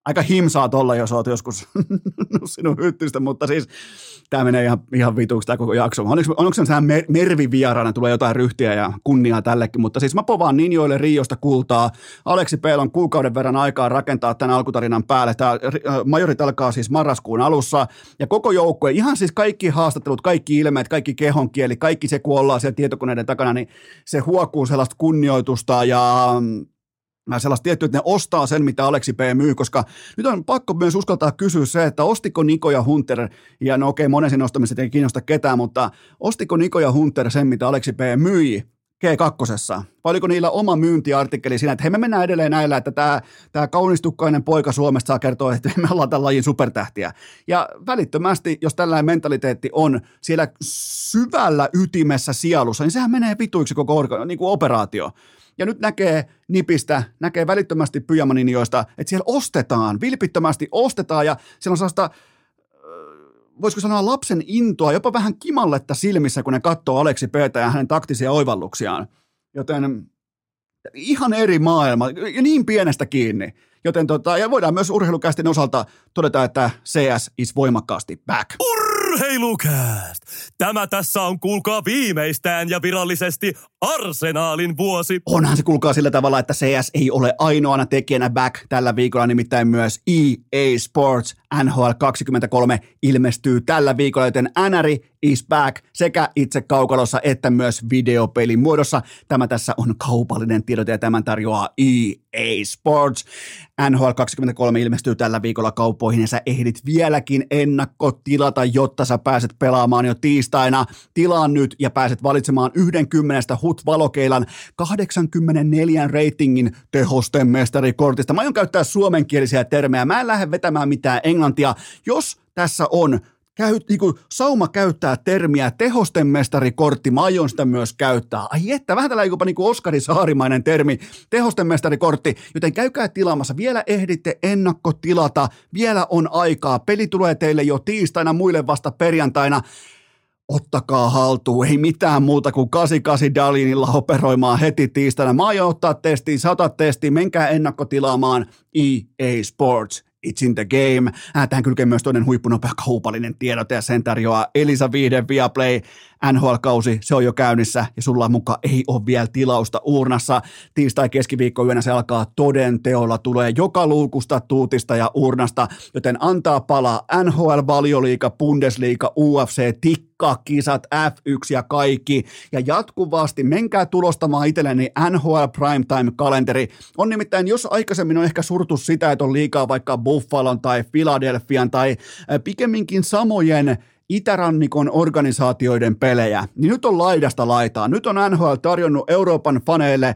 aika himsaa tolla, jos oot joskus (laughs) sinun hyttystä, mutta siis tämä menee ihan, ihan vituksi tämä koko jakso. Onko, onko se sehän mer- mervivieraana, tulee jotain ryhtiä ja kunniaa tällekin, mutta siis mä povaan Ninjoille Riosta kultaa. Aleksi Peil on kuukauden verran aikaa rakentaa tämän alkutarinan päälle. Tämä majorit alkaa siis marraskuun alussa ja koko joukkue, ihan siis kaikki haastattelut, kaikki ilmeet, kaikki kehonkieli, kaikki se, kun ollaan siellä tietokoneiden takana, niin se huokuu sellaista kunnioitusta ja sellaista tiettyä, että ne ostaa sen, mitä Aleksi P. myy, koska nyt on pakko myös uskaltaa kysyä se, että ostiko Niko ja Hunter, ja no okei, monen sen ostamiset ei kiinnosta ketään, mutta ostiko Niko ja Hunter sen, mitä Aleksi P. myi G2. Vai oliko niillä oma myyntiartikkeli siinä, että hei me mennään edelleen näillä, että tämä, tämä kaunistukkainen poika Suomesta saa kertoa, että me ollaan tämän lajin supertähtiä. Ja välittömästi, jos tällainen mentaliteetti on siellä syvällä ytimessä sielussa, niin sehän menee vituiksi koko niin kuin operaatio. Ja nyt näkee nipistä, näkee välittömästi pyjamaninjoista, että siellä ostetaan, vilpittömästi ostetaan ja siellä on sellaista voisiko sanoa lapsen intoa, jopa vähän kimalletta silmissä, kun ne katsoo Aleksi Pöötä ja hänen taktisia oivalluksiaan. Joten ihan eri maailma, ja niin pienestä kiinni. Joten tota, ja voidaan myös urheilukästin osalta todeta, että CS is voimakkaasti back. Urheilukääst! Tämä tässä on kuulkaa viimeistään ja virallisesti Arsenaalin vuosi. Onhan se kuulkaa sillä tavalla, että CS ei ole ainoana tekijänä back tällä viikolla, nimittäin myös EA Sports NHL 23 ilmestyy tällä viikolla, joten NRI is back sekä itse kaukalossa että myös videopelin muodossa. Tämä tässä on kaupallinen tiedote ja tämän tarjoaa EA Sports. NHL 23 ilmestyy tällä viikolla kauppoihin ja sä ehdit vieläkin ennakkotilata, jotta sä pääset pelaamaan jo tiistaina. Tilaa nyt ja pääset valitsemaan yhden kymmenestä HUT Valokeilan 84 ratingin tehosten mestarikortista. Mä aion käyttää suomenkielisiä termejä. Mä en lähde vetämään mitään englantia. Jos tässä on käy, niin kuin, sauma käyttää termiä tehosten mestarikortti, mä aion sitä myös käyttää. Ai että, vähän tällä jopa niin kuin Oskari Saarimainen termi, tehosten mestarikortti, joten käykää tilaamassa. Vielä ehditte ennakkotilata, vielä on aikaa. Peli tulee teille jo tiistaina, muille vasta perjantaina ottakaa haltuun, ei mitään muuta kuin 88 Dalinilla operoimaan heti tiistaina. Mä aion ottaa testiin, sata testiin, menkää ennakkotilaamaan EA Sports. It's in the game. Äh, tähän kylkee myös toinen huippunopea kaupallinen tiedote ja sen tarjoaa Elisa Viiden Viaplay NHL-kausi, se on jo käynnissä ja sulla mukaan ei ole vielä tilausta urnassa. Tiistai keskiviikko yönä se alkaa toden teolla, tulee joka luukusta, tuutista ja urnasta, joten antaa palaa NHL, Valioliiga, Bundesliga, UFC, tikka, kisat, F1 ja kaikki. Ja jatkuvasti menkää tulostamaan itselleni NHL Primetime-kalenteri. On nimittäin, jos aikaisemmin on ehkä surtu sitä, että on liikaa vaikka Buffalon tai Philadelphian tai äh, pikemminkin samojen itärannikon organisaatioiden pelejä, niin nyt on laidasta laitaa. Nyt on NHL tarjonnut Euroopan faneille äh,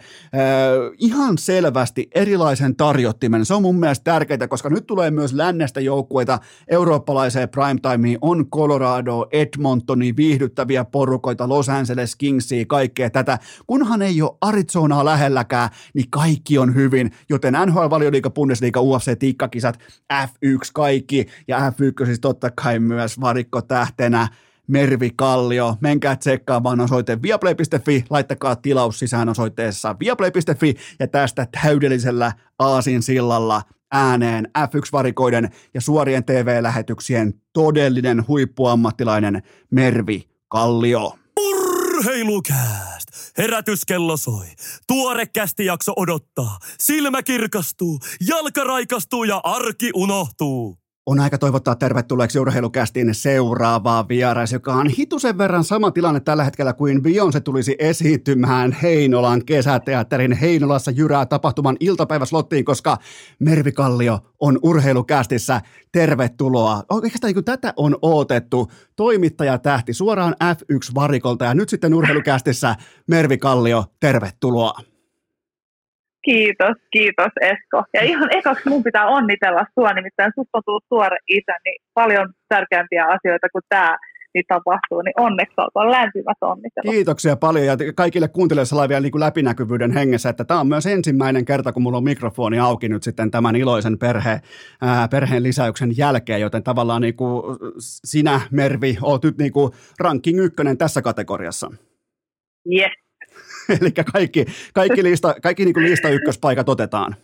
ihan selvästi erilaisen tarjottimen. Se on mun mielestä tärkeää, koska nyt tulee myös lännestä joukkueita eurooppalaiseen primetimeen. On Colorado, Edmontoni, viihdyttäviä porukoita, Los Angeles Kingsia, kaikkea tätä. Kunhan ei ole Arizonaa lähelläkään, niin kaikki on hyvin. Joten NHL, Valioliiga, Bundesliga, UFC, tikkakisat, F1 kaikki ja F1 siis totta kai myös varikko tähtenä Mervi Kallio. Menkää tsekkaamaan osoite viaplay.fi, laittakaa tilaus sisään osoitteessa viaplay.fi ja tästä täydellisellä aasin sillalla ääneen F1-varikoiden ja suorien TV-lähetyksien todellinen huippuammattilainen Mervi Kallio. Urheilukääst! Herätyskello soi. Tuore jakso odottaa. Silmä kirkastuu, jalka raikastuu ja arki unohtuu on aika toivottaa tervetulleeksi urheilukästiin seuraavaa vierais, joka on hitusen verran sama tilanne tällä hetkellä kuin Beyoncé tulisi esiintymään Heinolan kesäteatterin Heinolassa jyrää tapahtuman iltapäiväslottiin, koska Mervi Kallio on urheilukästissä. Tervetuloa. Oikeastaan niin tätä on odotettu toimittaja tähti suoraan F1-varikolta ja nyt sitten urheilukästissä Mervi Kallio, tervetuloa. Kiitos, kiitos Esko. Ja ihan ekaksi mun pitää onnitella sua, nimittäin susta on tullut tuore isä, niin paljon tärkeämpiä asioita kuin tämä niin tapahtuu, niin onneksi olkoon lämpimät onnittelut. Kiitoksia paljon ja kaikille kuuntelijoille vielä niin läpinäkyvyyden hengessä, että tämä on myös ensimmäinen kerta, kun mulla on mikrofoni auki nyt sitten tämän iloisen perhe, ää, perheen lisäyksen jälkeen, joten tavallaan niin kuin sinä, Mervi, oot nyt niin kuin ranking ykkönen tässä kategoriassa. Yes, (laughs) Eli kaikki, kaikki, lista, kaikki niin kuin lista ykköspaikat otetaan.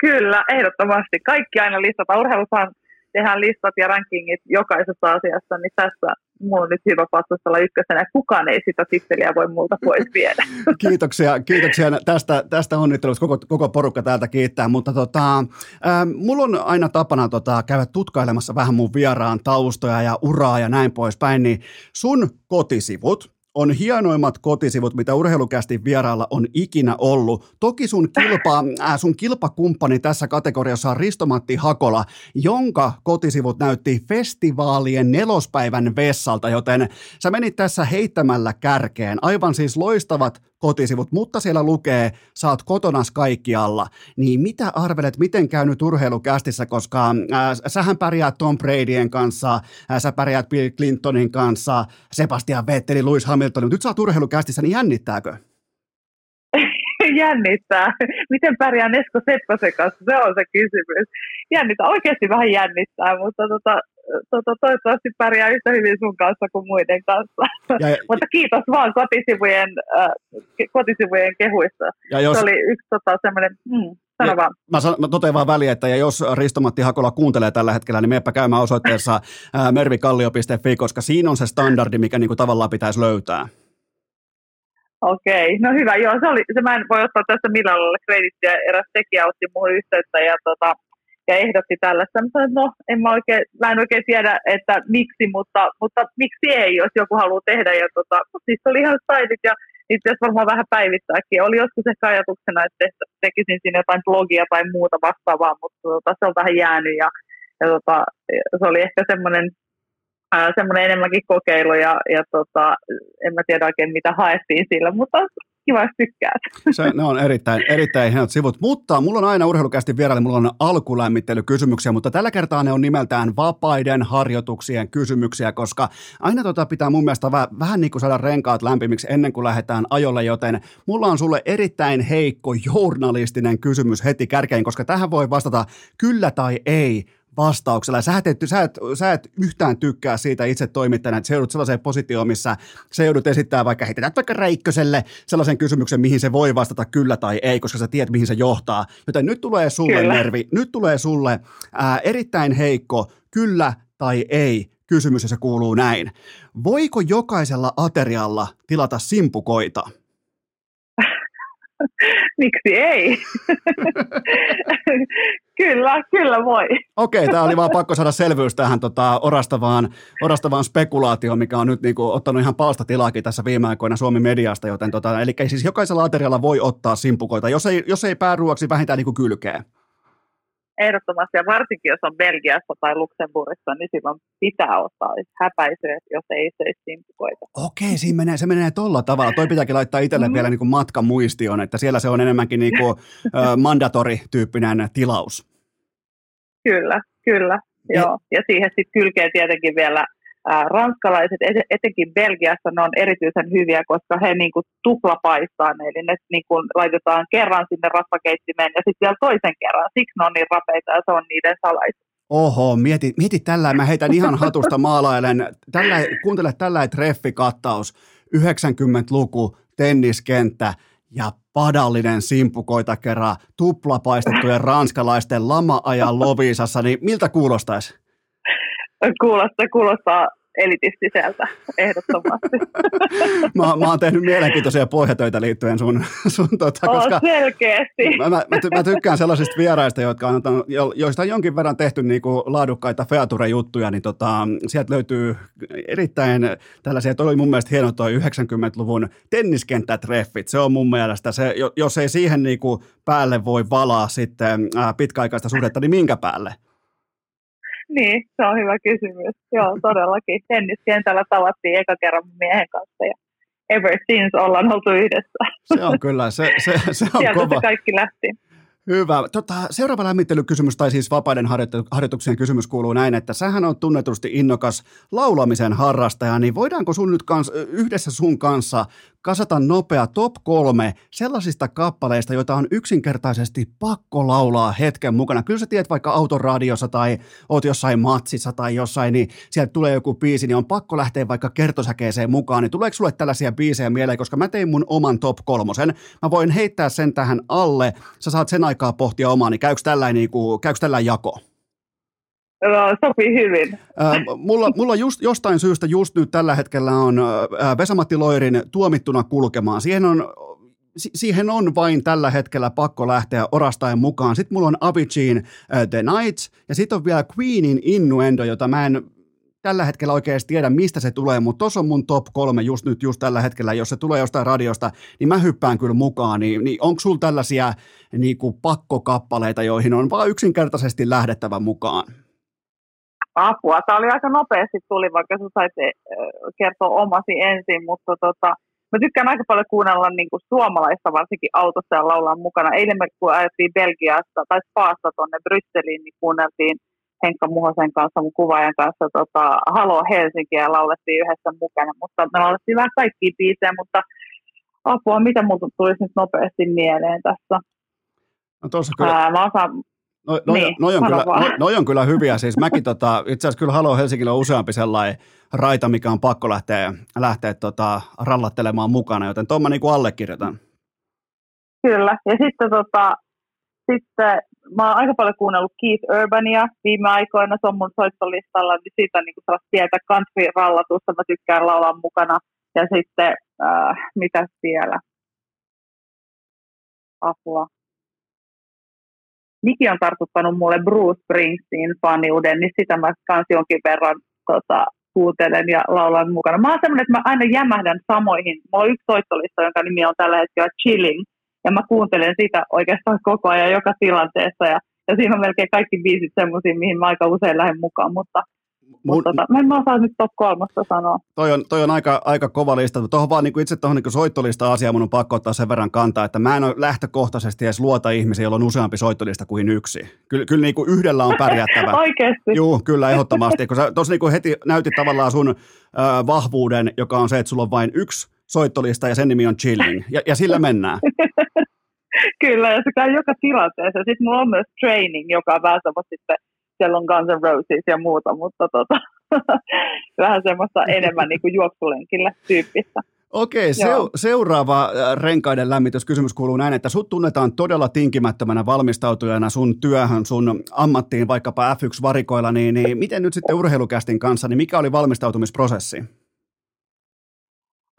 Kyllä, ehdottomasti. Kaikki aina listataan. Urheilussahan tehdään listat ja rankingit jokaisessa asiassa, niin tässä mulla on nyt hyvä patsustella ykkösenä. Kukaan ei sitä titteliä voi multa pois viedä. (laughs) Kiitoksia, kiitoksia tästä, tästä onnittelusta. Koko, koko porukka täältä kiittää. Mutta tota, äh, mulla on aina tapana tota, käydä tutkailemassa vähän mun vieraan taustoja ja uraa ja näin poispäin. Niin sun kotisivut, on hienoimmat kotisivut, mitä urheilukästi vieraalla on ikinä ollut. Toki sun, kilpa, äh, sun kilpakumppani tässä kategoriassa on Ristomatti Hakola, jonka kotisivut näytti festivaalien nelospäivän vessalta, joten sä menit tässä heittämällä kärkeen. Aivan siis loistavat kotisivut, mutta siellä lukee, saat kotonas kaikkialla. Niin mitä arvelet, miten käy nyt urheilukästissä, koska äh, sähän pärjäät Tom Bradyen kanssa, äh, sä pärjäät Bill Clintonin kanssa, Sebastian Vetteli, Lewis Hamilton, mutta nyt oot urheilukästissä, niin jännittääkö? (laughs) jännittää. Miten pärjää Esko Seppäsen kanssa? Se on se kysymys. Jännittää, oikeasti vähän jännittää, mutta tota, tota, toivottavasti pärjää yhtä hyvin sun kanssa kuin muiden kanssa. Ja, (laughs) Mutta kiitos vaan kotisivujen, äh, kotisivujen kehuista. Ja jos, Se oli yksi tota, semmoinen, mm, sano vaan. Mä, san, mä totean vaan väliin, että ja jos Ristomatti Hakola kuuntelee tällä hetkellä, niin meepä käymään osoitteessa (laughs) äh, mervikallio.fi, koska siinä on se standardi, mikä niinku tavallaan pitäisi löytää. Okei, no hyvä. Joo, se oli, se mä en voi ottaa tässä millään lailla kredittiä. Eräs tekijä otti muuhun yhteyttä ja tota, ja ehdotti tällaista. Mä sanoin, että no, en mä, oikein, mä en oikein tiedä, että miksi, mutta, mutta miksi ei, jos joku haluaa tehdä. Ja tota, siis oli ihan stailit ja niitä pitäisi varmaan vähän päivittääkin. Oli joskus ehkä ajatuksena, että tekisin sinne jotain blogia tai muuta vastaavaa, mutta tota, se on vähän jäänyt ja, ja tota, se oli ehkä semmoinen semmoinen enemmänkin kokeilu ja, ja tota, en mä tiedä oikein mitä haettiin sillä, mutta kiva, jos tykkäät. Se, ne on erittäin, erittäin hienot sivut, mutta mulla on aina urheilukästi vieraille, mulla on alkulämmittelykysymyksiä, mutta tällä kertaa ne on nimeltään vapaiden harjoituksien kysymyksiä, koska aina tota pitää mun mielestä vähän, vähän niin kuin saada renkaat lämpimiksi ennen kuin lähdetään ajolle, joten mulla on sulle erittäin heikko journalistinen kysymys heti kärkeen, koska tähän voi vastata kyllä tai ei vastauksella. Sä et, sä, et, sä et yhtään tykkää siitä itse toimittajana, että sä joudut sellaiseen positioon, missä sä joudut esittämään vaikka, heitetään vaikka Räikköselle sellaisen kysymyksen, mihin se voi vastata kyllä tai ei, koska sä tiedät, mihin se johtaa. Joten nyt tulee sulle, kyllä. Nervi, nyt tulee sulle ää, erittäin heikko kyllä tai ei kysymys, ja se kuuluu näin. Voiko jokaisella aterialla tilata simpukoita? (laughs) Miksi ei? (laughs) kyllä, kyllä voi. Okei, tämä oli vaan pakko saada selvyys tähän tota, orastavaan, orastavaan spekulaatioon, mikä on nyt niinku, ottanut ihan palstatilaakin tässä viime aikoina Suomen mediasta, joten tota, eli siis jokaisella aterialla voi ottaa simpukoita, jos ei, jos ei pääruoksi vähintään niinku kylkeä ehdottomasti, ja varsinkin jos on Belgiassa tai Luxemburgissa, niin silloin pitää ottaa häpäisyä, jos ei söisi simpukoita. Okei, siinä menee, se menee tolla tavalla. Toi pitääkin laittaa itselle mm. vielä niin kuin matkamuistioon, että siellä se on enemmänkin niin kuin, uh, mandatorityyppinen tilaus. Kyllä, kyllä. Ja, joo. ja siihen sitten kylkee tietenkin vielä ranskalaiset, etenkin Belgiassa, ne on erityisen hyviä, koska he niin kuin tuplapaistaa ne, eli ne niin kuin laitetaan kerran sinne rasvakeittimeen ja sitten vielä toisen kerran. Siksi ne on niin rapeita ja se on niiden salaisuus. Oho, mieti, mieti tällä, mä heitän ihan hatusta maalailen, tällä, kuuntele tällä treffikattaus, 90-luku, tenniskenttä ja padallinen simpukoita kerran tuplapaistettujen ranskalaisten lama-ajan Lovisassa, niin miltä kuulostaisi? kuulostaa, kuulostaa elitistiseltä, ehdottomasti. (laughs) mä, mä oon tehnyt mielenkiintoisia pohjatöitä liittyen sun, sun tota, koska selkeästi. Mä, mä, mä, tykkään sellaisista vieraista, jotka on, joista on jonkin verran tehty niinku laadukkaita feature-juttuja, niin tota, sieltä löytyy erittäin tällaisia, toi oli mun mielestä hieno toi 90-luvun tenniskenttätreffit, se on mun mielestä, se, jos ei siihen niinku päälle voi valaa sitten pitkäaikaista suhdetta, niin minkä päälle? Niin, se on hyvä kysymys. Joo, todellakin. Tenniskentällä tavattiin eka kerran miehen kanssa ja ever since ollaan oltu yhdessä. Se on kyllä, se, se, se on Sieltä kova. se kaikki lähti. Hyvä. Tota, seuraava lämmittelykysymys, tai siis vapaiden harjoituksien kysymys kuuluu näin, että sähän on tunnetusti innokas laulamisen harrastaja, niin voidaanko sun nyt kans, yhdessä sun kanssa kasata nopea top kolme sellaisista kappaleista, joita on yksinkertaisesti pakko laulaa hetken mukana. Kyllä sä tiedät vaikka autoradiossa tai oot jossain matsissa tai jossain, niin sieltä tulee joku biisi, niin on pakko lähteä vaikka kertosäkeeseen mukaan. Niin tuleeko sulle tällaisia biisejä mieleen, koska mä tein mun oman top kolmosen. Mä voin heittää sen tähän alle. Sä saat sen aikaa pohtia omaa, niin käykö tällainen, niin käykö tällainen jako? No, sopii hyvin. Mulla, mulla just, jostain syystä just nyt tällä hetkellä on Vesamatti Loirin tuomittuna kulkemaan. Siihen on, siihen on vain tällä hetkellä pakko lähteä orastaen mukaan. Sitten mulla on Aviciin äh, The Nights ja sitten on vielä Queenin Innuendo, jota mä en tällä hetkellä oikeasti tiedä, mistä se tulee, mutta tuossa on mun top kolme just nyt, just tällä hetkellä. Jos se tulee jostain radiosta, niin mä hyppään kyllä mukaan. Niin, niin onko sulla tällaisia niin kuin pakkokappaleita, joihin on vaan yksinkertaisesti lähdettävä mukaan? Apua. Tämä oli aika nopeasti tuli, vaikka sä sait eh, kertoa omasi ensin, mutta tota, mä tykkään aika paljon kuunnella niin kuin suomalaista, varsinkin autossa ja laulaa mukana. Eilen me kun ajettiin Belgiasta tai Spaasta tuonne Brysseliin, niin kuunneltiin Henkka Muhosen kanssa, mun kuvaajan kanssa, tota, Halo Helsinki ja laulettiin yhdessä mukana, mutta me laulettiin vähän kaikkia biisejä, mutta apua, mitä muuta tulisi nyt nopeasti mieleen tässä? No tuossa kyllä. Ää, mä osaan, No, no, niin, no, on kyllä, no, no on kyllä hyviä. Siis mäkin tota, itse asiassa kyllä Halo Helsingillä on useampi sellainen raita, mikä on pakko lähteä, lähteä tota, rallattelemaan mukana, joten tuon mä niin kuin allekirjoitan. Kyllä, ja sitten, tota, sitten mä oon aika paljon kuunnellut Keith Urbania viime aikoina, se on mun soittolistalla, niin siitä on niin kuin sellaista pientä country-rallatusta, mä tykkään laulaa mukana. Ja sitten, äh, mitä vielä? Apua. Niki on tartuttanut mulle Bruce Springsteen faniuden, niin sitä mä kans jonkin verran tota, kuuntelen ja laulan mukana. Mä oon semmoinen, että mä aina jämähdän samoihin. Mulla on yksi soittolista, jonka nimi on tällä hetkellä Chilling, ja mä kuuntelen sitä oikeastaan koko ajan joka tilanteessa, ja, ja siinä on melkein kaikki biisit semmoisia, mihin mä aika usein lähden mukaan, mutta Mun, mutta tota, en mä osaa nyt top kolmasta sanoa. Toi on, toi on aika, aika kova lista. Tuohon vaan niin kuin itse tuohon niin soittolista asiaa mun on pakko ottaa sen verran kantaa, että mä en ole lähtökohtaisesti edes luota ihmisiä, joilla on useampi soittolista kuin yksi. Kyllä, kyllä niin kuin yhdellä on pärjättävä. (laughs) Oikeasti? Joo, kyllä ehdottomasti. Kun sä tuossa niin heti näytit tavallaan sun äh, vahvuuden, joka on se, että sulla on vain yksi soittolista ja sen nimi on Chilling. Ja, ja sillä mennään. (laughs) Kyllä, ja se käy joka tilanteessa. Sitten mulla on myös training, joka on vähän sitten, siellä on Guns N' Roses ja muuta, mutta tota, (laughs) vähän semmoista enemmän niin kuin juoksulenkillä tyyppistä. Okei, se, seuraava äh, renkaiden lämmityskysymys kuuluu näin, että sut tunnetaan todella tinkimättömänä valmistautujana sun työhön, sun ammattiin, vaikkapa F1-varikoilla, niin, niin miten nyt sitten urheilukästin kanssa, niin mikä oli valmistautumisprosessi?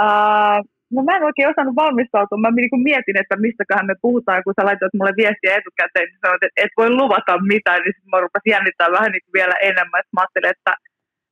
Uh, no mä en oikein osannut valmistautua. Mä niin mietin, että mistäköhän me puhutaan, kun sä laitoit mulle viestiä etukäteen, niin sanoit, että et voi luvata mitään, niin sitten mä rupesin jännittää vähän niin vielä enemmän. Että mä ajattelin, että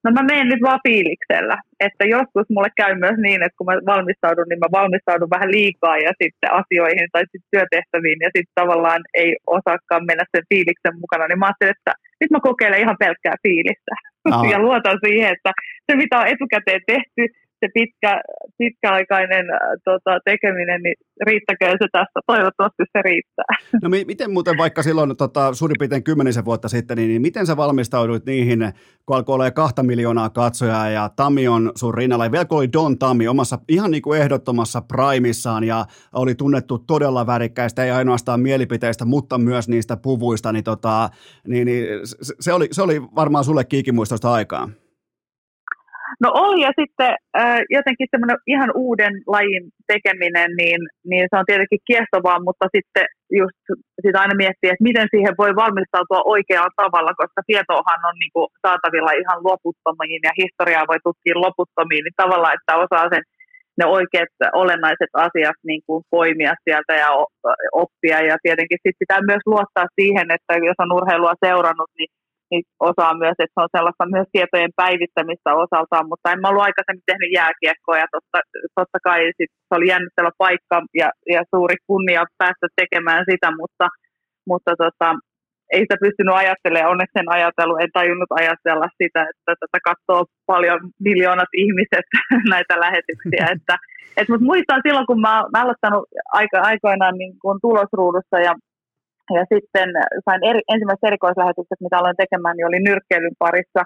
no mä menen nyt vaan fiiliksellä. Että joskus mulle käy myös niin, että kun mä valmistaudun, niin mä valmistaudun vähän liikaa ja sitten asioihin tai sitten työtehtäviin ja sitten tavallaan ei osaakaan mennä sen fiiliksen mukana. Niin mä ajattelin, että nyt mä kokeilen ihan pelkkää fiilistä. No. (laughs) ja luotan siihen, että se mitä on etukäteen tehty, se pitkä, pitkäaikainen äh, tota, tekeminen, niin riittäkö se tästä? Toivottavasti se riittää. No mi- miten muuten vaikka silloin tota, suurin piirtein kymmenisen vuotta sitten, niin, niin miten sä valmistauduit niihin, kun alkoi olla kahta miljoonaa katsojaa ja Tami on sun rinnalla, ja vielä kun oli Don Tami omassa ihan niin kuin ehdottomassa primissaan ja oli tunnettu todella värikkäistä, ei ainoastaan mielipiteistä, mutta myös niistä puvuista, niin, tota, niin, niin se, oli, se oli varmaan sulle kiikimuistosta aikaa. No oli ja sitten äh, jotenkin semmoinen ihan uuden lajin tekeminen, niin, niin se on tietenkin kiehtovaa, mutta sitten just sitä aina miettii, että miten siihen voi valmistautua oikealla tavalla, koska tietoahan on niin kuin saatavilla ihan loputtomiin ja historiaa voi tutkia loputtomiin, niin tavallaan, että osaa sen ne oikeat olennaiset asiat niin kuin poimia sieltä ja oppia. Ja tietenkin sit pitää myös luottaa siihen, että jos on urheilua seurannut, niin niin osaa myös, että se on sellaista myös tietojen päivittämistä osaltaan, mutta en mä ollut aikaisemmin tehnyt jääkiekkoa ja totta, totta kai sit se oli jännittävä paikka ja, ja suuri kunnia päästä tekemään sitä, mutta, mutta tota, ei sitä pystynyt ajattelemaan, onneksi en ajatellut, en tajunnut ajatella sitä, että tätä katsoo paljon miljoonat ihmiset (laughs) näitä lähetyksiä, että et, mutta muistan silloin, kun mä, mä aloittanut aika, aikoinaan niin kun tulosruudussa ja ja sitten sain eri, ensimmäiset erikoislähetykset, mitä aloin tekemään, niin oli nyrkkeilyn parissa.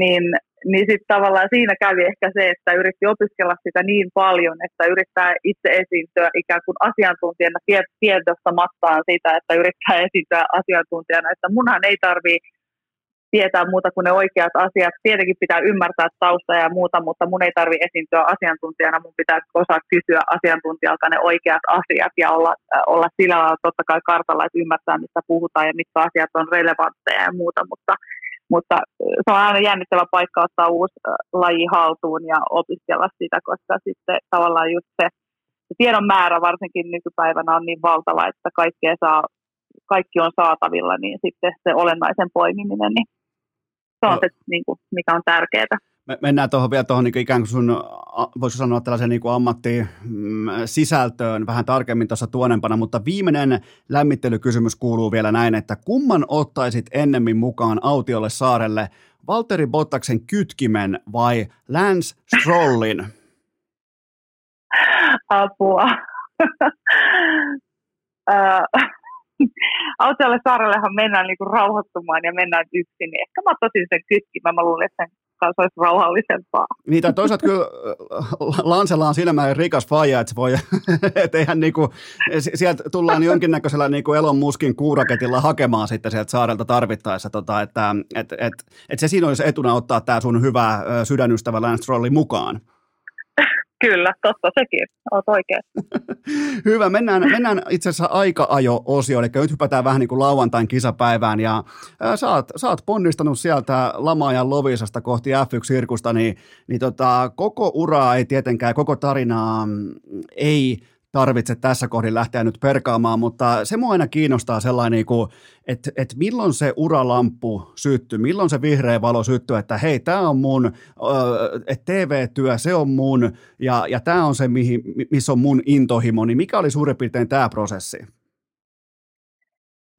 Niin, niin sitten tavallaan siinä kävi ehkä se, että yritti opiskella sitä niin paljon, että yrittää itse esiintyä ikään kuin asiantuntijana tiedosta mattaan sitä, että yrittää esiintyä asiantuntijana, että munhan ei tarvitse tietää muuta kuin ne oikeat asiat. Tietenkin pitää ymmärtää tausta ja muuta, mutta mun ei tarvi esiintyä asiantuntijana. Mun pitää osaa kysyä asiantuntijalta ne oikeat asiat ja olla, äh, olla sillä lailla totta kai kartalla, että ymmärtää, mistä puhutaan ja mitkä asiat on relevantteja ja muuta. Mutta, mutta äh, se on aina jännittävä paikka ottaa uusi äh, laji haltuun ja opiskella sitä, koska sitten tavallaan just se, se tiedon määrä varsinkin nykypäivänä on niin valtava, että kaikkea saa kaikki on saatavilla, niin sitten se olennaisen poimiminen, niin se on se, niin kuin, mikä on tärkeää. Me mennään tuohon vielä tuohon niin ikään kuin sun, voisi sanoa tällaisen niin ammattisisältöön vähän tarkemmin tuossa tuonempana, mutta viimeinen lämmittelykysymys kuuluu vielä näin, että kumman ottaisit ennemmin mukaan autiolle saarelle, Valtteri Bottaksen kytkimen vai Lance Strollin? (laughs) Apua. (laughs) (laughs) Autiolle saarellehan mennään niinku rauhoittumaan ja mennään yksin, niin ehkä mä tosin sen kytkimään, mä luulen, että sen kanssa olisi rauhallisempaa. Niin, toisaalta kyllä äh, Lansella on silmään rikas faija, että voi, (laughs) et eihän niinku, sieltä tullaan jonkinnäköisellä niinku Elon Muskin kuuraketilla hakemaan sitten sieltä saarelta tarvittaessa, tota, että et, et, et se siinä olisi etuna ottaa tämä sun hyvä sydänystävä Lance Strollin mukaan. Kyllä, totta sekin. Olet oikein. (laughs) Hyvä, mennään, mennään itse asiassa aika-ajo-osio, eli nyt hypätään vähän niin kuin lauantain kisapäivään, ja ää, sä, oot, sä oot ponnistanut sieltä Lamaajan Lovisasta kohti F1-sirkusta, niin, niin tota, koko uraa ei tietenkään, koko tarinaa mm, ei tarvitse tässä kohdin lähteä nyt perkaamaan, mutta se mua aina kiinnostaa sellainen, että, että milloin se uralamppu syttyy, milloin se vihreä valo syttyy, että hei, tämä on mun, että TV-työ, se on mun, ja, ja tämä on se, mihin, missä on mun intohimo, niin mikä oli suurin piirtein tämä prosessi?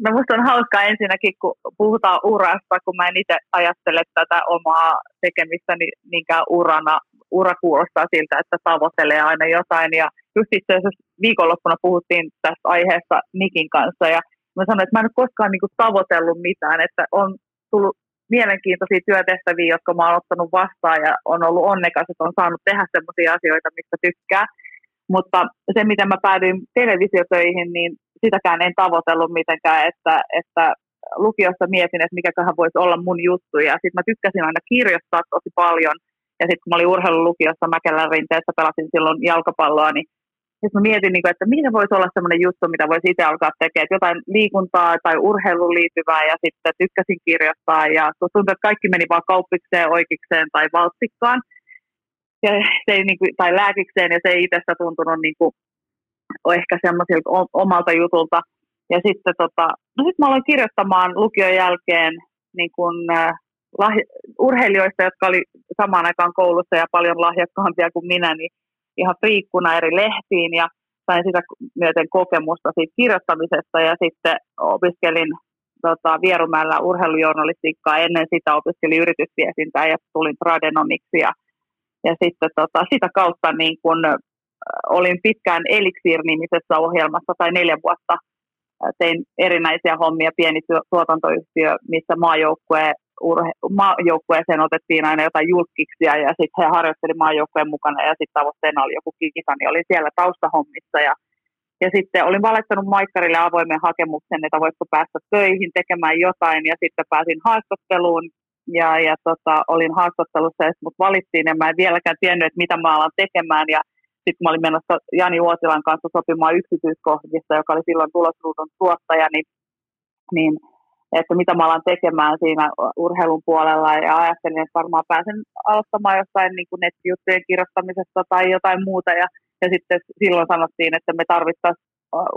No musta on hauskaa ensinnäkin, kun puhutaan urasta, kun mä en itse ajattele tätä omaa tekemistä niinkään urana. Ura kuulostaa siltä, että tavoittelee aina jotain. Ja just itse asiassa viikonloppuna puhuttiin tästä aiheesta Nikin kanssa. Ja mä sanoin, että mä en ole koskaan niin kuin tavoitellut mitään. Että on tullut mielenkiintoisia työtehtäviä, jotka mä oon ottanut vastaan ja on ollut onnekas, että on saanut tehdä sellaisia asioita, mistä tykkää. Mutta se, miten mä päädyin televisiotöihin, niin sitäkään en tavoitellut mitenkään, että, että lukiossa mietin, että mikäköhän voisi olla mun juttu. Ja sitten mä tykkäsin aina kirjoittaa tosi paljon. Ja sitten kun mä olin urheilulukiossa Mäkelän rinteessä, pelasin silloin jalkapalloa, niin sitten mä mietin, niin että mikä voisi olla sellainen juttu, mitä voisi itse alkaa tekemään. Että jotain liikuntaa tai urheiluun liittyvää ja sitten tykkäsin kirjoittaa. Ja tuntui, että kaikki meni vaan kauppikseen, oikeikseen tai valttikkaan. Ja se ei, niin kuin, tai lääkikseen ja se ei itsestä tuntunut niin kuin, ehkä semmoisilta omalta jutulta. Ja sitten tota, no sit mä aloin kirjoittamaan lukion jälkeen niin kun, äh, lahja- urheilijoista, jotka oli samaan aikaan koulussa ja paljon lahjakkaampia kuin minä, niin ihan friikkuna eri lehtiin ja sain sitä myöten kokemusta siitä kirjoittamisesta ja sitten opiskelin tota, Vierumäellä urheilujournalistiikkaa. Ennen sitä opiskelin yritysviestintää ja tulin tradenomiksi ja, ja sitten tota, sitä kautta niin kun, olin pitkään Elixir-nimisessä ohjelmassa tai neljä vuotta tein erinäisiä hommia, pieni tuotantoyhtiö, missä maajoukkue urhe- maajoukkueeseen otettiin aina jotain julkiksia ja sitten he harjoitteli maajoukkueen mukana ja sitten tavoitteena oli joku kikisa, niin oli siellä taustahommissa ja, ja sitten olin valittanut Maikkarille avoimen hakemuksen, että voisiko päästä töihin tekemään jotain ja sitten pääsin haastatteluun ja, ja tota, olin haastattelussa mut valittiin ja mä en vieläkään tiennyt, että mitä mä alan tekemään ja sitten mä olin menossa Jani Uotilan kanssa sopimaan yksityiskohdista, joka oli silloin tulosruudun tuottaja, niin, niin että mitä mä alan tekemään siinä urheilun puolella. Ja ajattelin, että varmaan pääsen aloittamaan jostain niin kuin nettijuttujen kirjoittamisesta tai jotain muuta. Ja, ja sitten silloin sanottiin, että me tarvittaisiin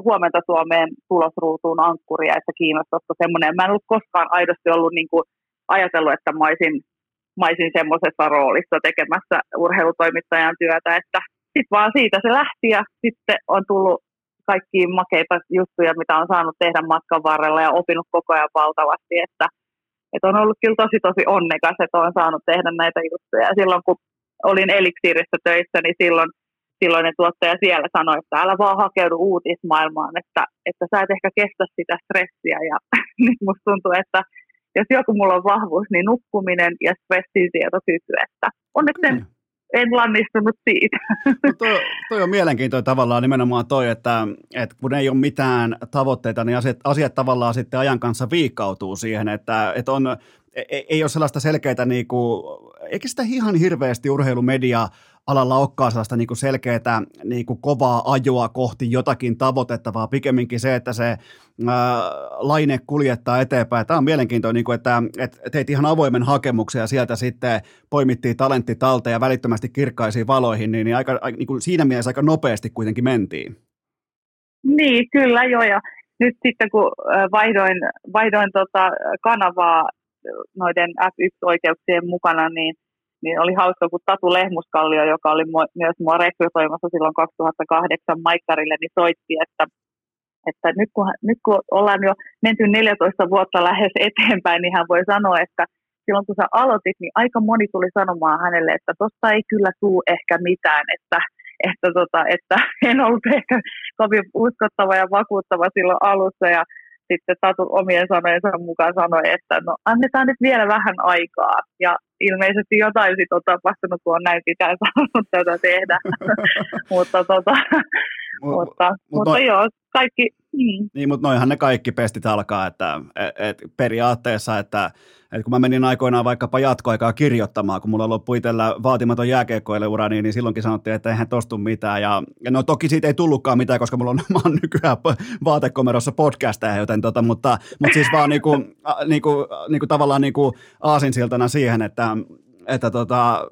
huomenta Suomeen tulosruutuun ankkuria, että kiinnostaisiko semmoinen. Mä en ollut koskaan aidosti ollut niin kuin ajatellut, että mä olisin, mä olisin semmoisessa roolissa tekemässä urheilutoimittajan työtä, että sitten vaan siitä se lähti ja sitten on tullut kaikki makeita juttuja, mitä on saanut tehdä matkan varrella ja opinut koko ajan valtavasti, että, että on ollut kyllä tosi tosi onnekas, että on saanut tehdä näitä juttuja. Ja silloin kun olin Elixiirissä töissä, niin silloin silloinen tuottaja siellä sanoi, että älä vaan hakeudu uutismaailmaan, että, että sä et ehkä kestä sitä stressiä. Ja (laughs) nyt musta tuntuu, että jos joku mulla on vahvuus, niin nukkuminen ja stressin sietokyky. Että onneksi en, en lannistunut siitä. No toi, toi on mielenkiintoinen tavallaan nimenomaan toi, että, että kun ei ole mitään tavoitteita, niin asiat, asiat tavallaan sitten ajan kanssa viikkautuu siihen, että, että on, ei, ei ole sellaista selkeää, niin kuin, eikä sitä ihan hirveästi urheilumedia alalla olekaan sellaista niin selkeää niin kovaa ajoa kohti jotakin tavoitetta, vaan pikemminkin se, että se ää, laine kuljettaa eteenpäin. Tämä on mielenkiintoinen, niin kuin, että, että teit ihan avoimen hakemuksen ja sieltä sitten poimittiin talentti talta ja välittömästi kirkkaisiin valoihin, niin, niin, aika, niin kuin siinä mielessä aika nopeasti kuitenkin mentiin. Niin, kyllä joo. Ja nyt sitten kun vaihdoin, vaihdoin tota kanavaa noiden F1-oikeuksien mukana, niin niin oli hauska, kun Tatu Lehmuskallio, joka oli myös mua rekrytoimassa silloin 2008 Maikkarille, niin soitti, että, että nyt, kun, nyt kun ollaan jo menty 14 vuotta lähes eteenpäin, niin hän voi sanoa, että silloin kun sä aloitit, niin aika moni tuli sanomaan hänelle, että tosta ei kyllä tuu ehkä mitään, että, että, tota, että en ollut ehkä kovin uskottava ja vakuuttava silloin alussa. Ja sitten Tatu omien sanojensa mukaan sanoi, että no annetaan nyt vielä vähän aikaa. Ja ilmeisesti jotain sitten on tapahtunut, kun on näin pitää saanut tätä tehdä. (laughs) mutta tota, mutta, mut mutta noi, joo, kaikki. Mm. Niin, mutta noihan ne kaikki pestit alkaa, että et, et periaatteessa, että et kun mä menin aikoinaan vaikkapa jatkoaikaa kirjoittamaan, kun mulla loppui itsellä vaatimaton jääkeikkoille ura, niin, niin silloinkin sanottiin, että eihän tostu mitään. Ja, ja no toki siitä ei tullutkaan mitään, koska mulla on, (laughs) mä oon nykyään vaatekomerossa podcasteja, joten tota, mutta, mutta siis vaan niinku, niinku, niinku tavallaan niinku aasinsiltana siihen, että, että tota,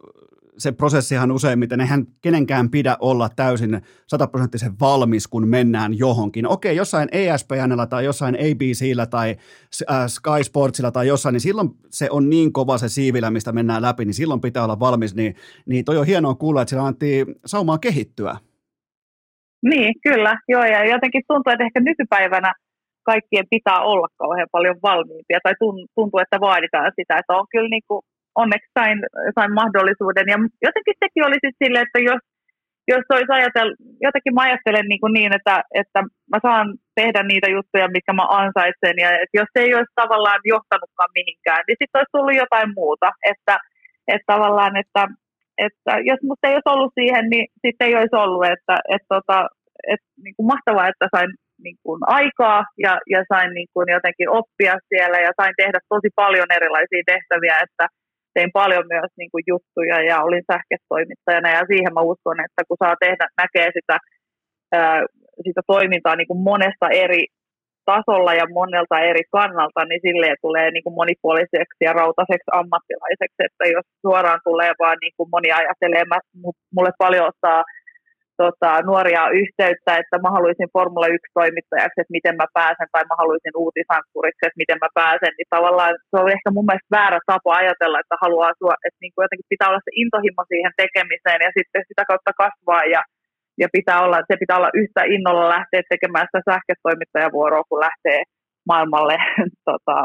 se prosessihan useimmiten, eihän kenenkään pidä olla täysin sataprosenttisen valmis, kun mennään johonkin. Okei, jossain ESPNllä tai jossain ABCllä tai äh, Sky Sportsilla tai jossain, niin silloin se on niin kova se siivilä, mistä mennään läpi, niin silloin pitää olla valmis. Niin, niin toi on hienoa kuulla, että sillä annettiin saumaa kehittyä. Niin, kyllä. Joo, ja jotenkin tuntuu, että ehkä nykypäivänä kaikkien pitää olla kauhean paljon valmiimpia tai tuntuu, että vaaditaan sitä, että on kyllä niin kuin, onneksi sain, sain mahdollisuuden. Ja jotenkin sekin oli sitten silleen, että jos jos olisi ajatella, jotenkin mä ajattelen niin, kuin niin että, että mä saan tehdä niitä juttuja, mitkä mä ansaitsen, ja että jos se ei olisi tavallaan johtanutkaan mihinkään, niin sitten olisi tullut jotain muuta, että, että tavallaan, että, että jos musta ei olisi ollut siihen, niin sitten ei olisi ollut, että, että, tota, että, että niin kuin mahtavaa, että sain niin kuin aikaa ja, ja sain niin kuin jotenkin oppia siellä ja sain tehdä tosi paljon erilaisia tehtäviä, että, tein paljon myös niin kuin juttuja ja olin sähkötoimittajana ja siihen mä uskon, että kun saa tehdä, näkee sitä, ää, sitä toimintaa niin kuin monesta eri tasolla ja monelta eri kannalta, niin silleen tulee niin kuin monipuoliseksi ja rautaiseksi ammattilaiseksi, että jos suoraan tulee vaan niin kuin moni ajattelee, mä, mulle paljon ottaa tota, nuoria yhteyttä, että mä haluaisin Formula 1-toimittajaksi, että miten mä pääsen, tai mä haluaisin uutisankkuriksi, että miten mä pääsen, niin tavallaan se on ehkä mun mielestä väärä tapa ajatella, että haluaa, että niin kuin jotenkin pitää olla se intohimo siihen tekemiseen ja sitten sitä kautta kasvaa ja, ja pitää olla, se pitää olla yhtä innolla lähteä tekemään sitä sähkötoimittajavuoroa, kun lähtee maailmalle (laughs) tota,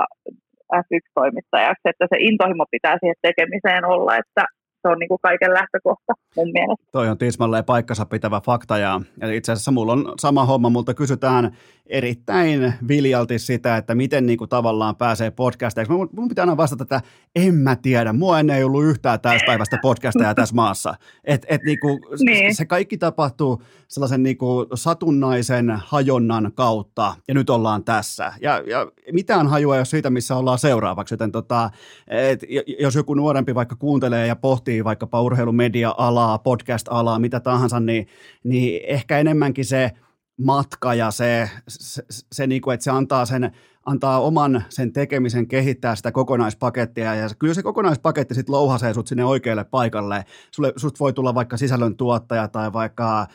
F1-toimittajaksi, että se intohimo pitää siihen tekemiseen olla, että se on niin kuin kaiken lähtökohta mun mielestä. Toi on tismalleen paikkansa pitävä fakta ja, itse asiassa mulla on sama homma, multa kysytään erittäin viljalti sitä, että miten niin kuin tavallaan pääsee podcasteiksi. Mun, mun pitää aina vastata, että en mä tiedä, mua ennen ei ollut yhtään täyspäiväistä podcasteja tässä maassa. Et, et niin kuin, niin. Se kaikki tapahtuu sellaisen niin kuin satunnaisen hajonnan kautta ja nyt ollaan tässä. Ja, ja mitään hajua ei ole siitä, missä ollaan seuraavaksi, joten tota, et, jos joku nuorempi vaikka kuuntelee ja pohtii vaikkapa urheilumedia-alaa, podcast-alaa, mitä tahansa, niin, niin ehkä enemmänkin se – matka ja se, se, se, se niin kuin, että se antaa, sen, antaa oman sen tekemisen kehittää sitä kokonaispakettia ja kyllä se kokonaispaketti sitten louhasee sut sinne oikealle paikalle. Sulle, sut voi tulla vaikka sisällön tuottaja tai vaikka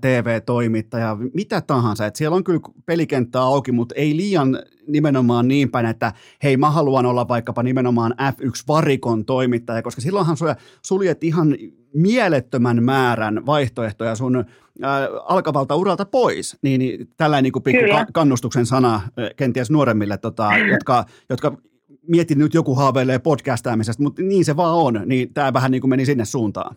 TV-toimittaja, mitä tahansa. Et siellä on kyllä pelikenttä auki, mutta ei liian nimenomaan niin päin, että hei mä haluan olla vaikkapa nimenomaan F1-varikon toimittaja, koska silloinhan suljet ihan mielettömän määrän vaihtoehtoja sun äh, alkavalta uralta pois, niin, niin tällainen niin kuin pikku Kyllä. kannustuksen sana äh, kenties nuoremmille, tota, (clears throat) jotka, jotka mietin nyt joku haaveilee podcastaamisesta, mutta niin se vaan on, niin tämä vähän niin kuin meni sinne suuntaan.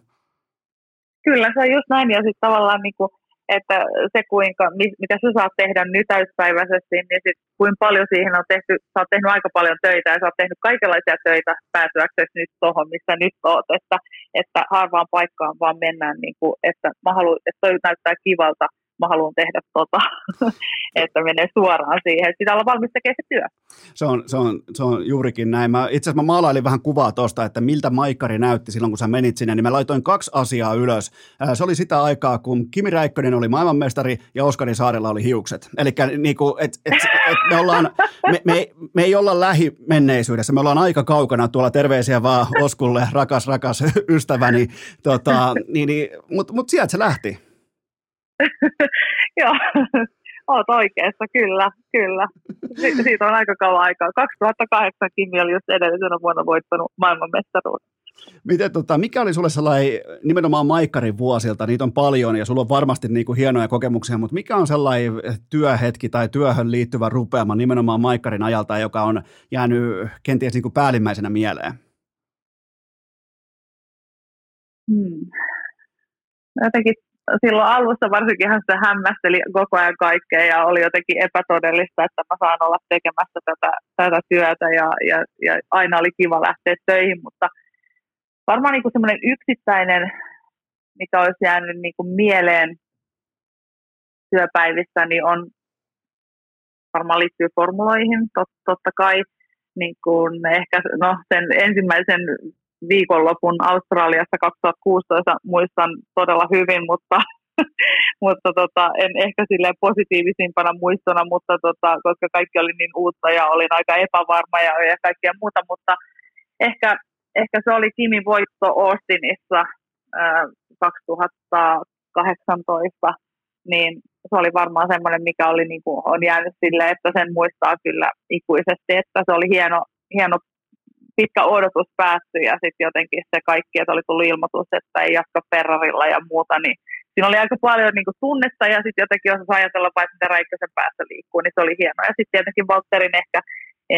Kyllä, se on just näin, ja sitten tavallaan niin kuin, että se kuinka, mitä sä saat tehdä nyt täyspäiväisesti, niin sit kuinka paljon siihen on tehty, sä oot tehnyt aika paljon töitä ja sä oot tehnyt kaikenlaisia töitä päätyäksesi nyt tuohon, missä nyt oot, että, että harvaan paikkaan vaan mennään, niin kuin, että mä haluan, että toi näyttää kivalta, mä haluan tehdä tota, (laughs) että menee suoraan siihen. Pitää olla valmis tekemään se työ. Se on, se on, se on juurikin näin. Mä, itse asiassa mä maalailin vähän kuvaa tuosta, että miltä Maikkari näytti silloin, kun sä menit sinne, niin mä laitoin kaksi asiaa ylös. Se oli sitä aikaa, kun Kimi Räikkönen oli maailmanmestari ja Oskari Saarella oli hiukset. Eli niinku, me, ollaan, me, me, me ei olla lähimenneisyydessä, me ollaan aika kaukana tuolla, terveisiä vaan Oskulle, rakas, rakas ystäväni, tota, niin, niin, mutta mut sieltä se lähti. Joo, oot oikeassa, kyllä, kyllä. Si- siitä on aika kauan aikaa. 2008 Kimi oli just edellisenä vuonna voittanut maailmanmestaruuden. Miten, tota, mikä oli sulle sellainen nimenomaan Maikkarin vuosilta, niitä on paljon ja sulla on varmasti niinku hienoja kokemuksia, mutta mikä on sellainen työhetki tai työhön liittyvä rupeama nimenomaan Maikkarin ajalta, joka on jäänyt kenties niinku päällimmäisenä mieleen? Hmm. Jotenkin silloin alussa varsinkin se hämmästeli koko ajan kaikkea ja oli jotenkin epätodellista, että mä saan olla tekemässä tätä, tätä työtä ja, ja, ja, aina oli kiva lähteä töihin, mutta varmaan niin semmoinen yksittäinen, mikä olisi jäänyt niin kuin mieleen työpäivistä, niin on varmaan liittyy formuloihin, tot, totta kai. Niin kuin ehkä no, sen ensimmäisen viikonlopun Australiassa 2016 muistan todella hyvin, mutta, (laughs) mutta tota, en ehkä sille positiivisimpana muistona, mutta tota, koska kaikki oli niin uutta ja olin aika epävarma ja, ja kaikkea muuta, mutta ehkä, ehkä se oli Kimin voitto Austinissa äh, 2018, niin se oli varmaan semmoinen, mikä oli, niin kuin, on jäänyt sille, että sen muistaa kyllä ikuisesti, että se oli hieno, hieno pitkä odotus päättyi ja sitten jotenkin se kaikki, että oli tullut ilmoitus, että ei jatka Ferrarilla ja muuta, niin siinä oli aika paljon niin kuin, tunnetta ja sitten jotenkin osasi ajatella vain, että Räikkösen päässä liikkuu, niin se oli hienoa. Ja sitten tietenkin Valtterin ehkä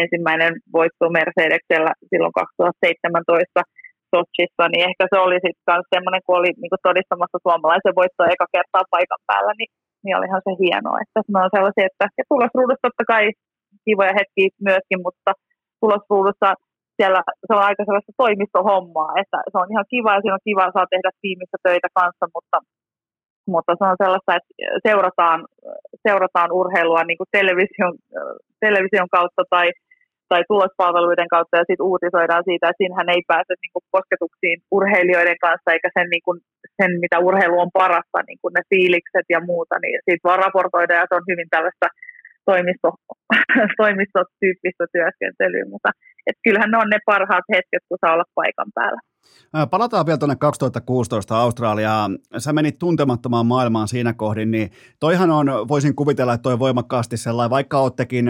ensimmäinen voitto Mercedesellä silloin 2017 Sochissa, niin ehkä se oli sitten myös semmoinen, kun oli niin kuin todistamassa suomalaisen voittoa eka kertaa paikan päällä, niin, niin olihan se hienoa. Että ne on sellaisia, että ja tulosruudussa totta kai kivoja hetkiä myöskin, mutta tulosruudussa siellä se on aika sellaista toimistohommaa, että se on ihan kiva ja siinä on kiva saa tehdä tiimissä töitä kanssa, mutta, mutta se on sellaista, että seurataan, seurataan urheilua niin kuin television, television kautta tai, tai tulospalveluiden kautta ja sitten uutisoidaan siitä, että siinähän ei pääse niin kuin kosketuksiin urheilijoiden kanssa eikä sen, niin kuin, sen mitä urheilu on parasta, niin kuin ne fiilikset ja muuta, niin siitä vaan raportoidaan ja se on hyvin tällaista toimisto, (laughs) toimistotyyppistä työskentelyä, mutta et kyllähän ne on ne parhaat hetket, kun saa olla paikan päällä. Palataan vielä tuonne 2016 Australiaan. Sä menit tuntemattomaan maailmaan siinä kohdin, niin toihan on, voisin kuvitella, että toi voimakkaasti sellainen, vaikka oottekin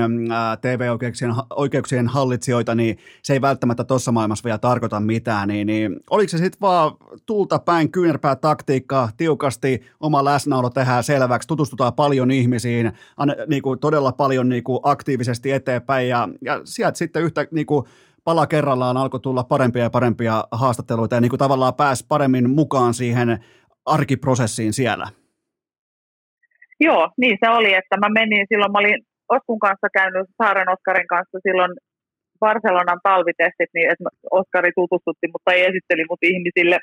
TV-oikeuksien oikeuksien hallitsijoita, niin se ei välttämättä tuossa maailmassa vielä tarkoita mitään, niin, niin oliko se sitten vaan tulta päin, kyynärpää taktiikkaa, tiukasti oma läsnäolo tehdään selväksi, tutustutaan paljon ihmisiin, an, niin kuin todella paljon niin kuin aktiivisesti eteenpäin ja, ja sieltä sitten yhtä niin kuin pala kerrallaan alkoi tulla parempia ja parempia haastatteluita ja niin kuin tavallaan pääsi paremmin mukaan siihen arkiprosessiin siellä. Joo, niin se oli, että mä menin silloin, mä olin Oskun kanssa käynyt Saaren Oskarin kanssa silloin Barcelonan talvitestit, niin että Oskari tutustutti, mutta ei esitteli mut ihmisille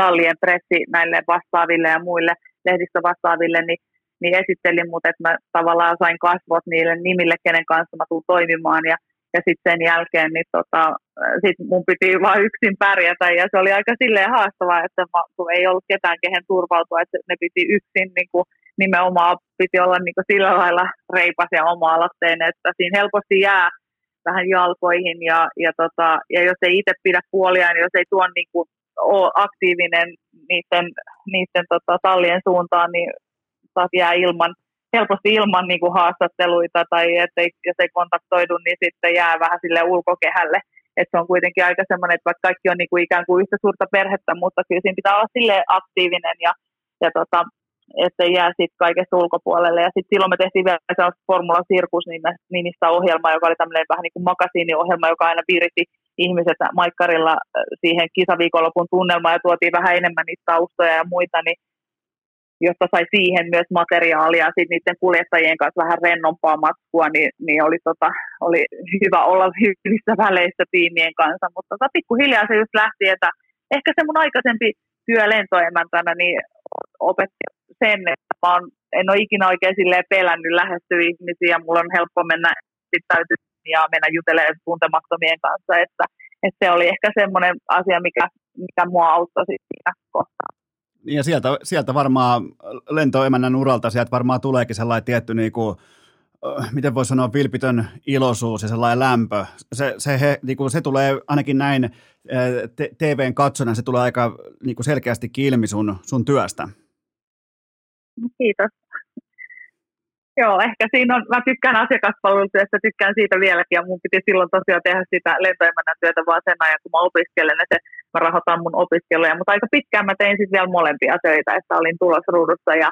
tallien pressi näille vastaaville ja muille lehdistövastaaville, niin, niin esittelin mut, että mä tavallaan sain kasvot niille nimille, kenen kanssa mä tuun toimimaan ja ja sitten sen jälkeen niin tota, sit mun piti vain yksin pärjätä. Ja se oli aika silleen haastavaa, että mä, kun ei ollut ketään kehen turvautua, että ne piti yksin niin kuin, nimenomaan piti olla niin kuin sillä lailla reipas ja oma-aloitteinen, että siinä helposti jää vähän jalkoihin. Ja, ja, tota, ja jos ei itse pidä puoliaan, niin jos ei tuon niin kuin, ole aktiivinen niiden, niiden tota, tallien suuntaan, niin taas jää ilman helposti ilman niin kuin haastatteluita tai ettei, jos ei kontaktoidu, niin sitten jää vähän sille ulkokehälle. Et se on kuitenkin aika semmoinen, että vaikka kaikki on niin kuin ikään kuin yhtä suurta perhettä, mutta kyllä siinä pitää olla sille aktiivinen ja, ja tota, ettei jää sitten kaikesta ulkopuolelle. Ja sitten silloin me tehtiin vielä sellaista Formula Sirkus nimistä ohjelmaa, joka oli tämmöinen vähän niin kuin makasiiniohjelma, joka aina viritti ihmiset maikkarilla siihen kisaviikonlopun tunnelmaan ja tuotiin vähän enemmän niitä taustoja ja muita, niin jotta sai siihen myös materiaalia sitten niiden kuljettajien kanssa vähän rennompaa matskua, niin, niin oli, tota, oli hyvä olla (laughs) hyvissä väleissä tiimien kanssa, mutta tota, pikkuhiljaa se just lähti, että ehkä se mun aikaisempi työ lentoemäntänä niin opetti sen, että mä on, en ole ikinä oikein pelännyt lähestyä ihmisiä, mulla on helppo mennä sitten ja mennä jutelemaan tuntemattomien kanssa, että, että se oli ehkä semmoinen asia, mikä, mikä mua auttoi siinä kohtaa. Ja sieltä, sieltä varmaan lentoemännän uralta, sieltä varmaan tuleekin sellainen tietty, niin kuin, miten voi sanoa, vilpitön iloisuus ja sellainen lämpö. Se, se, he, niin kuin, se tulee ainakin näin TVn katsona, se tulee aika niin kuin selkeästi ilmi sun, sun työstä. Kiitos. Joo, ehkä siinä on, mä tykkään asiakaspalvelutyöstä, tykkään siitä vieläkin, ja mun piti silloin tosiaan tehdä sitä lentoemännän työtä vaan sen ajan, kun mä opiskelen, että mä rahoitan mun opiskeluja, mutta aika pitkään mä tein sitten vielä molempia töitä, että olin tulosruudussa ja,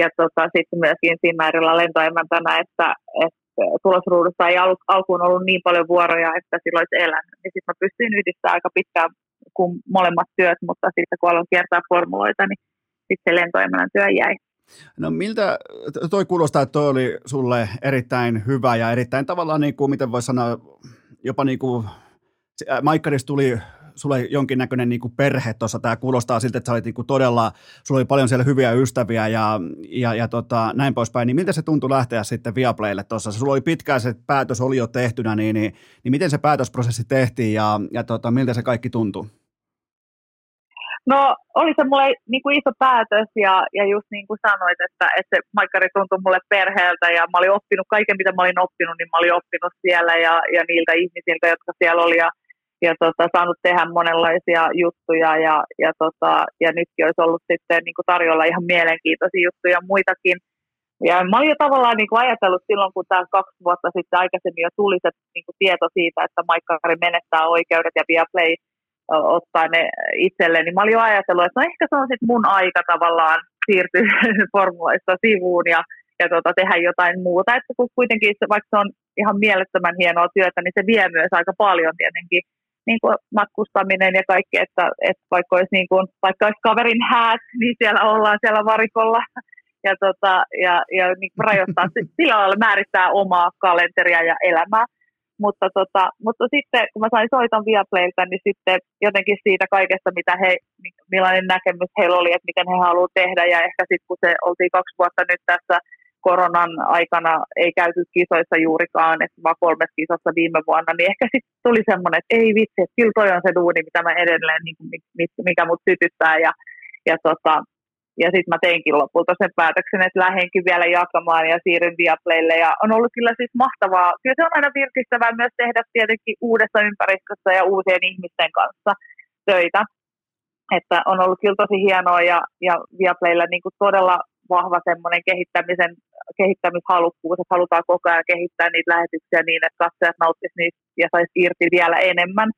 ja tota, sitten myöskin Finnairilla lentoemäntänä, että, että tulosruudussa ei al- alkuun ollut niin paljon vuoroja, että silloin olisi elänyt, niin sitten mä pystyin yhdistämään aika pitkään kuin molemmat työt, mutta sitten kun aloin kiertää formuloita, niin sitten se lentoemännän työ jäi. No miltä, toi kuulostaa, että toi oli sulle erittäin hyvä ja erittäin tavallaan, niin kuin, miten voi sanoa, jopa niin kuin, Maikkarista tuli sulle jonkinnäköinen niin kuin perhe tuossa, tämä kuulostaa siltä, että sä olit niin kuin todella, sulla oli paljon siellä hyviä ystäviä ja, ja, ja tota, näin poispäin, niin miltä se tuntui lähteä sitten Viaplaylle tuossa? Sulla oli pitkään se päätös oli jo tehtynä, niin, niin, niin miten se päätösprosessi tehtiin ja, ja tota, miltä se kaikki tuntui? No oli se mulle niin kuin iso päätös ja, ja just niin kuin sanoit, että, että se Maikkari tuntui mulle perheeltä ja mä olin oppinut kaiken mitä mä olin oppinut, niin mä olin oppinut siellä ja, ja niiltä ihmisiltä, jotka siellä oli ja, ja tota, saanut tehdä monenlaisia juttuja ja, ja, tota, ja nytkin olisi ollut sitten niin kuin tarjolla ihan mielenkiintoisia juttuja muitakin. Ja mä olin jo tavallaan niin kuin ajatellut silloin, kun tämä kaksi vuotta sitten aikaisemmin jo tuli se niin kuin tieto siitä, että Maikkari menettää oikeudet ja Viaplay ottaa ne itselleen, niin mä olin jo ajatellut, että no ehkä se on sitten mun aika tavallaan siirtyä (laughs) formuloista sivuun ja, ja tota, tehdä jotain muuta. Että kun kuitenkin vaikka se on ihan mielettömän hienoa työtä, niin se vie myös aika paljon tietenkin niin kuin matkustaminen ja kaikki, että, että vaikka, olisi niin kuin, vaikka olisi kaverin häät, niin siellä ollaan siellä varikolla ja, tota, ja, ja niin kuin rajoittaa, sillä lailla määrittää omaa kalenteria ja elämää. Mutta, tota, mutta sitten kun mä sain soiton Viaplaylta, niin sitten jotenkin siitä kaikesta, mitä he, millainen näkemys heillä oli, että miten he haluavat tehdä. Ja ehkä sitten kun se oltiin kaksi vuotta nyt tässä koronan aikana ei käyty kisoissa juurikaan, että vaan kolmes kisassa viime vuonna, niin ehkä sitten tuli semmoinen, että ei vitsi, että kyllä toi on se duuni, mitä mä edelleen, niin kuin, mikä mut sytyttää ja, ja tota, ja sitten mä teinkin lopulta sen päätöksen, että lähdenkin vielä jakamaan ja siirryn Viaplaylle. Ja on ollut kyllä siis mahtavaa. Kyllä se on aina virkistävää myös tehdä tietenkin uudessa ympäristössä ja uusien ihmisten kanssa töitä. Että on ollut kyllä tosi hienoa ja, ja Viaplaylla niin kuin todella vahva semmoinen kehittämisen, kehittämishalukkuus, että halutaan koko ajan kehittää niitä lähetyksiä niin, että katsojat nauttisivat niistä ja saisi irti vielä enemmän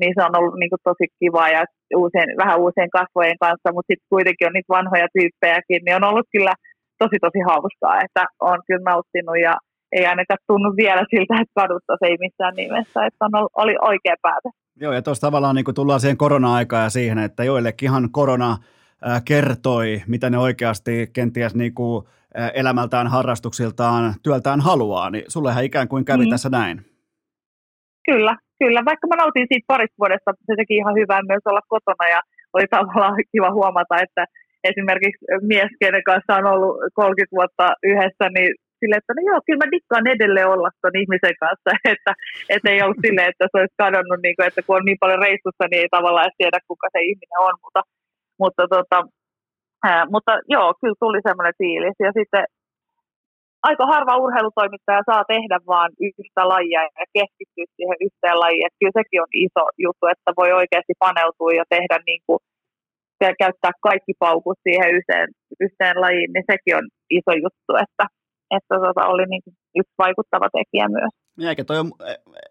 niin se on ollut niin kuin tosi kiva ja uusien, vähän uusien kasvojen kanssa, mutta sitten kuitenkin on niitä vanhoja tyyppejäkin, niin on ollut kyllä tosi tosi hauskaa, että on kyllä nauttinut ja ei ainakaan tunnu vielä siltä, että kaduttaisi ei missään nimessä, että on ollut, oli oikea päätös. Joo, ja tuossa tavallaan niin tullaan siihen korona-aikaan ja siihen, että joillekinhan korona kertoi, mitä ne oikeasti kenties niin kuin elämältään, harrastuksiltaan, työltään haluaa, niin sullehan ikään kuin kävi mm. tässä näin. Kyllä, kyllä, vaikka mä nautin siitä parista vuodesta, se teki ihan hyvää myös olla kotona ja oli tavallaan kiva huomata, että esimerkiksi mies, kenen kanssa on ollut 30 vuotta yhdessä, niin sille, että no joo, kyllä mä dikkaan edelleen olla ton ihmisen kanssa, (laughs) että, että ei ollut silleen, että se olisi kadonnut, niin kuin, että kun on niin paljon reissussa, niin ei tavallaan edes tiedä, kuka se ihminen on, mutta, mutta, tota, ää, mutta joo, kyllä tuli semmoinen fiilis. Ja sitten aika harva urheilutoimittaja saa tehdä vaan yhtä lajia ja keskittyä siihen yhteen lajiin. Että kyllä sekin on iso juttu, että voi oikeasti paneutua ja tehdä niin kuin, käyttää kaikki paukut siihen yhteen, yhteen lajiin, niin sekin on iso juttu, että, että tota, oli niin kuin yksi vaikuttava tekijä myös. Niin, eikä, toi,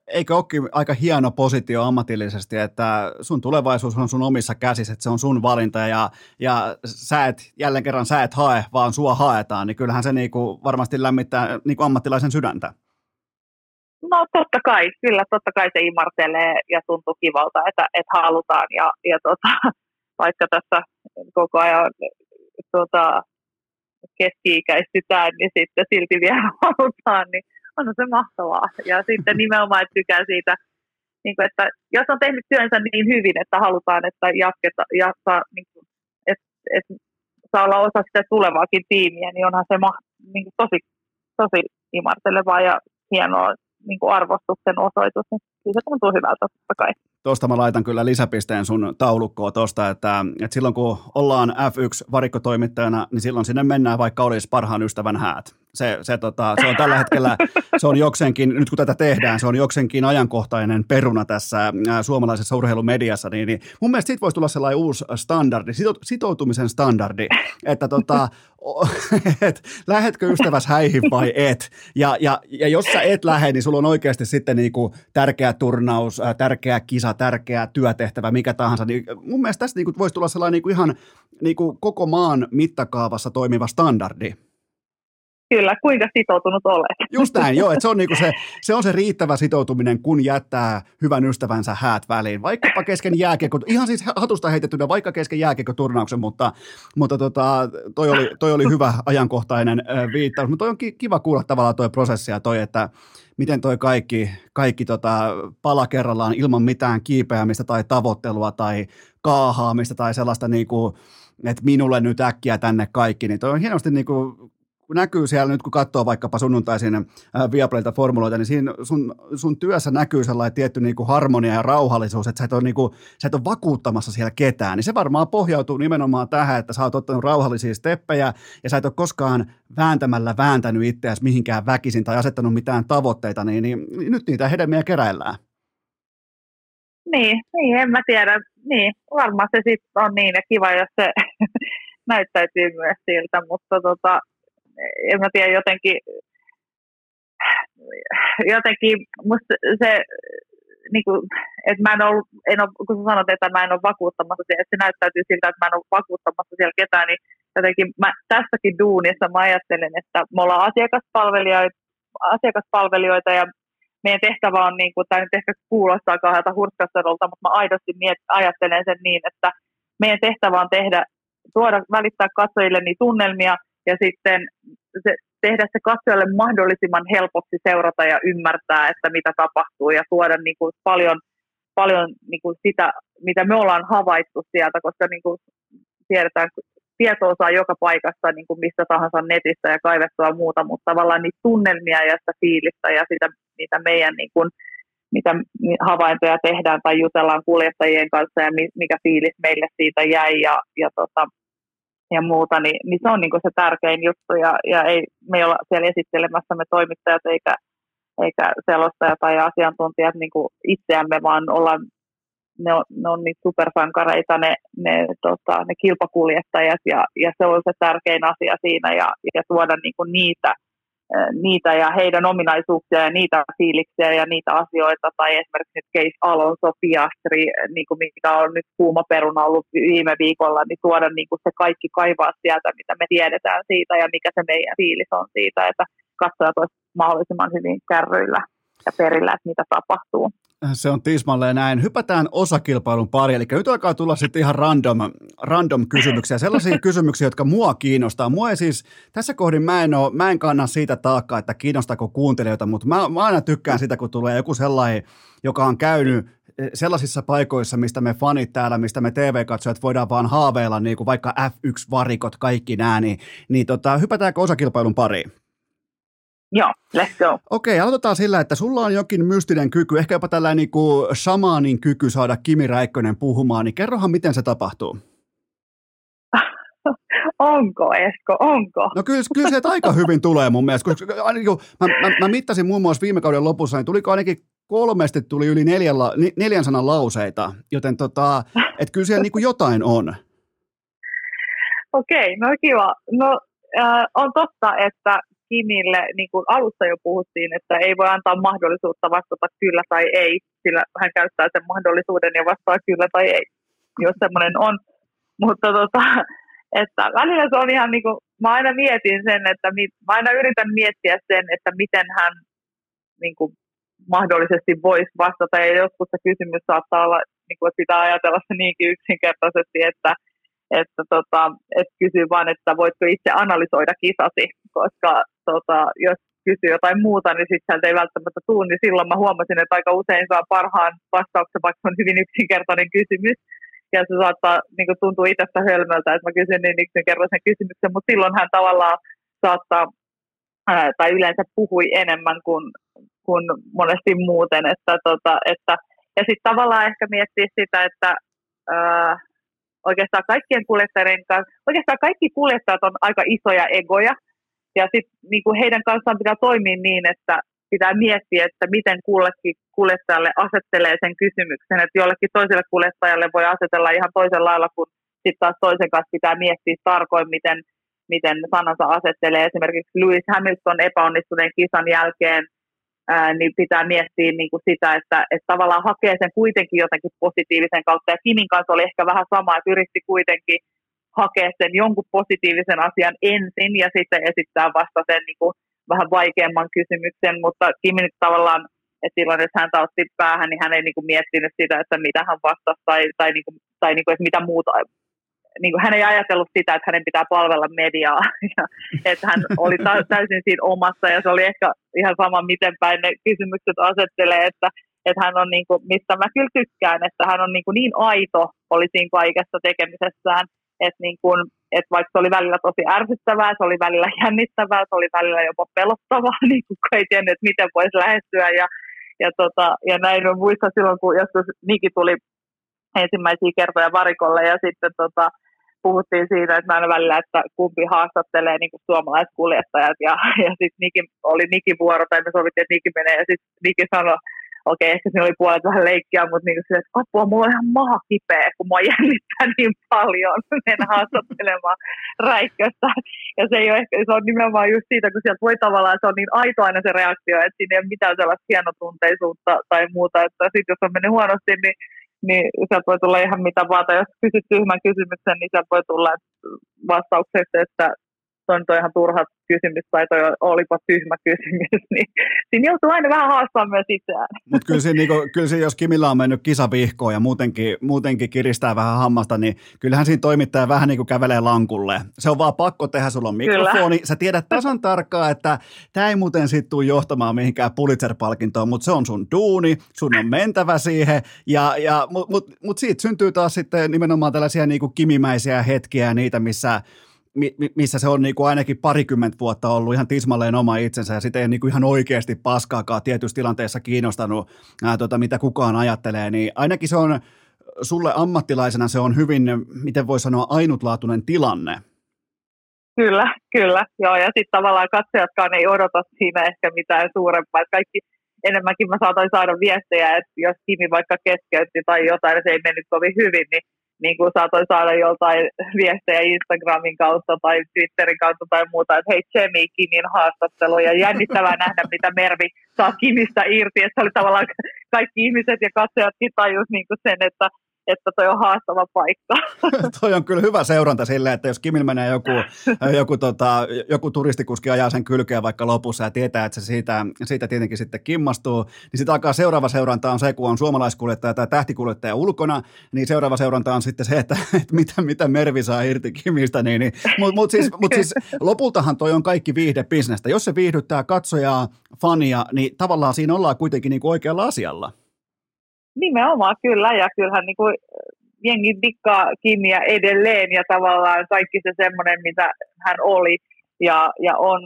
eikö olekin aika hieno positio ammatillisesti, että sun tulevaisuus on sun omissa käsissä, että se on sun valinta ja, ja sä et, jälleen kerran sä et hae, vaan sua haetaan, niin kyllähän se niinku varmasti lämmittää niinku ammattilaisen sydäntä. No totta kai, kyllä totta kai se imartelee ja tuntuu kivalta, että, että halutaan ja, ja tota, vaikka tässä koko ajan tota, keski-ikäistytään, niin sitten silti vielä (laughs) halutaan, niin on se mahtavaa. Ja sitten nimenomaan, että tykkää siitä, niin kuin, että jos on tehnyt työnsä niin hyvin, että halutaan, että jatketa, jatkaa, niin kuin, että, että saa olla osa sitä tulevaakin tiimiä, niin onhan se niin kuin tosi, tosi imartelevaa ja hienoa niin kuin arvostuksen osoitus, niin se tuntuu hyvältä totta kai. Tuosta mä laitan kyllä lisäpisteen sun taulukkoa tuosta, että, että silloin kun ollaan F1-varikkotoimittajana, niin silloin sinne mennään, vaikka olisi parhaan ystävän häät. Se, se, tota, se on tällä hetkellä, se on joksenkin, nyt kun tätä tehdään, se on joksenkin ajankohtainen peruna tässä suomalaisessa urheilumediassa, niin, niin mun mielestä siitä voisi tulla sellainen uusi standardi, sitoutumisen standardi, että tota, (laughs) et, lähetkö ystäväs häihin vai et. Ja, ja, ja jos sä et lähde, niin sulla on oikeasti sitten niinku tärkeä turnaus, tärkeä kisa, tärkeä työtehtävä, mikä tahansa. Niin mun mielestä tästä niinku voisi tulla sellainen niinku ihan niinku koko maan mittakaavassa toimiva standardi. Kyllä, kuinka sitoutunut olet. Just näin, joo, että se on, niinku se, se on se riittävä sitoutuminen, kun jättää hyvän ystävänsä häät väliin. Vaikkapa kesken jääkiekko, ihan siis hatusta heitettynä, vaikka kesken turnauksen, mutta, mutta tota, toi, oli, toi oli hyvä ajankohtainen viittaus. Mutta toi on kiva kuulla tavallaan toi prosessi ja toi, että miten toi kaikki, kaikki tota, pala kerrallaan ilman mitään kiipeämistä tai tavoittelua tai kaahaamista tai sellaista niinku, että minulle nyt äkkiä tänne kaikki, niin toi on hienosti niinku kun näkyy siellä nyt, kun katsoo vaikkapa sunnuntaisin äh, formuloita, niin siinä sun, sun työssä näkyy sellainen tietty niin kuin harmonia ja rauhallisuus, että sä et, ole, niin kuin, sä et ole vakuuttamassa siellä ketään. Niin se varmaan pohjautuu nimenomaan tähän, että sä oot ottanut rauhallisia steppejä ja sä et ole koskaan vääntämällä vääntänyt itseäsi mihinkään väkisin tai asettanut mitään tavoitteita, niin, niin, niin nyt niitä hedelmiä keräillään. Niin, niin, en mä tiedä. Niin, varmaan se sitten on niin ja kiva, jos se (laughs) näyttäytyy myös siltä, mutta tota, en mä tiedä, jotenkin, jotenkin musta se niin kuin, että mä en ole, en ole, kun sä sanot, että mä en ole vakuuttamassa, että se näyttäytyy siltä, että mä en ole vakuuttamassa siellä ketään, niin jotenkin mä, tässäkin duunissa mä ajattelen, että me ollaan asiakaspalvelijoita, asiakaspalvelijoita ja meidän tehtävä on, niin kuin, tämä nyt ehkä kuulostaa kahdelta hurskastelulta, mutta mä aidosti miet, ajattelen sen niin, että meidän tehtävä on tehdä, tuoda, välittää katsojille niitä tunnelmia ja sitten se, tehdä se katsojalle mahdollisimman helpoksi seurata ja ymmärtää, että mitä tapahtuu ja tuoda niin kuin paljon, paljon niin kuin sitä, mitä me ollaan havaittu sieltä, koska niin kuin tiedetään, tietoa saa joka paikasta niin kuin mistä tahansa netistä ja kaivettua muuta, mutta tavallaan niitä tunnelmia ja sitä fiilistä ja sitä, mitä meidän niin kuin, mitä havaintoja tehdään tai jutellaan kuljettajien kanssa ja mikä fiilis meille siitä jäi ja, ja tota, ja muuta, niin, niin se on niin kuin se tärkein juttu. Ja, ja ei, me ei olla siellä esittelemässä me toimittajat eikä, eikä selostajat tai asiantuntijat niin kuin itseämme, vaan ollaan, ne on, ne on niitä supersankareita ne, ne, tota, ne kilpakuljettajat. Ja, ja se on se tärkein asia siinä. Ja, ja tuoda niin kuin niitä niitä ja heidän ominaisuuksia ja niitä fiiliksiä ja niitä asioita, tai esimerkiksi nyt Case Alonso Piastri, niin kuin mikä on nyt kuuma peruna ollut viime viikolla, niin tuoda niin kuin se kaikki kaivaa sieltä, mitä me tiedetään siitä ja mikä se meidän fiilis on siitä, että katsojat olisivat mahdollisimman hyvin kärryillä ja perillä, että mitä tapahtuu. Se on tismalleen näin. Hypätään osakilpailun pari, eli nyt alkaa tulla sitten ihan random, random kysymyksiä, sellaisia (laughs) kysymyksiä, jotka mua kiinnostaa. Mua ei siis, tässä kohdin mä en, ole, mä en kanna siitä taakkaa, että kiinnostaako kuuntelijoita, mutta mä, mä aina tykkään sitä, kun tulee joku sellainen, joka on käynyt sellaisissa paikoissa, mistä me fanit täällä, mistä me TV-katsojat voidaan vaan haaveilla, niin kuin vaikka F1-varikot, kaikki nämä, niin, niin tota, hypätäänkö osakilpailun pariin? Joo, let's go. Okei, aloitetaan sillä, että sulla on jokin mystinen kyky, ehkä jopa tällainen niin kuin shamaanin kyky saada Kimi Räikkönen puhumaan, niin kerrohan, miten se tapahtuu? (laughs) onko, Esko, onko? No kyllä, kyllä se aika hyvin tulee mun mielestä, koska ainakin, mä, mä, mä, mittasin muun muassa viime kauden lopussa, niin tuliko ainakin kolmesti tuli yli neljällä, neljän sanan lauseita, joten tota, et kyllä siellä niin kuin jotain on. Okei, no kiva. No äh, on totta, että Kimille, niin kuin alussa jo puhuttiin, että ei voi antaa mahdollisuutta vastata kyllä tai ei, sillä hän käyttää sen mahdollisuuden ja vastaa kyllä tai ei, jos semmoinen on. Mutta tota, että välillä se on ihan niin kuin, mä aina mietin sen, että mä aina yritän miettiä sen, että miten hän niin kuin, mahdollisesti voisi vastata ja joskus se kysymys saattaa olla, niin kuin, että pitää ajatella se niinkin yksinkertaisesti, että että, tota, että kysyy vain, että voitko itse analysoida kisasi, koska tota, jos kysyy jotain muuta, niin sitten sieltä ei välttämättä tule, niin silloin mä huomasin, että aika usein saa parhaan vastauksen, vaikka on hyvin yksinkertainen kysymys, ja se saattaa niin tuntua itsestä hölmöltä, että mä kysyn niin yksinkertaisen kysymyksen, mutta silloin hän tavallaan saattaa, ää, tai yleensä puhui enemmän kuin, kuin monesti muuten, että, tota, että ja sitten tavallaan ehkä miettiä sitä, että ää, oikeastaan kaikkien kuljettajien kanssa, oikeastaan kaikki kuljettajat on aika isoja egoja, ja sitten niin heidän kanssaan pitää toimia niin, että pitää miettiä, että miten kullekin kuljettajalle asettelee sen kysymyksen, että jollekin toiselle kuljettajalle voi asetella ihan toisella lailla, kun sitten taas toisen kanssa pitää miettiä tarkoin, miten, miten sanansa asettelee. Esimerkiksi Lewis Hamilton epäonnistuneen kisan jälkeen ää, niin pitää miettiä niin kuin sitä, että, että tavallaan hakee sen kuitenkin jotenkin positiivisen kautta. Ja Kimin kanssa oli ehkä vähän sama, että yritti kuitenkin hakea sen jonkun positiivisen asian ensin ja sitten esittää vasta sen niin kuin vähän vaikeamman kysymyksen, mutta Kimi nyt tavallaan, että silloin jos häntä otti päähän, niin hän ei niin kuin miettinyt sitä, että mitä hän vastasi tai, tai, niin kuin, tai niin kuin, että mitä muuta niin kuin hän ei ajatellut sitä, että hänen pitää palvella mediaa, (laughs) ja, että hän oli täysin siinä omassa, ja se oli ehkä ihan sama, miten päin ne kysymykset asettelee, että, että hän on, niin kuin, mistä mä kyllä tykkään, että hän on niin, kuin niin aito, oli siinä kaikessa tekemisessään, että, niin kuin, että vaikka se oli välillä tosi ärsyttävää, se oli välillä jännittävää, se oli välillä jopa pelottavaa, (laughs) niin kuin ei tiennyt, että miten voisi lähestyä, ja, ja, tota, ja näin on muistan silloin, kun joskus Niki tuli ensimmäisiä kertoja varikolle ja sitten tota, puhuttiin siitä, että aina välillä, että kumpi haastattelee niin kuin suomalaiskuljettajat. Ja, ja sitten oli Nikin vuoro tai me sovittiin, että Niki menee ja sitten Niki sanoi okei, okay, ehkä siinä oli puolet vähän leikkiä, mutta niin kuin että apua, mulla on ihan maha kipeä, kun mua jännittää (laughs) niin paljon. Mennä haastattelemaan räikköstä. Ja se, ei ole ehkä, se on nimenomaan just siitä, kun sieltä voi tavallaan, se on niin aito aina se reaktio, että siinä ei ole mitään sellaista hienotunteisuutta tai muuta, että sitten jos on mennyt huonosti, niin niin sieltä voi tulla ihan mitä vaan, tai jos kysyt tyhmän kysymyksen, niin sieltä voi tulla vastaukseksi, että se on toi ihan turha kysymys tai toi olipa tyhmä kysymys, (laughs) niin siinä joutuu aina vähän haastamaan myös itseään. Mutta kyllä, siinä, niinku, kyllä siinä, jos Kimillä on mennyt kisavihkoon ja muutenkin, muutenkin kiristää vähän hammasta, niin kyllähän siinä toimittaja vähän niin kuin kävelee lankulle. Se on vaan pakko tehdä, sulla on mikrofoni, kyllä. sä tiedät tasan tarkkaan, että tämä ei muuten sitten tule johtamaan mihinkään Pulitzer-palkintoon, mutta se on sun duuni, sun on mentävä siihen, ja, ja, mutta mut, mut siitä syntyy taas sitten nimenomaan tällaisia niin kuin kimimäisiä hetkiä, niitä missä missä se on niin kuin ainakin parikymmentä vuotta ollut ihan tismalleen oma itsensä ja sitten ei niin kuin ihan oikeasti paskaakaan tietyissä tilanteissa kiinnostanut, ää, tota, mitä kukaan ajattelee, niin ainakin se on sulle ammattilaisena se on hyvin, miten voi sanoa, ainutlaatuinen tilanne. Kyllä, kyllä. Joo, ja sitten tavallaan katsojatkaan ei odota siinä ehkä mitään suurempaa. Kaikki enemmänkin mä saatoin saada viestejä, että jos Kimi vaikka keskeytti tai jotain, se ei mennyt kovin hyvin, niin niin kuin saatoin saada joltain viestejä Instagramin kautta tai Twitterin kautta tai muuta, että hei Jamie Kimin haastattelu ja jännittävää nähdä, mitä Mervi saa Kimistä irti, että se oli tavallaan kaikki ihmiset ja katsojatkin tajus niin kuin sen, että että toi on haastava paikka. (laughs) toi on kyllä hyvä seuranta silleen, että jos Kimil menee joku, (laughs) joku, tota, joku turistikuski ajaa sen kylkeä vaikka lopussa ja tietää, että se siitä, siitä tietenkin sitten kimmastuu, niin sitten alkaa seuraava seuranta on se, kun on suomalaiskuljettaja tai tähtikuljettaja ulkona, niin seuraava seuranta on sitten se, että, (laughs) että mitä, mitä Mervi saa irti Kimistä. Niin, niin. Mutta mut siis, mut siis lopultahan toi on kaikki viihdebisnestä. Jos se viihdyttää katsojaa, fania, niin tavallaan siinä ollaan kuitenkin niin kuin oikealla asialla. Nimenomaan kyllä, ja kyllähän niin kuin jengi dikkaa Kimiä edelleen, ja tavallaan kaikki se semmoinen, mitä hän oli ja, ja on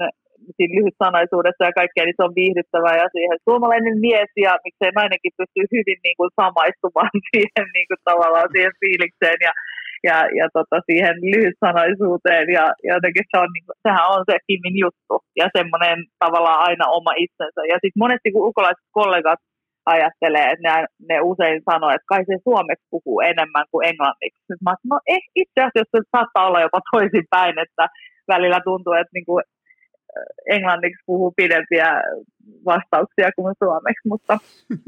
siinä lyhytsanaisuudessa ja kaikkea, niin se on viihdyttävää. Ja siihen suomalainen mies ja miksei nainenkin pystyy hyvin niin kuin samaistumaan (laughs) siihen niin kuin tavallaan siihen fiilikseen ja, ja, ja tota, siihen lyhytsanaisuuteen ja, ja jotenkin se on, niin kuin, sehän on se Kimin juttu ja semmoinen tavallaan aina oma itsensä. Ja sitten monesti kun ulkolaiset kollegat ajattelee, että ne, ne usein sanoo, että kai se suomeksi puhuu enemmän kuin englanniksi. Nyt mä no eh, itse asiassa se saattaa olla jopa toisinpäin, että välillä tuntuu, että niin kuin englanniksi puhuu pidempiä vastauksia kuin suomeksi, mutta...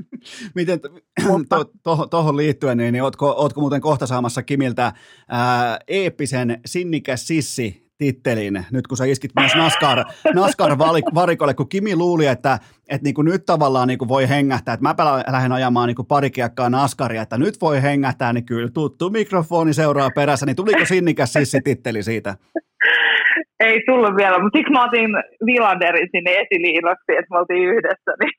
(laughs) Miten tuohon (clears throat) to, to, liittyen, niin, niin ootko, ootko muuten kohta saamassa Kimiltä ää, eeppisen sinnikäs sissi tittelin, nyt kun sä iskit myös NASCAR, NASCAR varikolle, kun Kimi luuli, että, että niin kuin nyt tavallaan niin kuin voi hengähtää, että mä lähden ajamaan niin kuin pari kiekkaa NASCARia, että nyt voi hengähtää, niin kyllä tuttu mikrofoni seuraa perässä, niin tuliko sinnikäs sissititteli siitä? Ei tullut vielä, mutta siksi mä otin Vilanderin sinne esiliinoksi, että me oltiin yhdessä, niin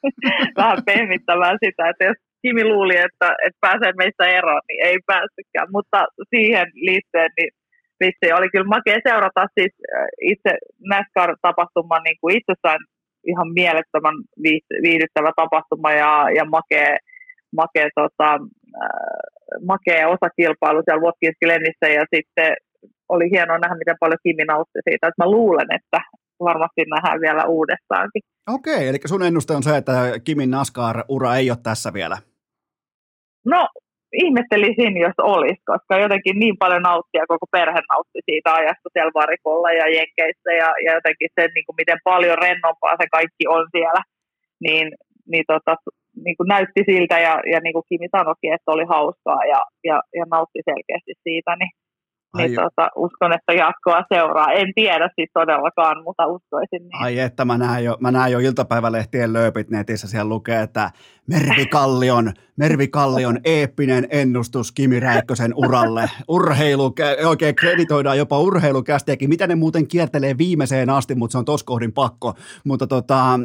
(laughs) vähän pehmittämään sitä, että jos Kimi luuli, että, että pääsee meistä eroon, niin ei päässytkään, mutta siihen liittyen, niin vitsi, oli kyllä makea seurata siis itse NASCAR-tapahtuman niin kuin itsessään ihan mielettömän viihdyttävä tapahtuma ja, ja makea, makea, tota, makea osakilpailu siellä Watkins Glenissä ja sitten oli hienoa nähdä, miten paljon Kimi nautti siitä. Että mä luulen, että varmasti nähdään vielä uudestaankin. Okei, eli sun ennuste on se, että Kimin NASCAR-ura ei ole tässä vielä. No ihmettelisin, jos olisi, koska jotenkin niin paljon nauttia, koko perhe nautti siitä ajasta siellä varikolla ja jenkeissä ja, ja jotenkin se, niin kuin miten paljon rennompaa se kaikki on siellä, niin, niin, tota, niin kuin näytti siltä ja, ja niin kuin Kimi sanoikin, että oli hauskaa ja, ja, ja nautti selkeästi siitä, niin niin tota, uskon, että jatkoa seuraa. En tiedä siis todellakaan, mutta uskoisin niin. Ai että mä näen jo, mä näen jo iltapäivälehtien lööpit netissä, siellä lukee, että Mervi Kallion, Mervi Kallion eeppinen ennustus Kimi Räikkösen uralle. Urheilu, oikein kreditoidaan jopa urheilukästiäkin. Mitä ne muuten kiertelee viimeiseen asti, mutta se on tos kohdin pakko. Mutta tota,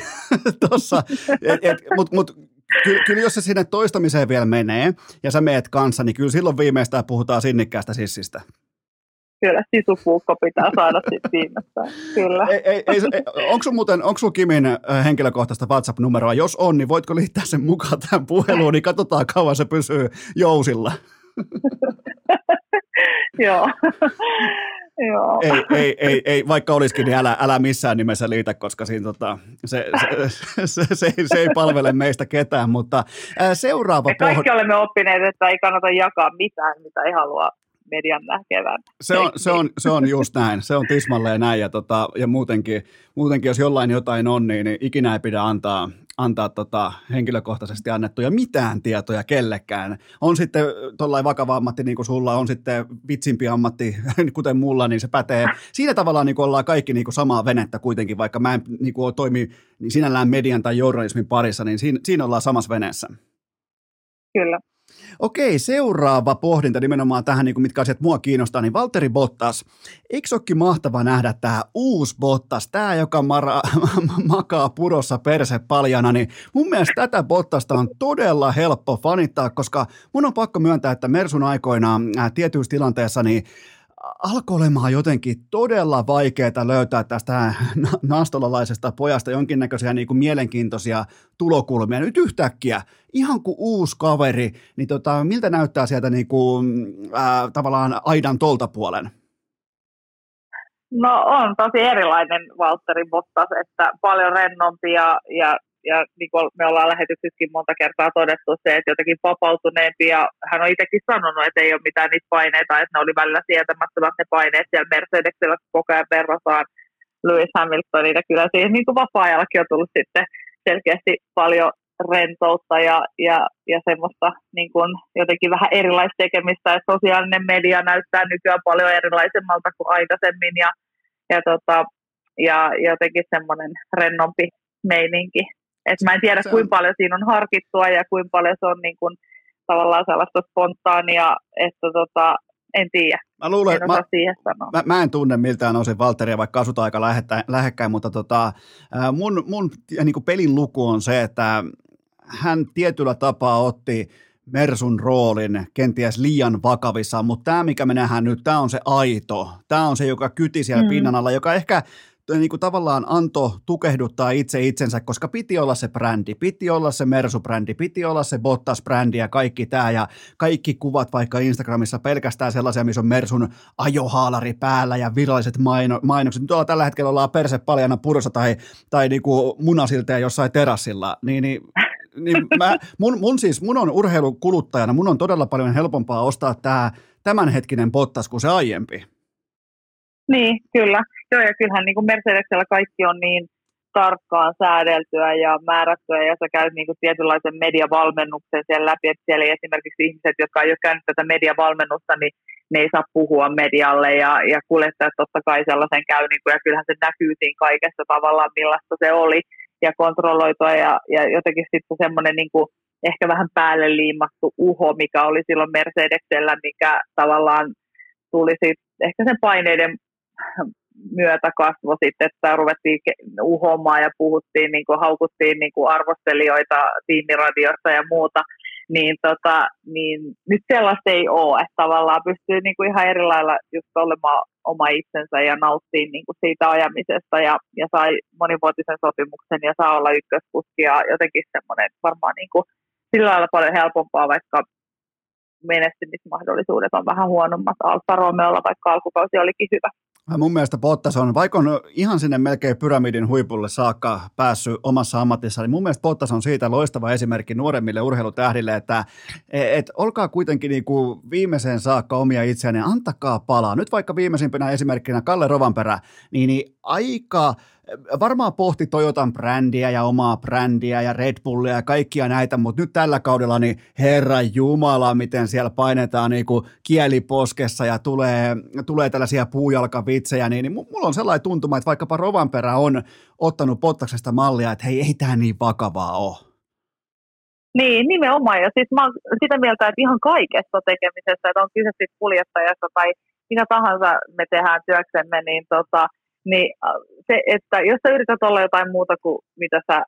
(laughs) tossa, et, et, mut, mut, Ky- kyllä jos se sinne toistamiseen vielä menee ja sä meet kanssa, niin kyllä silloin viimeistään puhutaan sinnikkäästä sissistä. Kyllä, sisupuukko pitää saada sitten viimeistään, kyllä. Ei, ei, ei, onko sulla muuten, onko sulla Kimin äh, henkilökohtaista WhatsApp-numeroa? Jos on, niin voitko liittää sen mukaan tähän puheluun, niin katsotaan kauan se pysyy jousilla. (laughs) Joo. (laughs) Joo. Ei, ei, ei, ei, vaikka olisikin, niin älä, älä missään nimessä liitä, koska siinä, tota, se, se, se, se, se, ei palvele meistä ketään, mutta ää, seuraava... Me kaikki pohd... olemme oppineet, että ei kannata jakaa mitään, mitä ei halua median näkevän. Se on, se, on, se on just näin, se on tismalleen näin ja, tota, ja muutenkin, muutenkin, jos jollain jotain on, niin, niin ikinä ei pidä antaa, antaa tota henkilökohtaisesti annettuja mitään tietoja kellekään. On sitten tuollainen vakava ammatti niin kuin sulla, on sitten vitsimpi ammatti (laughs) kuten mulla, niin se pätee. Siinä tavallaan niin kuin ollaan kaikki niin kuin samaa venettä kuitenkin, vaikka mä en niin kuin toimi niin sinällään median tai journalismin parissa, niin siinä, siinä ollaan samassa veneessä. Kyllä. Okei, seuraava pohdinta nimenomaan tähän, niin kuin mitkä asiat mua kiinnostaa, niin Valtteri Bottas. Eikö olekin mahtava nähdä tämä uusi Bottas, tämä, joka mara, (laughs) makaa purossa perse paljana, niin mun mielestä tätä Bottasta on todella helppo fanittaa, koska mun on pakko myöntää, että Mersun aikoinaan tietyissä tilanteissa, niin alkoi olemaan jotenkin todella vaikeaa löytää tästä nastolalaisesta pojasta jonkinnäköisiä niin kuin mielenkiintoisia tulokulmia. Nyt yhtäkkiä, ihan kuin uusi kaveri, niin tota, miltä näyttää sieltä niin kuin, ää, tavallaan aidan tolta puolen? No on tosi erilainen Valtteri Bottas, että paljon rennompi ja, ja ja niin kuin me ollaan lähetyksissäkin monta kertaa todettu se, että jotenkin vapautuneempi ja hän on itsekin sanonut, että ei ole mitään niitä paineita, että ne oli välillä sietämättömät ne paineet siellä Mercedesillä, koko ajan verrataan Lewis Hamiltonin ja kyllä siihen niin kuin vapaa-ajallakin on tullut sitten selkeästi paljon rentoutta ja, ja, ja semmoista niin kuin jotenkin vähän erilaista tekemistä, että sosiaalinen media näyttää nykyään paljon erilaisemmalta kuin aikaisemmin ja, ja, tota, ja jotenkin semmoinen rennompi meininki et mä en tiedä, kuinka paljon siinä on harkittua ja kuinka paljon se on niin kuin, tavallaan sellaista spontaania, että tota, en tiedä. Mä luulen, en mä, siihen sanoa. Mä, mä, en tunne miltään osin Valteria, vaikka asutaan aika lähekkäin, mutta tota, mun, mun niin kuin pelin luku on se, että hän tietyllä tapaa otti Mersun roolin kenties liian vakavissaan, mutta tämä, mikä me nähdään nyt, tämä on se aito. Tämä on se, joka kyti siellä mm. pinnan alla, joka ehkä niin kuin tavallaan anto tukehduttaa itse itsensä, koska piti olla se brändi, piti olla se Mersu-brändi, piti olla se Bottas-brändi ja kaikki tämä ja kaikki kuvat vaikka Instagramissa pelkästään sellaisia, missä on Mersun ajohaalari päällä ja viralliset maino, mainokset. Nyt tällä hetkellä ollaan perse paljana purossa tai, tai niin kuin munasilteen jossain terassilla, niin, niin niin mä, mun, mun, siis, mun on urheilukuluttajana, mun on todella paljon helpompaa ostaa tämä tämänhetkinen Bottas kuin se aiempi. Niin, kyllä. Joo, ja kyllähän niin kuin kaikki on niin tarkkaan säädeltyä ja määrättyä, ja sä käyt niin kuin tietynlaisen mediavalmennuksen siellä läpi, että siellä esimerkiksi ihmiset, jotka ei ole käynyt tätä mediavalmennusta, niin ne ei saa puhua medialle, ja, ja kuljettajat totta kai sellaisen käy, niin kuin, ja kyllähän se näkyy siinä kaikessa tavallaan, millaista se oli, ja kontrolloitua, ja, ja jotenkin sitten semmoinen niin kuin, ehkä vähän päälle liimattu uho, mikä oli silloin Mercedesellä, mikä tavallaan tuli sitten ehkä sen paineiden myötä kasvoi sitten, että ruvettiin uhomaan ja puhuttiin, niin kuin, haukuttiin niin kuin arvostelijoita tiimiradiossa ja muuta, niin, tota, niin nyt sellaista ei ole, että tavallaan pystyy niin kuin ihan eri lailla just olemaan oma itsensä ja nauttii niin kuin siitä ajamisesta ja, ja sai monivuotisen sopimuksen ja saa olla ykköskuski ja jotenkin semmoinen varmaan niin kuin sillä lailla paljon helpompaa, vaikka menestymismahdollisuudet on vähän huonommat Alfa Romeolla, vaikka alkukausi olikin hyvä. Mun mielestä Bottas on, vaikka on ihan sinne melkein pyramidin huipulle saakka päässyt omassa ammatissaan, niin mun mielestä Bottas on siitä loistava esimerkki nuoremmille urheilutähdille, että et, olkaa kuitenkin niin kuin viimeiseen saakka omia itseänne, antakaa palaa. Nyt vaikka viimeisimpänä esimerkkinä Kalle Rovanperä, niin, niin aika varmaan pohti Toyotan brändiä ja omaa brändiä ja Red Bullia ja kaikkia näitä, mutta nyt tällä kaudella niin herra jumala, miten siellä painetaan niin kuin kieliposkessa ja tulee, tulee tällaisia puujalkavitsejä, niin, niin mulla on sellainen tuntuma, että vaikkapa Rovanperä on ottanut Pottaksesta mallia, että hei, ei tämä niin vakavaa ole. Niin, nimenomaan. Ja siis mä oon sitä mieltä, että ihan kaikessa tekemisessä, että on kyse sitten kuljettajasta tai mitä tahansa me tehdään työksemme, niin tota, niin äh, se, että jos sä yrität olla jotain muuta kuin mitä sä, äh,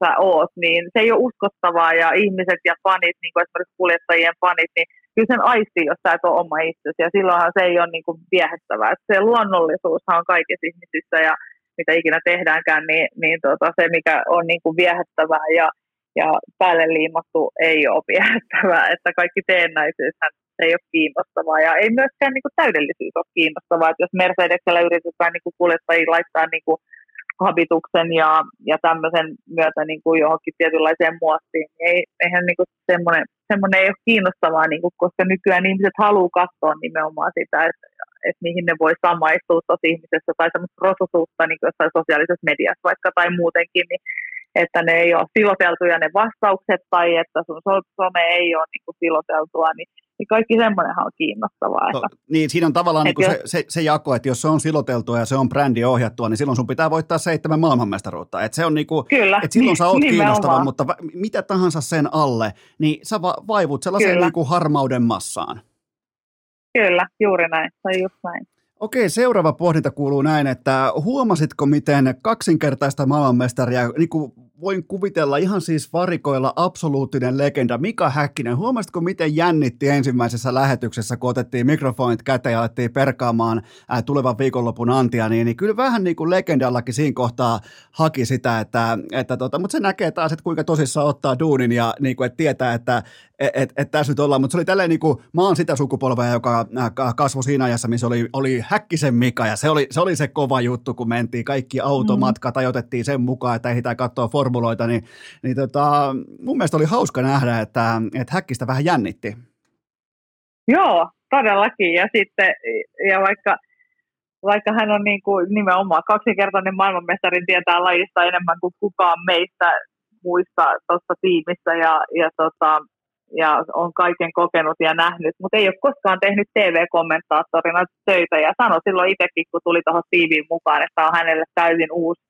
sä oot, niin se ei ole uskottavaa ja ihmiset ja fanit, niin kuin esimerkiksi kuljettajien fanit, niin kyllä sen aistii, jos sä et ole oma itsesi ja silloinhan se ei ole niin kuin viehättävää. Se luonnollisuushan on kaikissa ihmisissä ja mitä ikinä tehdäänkään, niin, niin tota, se mikä on niin kuin viehättävää ja, ja päälle liimattu ei ole viehättävää, että kaikki teennäisyyshän ei ole kiinnostavaa. Ja ei myöskään niin kuin täydellisyys ole kiinnostavaa, että jos Mercedesellä yritetään niin kuljettajia laittaa niin kuin habituksen ja, ja tämmöisen myötä niin kuin johonkin tietynlaiseen muottiin, niin ei, eihän niin kuin semmoinen, semmoinen ei ole kiinnostavaa, niin kuin, koska nykyään ihmiset haluaa katsoa nimenomaan sitä, että, että mihin ne voi samaistua tuossa ihmisessä tai semmoista rososuutta niin jossain sosiaalisessa mediassa vaikka tai muutenkin, niin että ne ei ole siloteltuja ne vastaukset tai että sun some ei ole niin kuin siloteltua, niin, niin kaikki semmoinenhan on kiinnostavaa. No, niin, siinä on tavallaan niin kuin se, se, se, jako, että jos se on siloteltua ja se on brändi ohjattua, niin silloin sun pitää voittaa seitsemän maailmanmestaruutta. Että se on niin kuin, Kyllä, että silloin sä oot kiinnostava, mutta mitä tahansa sen alle, niin sä va- vaivut sellaiseen niin kuin harmauden massaan. Kyllä, juuri näin, tai just näin. Okei, seuraava pohdinta kuuluu näin, että huomasitko miten kaksinkertaista maailmanmestaria, niin kuin voin kuvitella ihan siis varikoilla absoluuttinen legenda Mika Häkkinen. Huomasitko miten jännitti ensimmäisessä lähetyksessä, kun otettiin mikrofonit käteen ja alettiin perkaamaan ää, tulevan viikonlopun antia, niin, niin kyllä vähän niin kuin legendallakin siinä kohtaa haki sitä, että, että tota, mutta se näkee taas, että kuinka tosissaan ottaa duunin ja niin kuin, että tietää, että että et, et tässä nyt ollaan, mutta se oli tälleen niin kuin, mä oon sitä sukupolvea, joka kasvoi siinä ajassa, missä oli, oli Häkkisen Mika, ja se oli, se oli se kova juttu, kun mentiin kaikki automatkat, mm. ajoitettiin sen mukaan, että ehditään katsoa formuloita, niin, niin tota, mun mielestä oli hauska nähdä, että, että Häkkistä vähän jännitti. Joo, todellakin, ja sitten, ja vaikka, vaikka hän on niin kuin nimenomaan kaksinkertainen maailmanmestari, tietää lajista enemmän kuin kukaan meistä muista tuossa tiimissä, ja, ja tota, ja on kaiken kokenut ja nähnyt, mutta ei ole koskaan tehnyt TV-kommentaattorina töitä ja sanoi silloin itsekin, kun tuli tuohon tiiviin mukaan, että on hänelle täysin uusi,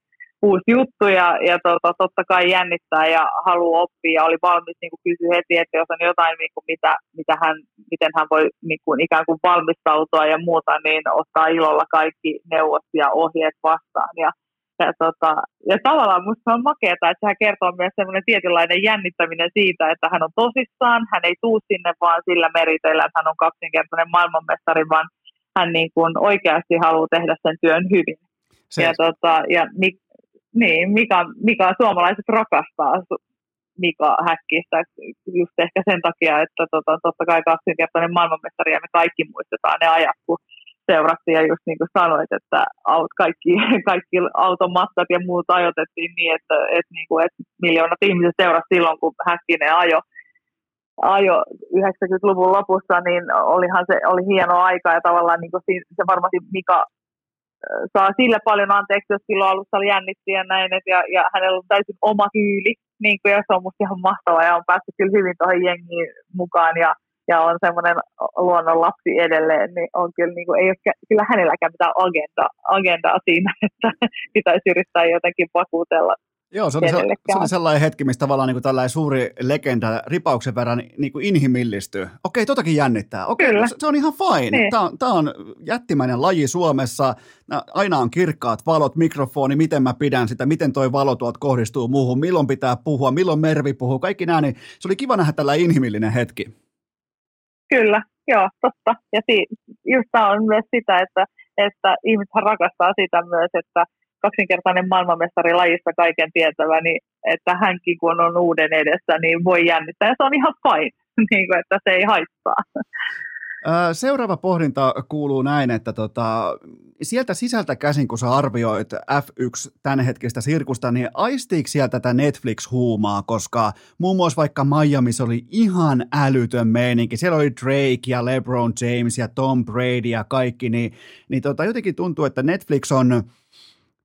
uusi juttu ja, ja tota, totta kai jännittää ja haluaa oppia ja oli valmis niin kuin kysyä heti, että jos on jotain, niin kuin mitä, mitä hän, miten hän voi niin kuin, ikään kuin valmistautua ja muuta, niin ottaa ilolla kaikki neuvot ja ohjeet vastaan ja ja, tota, ja tavallaan minusta on makeaa, että hän kertoo myös semmoinen tietynlainen jännittäminen siitä, että hän on tosissaan, hän ei tuu sinne vaan sillä meriteillä, että hän on kaksinkertainen maailmanmestari, vaan hän niin kuin oikeasti haluaa tehdä sen työn hyvin. Se. Ja, tota, ja niin, Mika, Mika suomalaiset rakastaa Mika Häkkistä. Just ehkä sen takia, että tota, totta kai kaksinkertainen maailmanmestari ja me kaikki muistetaan ne ajat, kun seurattiin ja just niin kuin sanoit, että kaikki, (laughs) kaikki automatkat ja muut ajoitettiin niin, että, että, niin kuin, että miljoonat ihmiset seurasi silloin, kun Häkkinen ajo, ajo 90-luvun lopussa, niin olihan se oli hieno aika ja tavallaan niin kuin se varmasti Mika saa sillä paljon anteeksi, jos silloin alussa oli jännitti ja näin, et, ja, ja hänellä on täysin oma tyyli, niin kuin, ja se on musta ihan mahtavaa ja on päässyt kyllä hyvin tuohon jengiin mukaan ja ja on semmoinen luonnon lapsi edelleen, niin on kyllä, niin kuin, ei ole kyllä hänelläkään mitään agenda, agendaa siinä, (laughs) että pitäisi yrittää jotenkin vakuutella Joo, se oli, se, se oli sellainen hetki, missä tavallaan niin kuin tällainen suuri legenda ripauksen verran niin kuin inhimillistyy. Okei, totakin jännittää. Okei, Kyllä. se on ihan fine. Niin. Tämä, on, tämä on jättimäinen laji Suomessa. Aina on kirkkaat valot, mikrofoni, miten mä pidän sitä, miten toi valo tuolta kohdistuu muuhun, milloin pitää puhua, milloin Mervi puhuu, kaikki nämä. Niin se oli kiva nähdä tällainen inhimillinen hetki. Kyllä, joo, totta. Ja si- just tämä on myös sitä, että, että ihmiset rakastaa sitä myös, että kaksinkertainen maailmanmestari lajissa kaiken tietävä, niin että hänkin kun on uuden edessä, niin voi jännittää. Ja se on ihan fine, (laughs) niin kuin, että se ei haittaa. Seuraava pohdinta kuuluu näin, että tota, sieltä sisältä käsin, kun sä arvioit F1 tämänhetkistä sirkusta, niin aistiiko sieltä tätä Netflix-huumaa, koska muun muassa vaikka Miami oli ihan älytön meininki, siellä oli Drake ja LeBron James ja Tom Brady ja kaikki, niin, niin tota, jotenkin tuntuu, että Netflix on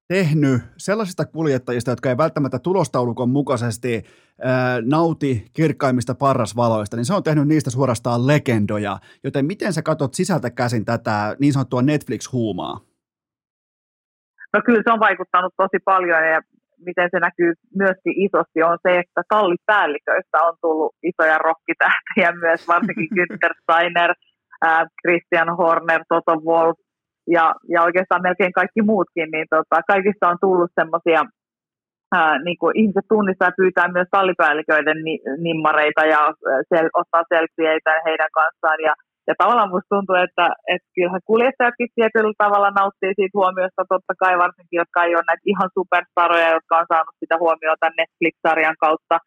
tehnyt sellaisista kuljettajista, jotka ei välttämättä tulostaulukon mukaisesti ää, nauti kirkkaimmista parrasvaloista, niin se on tehnyt niistä suorastaan legendoja. Joten miten sä katsot sisältä käsin tätä niin sanottua Netflix-huumaa? No kyllä se on vaikuttanut tosi paljon ja miten se näkyy myöskin isosti on se, että tallipäälliköistä on tullut isoja rokkitähtiä myös, varsinkin (laughs) Günther Steiner, Christian Horner, Toto Wolf, ja, ja oikeastaan melkein kaikki muutkin, niin tota, kaikista on tullut semmoisia, niin kuin ihmiset tunnistaa ja pyytää myös tallipäälliköiden ni, nimmareita ja sel, ottaa selfieitä heidän kanssaan. Ja, ja tavallaan musta tuntuu, että, että kyllähän kuljettajatkin tietyllä tavalla nauttii siitä huomiosta, totta kai varsinkin, jotka ei ole näitä ihan superstaroja, jotka on saanut sitä huomiota Netflix-sarjan kautta,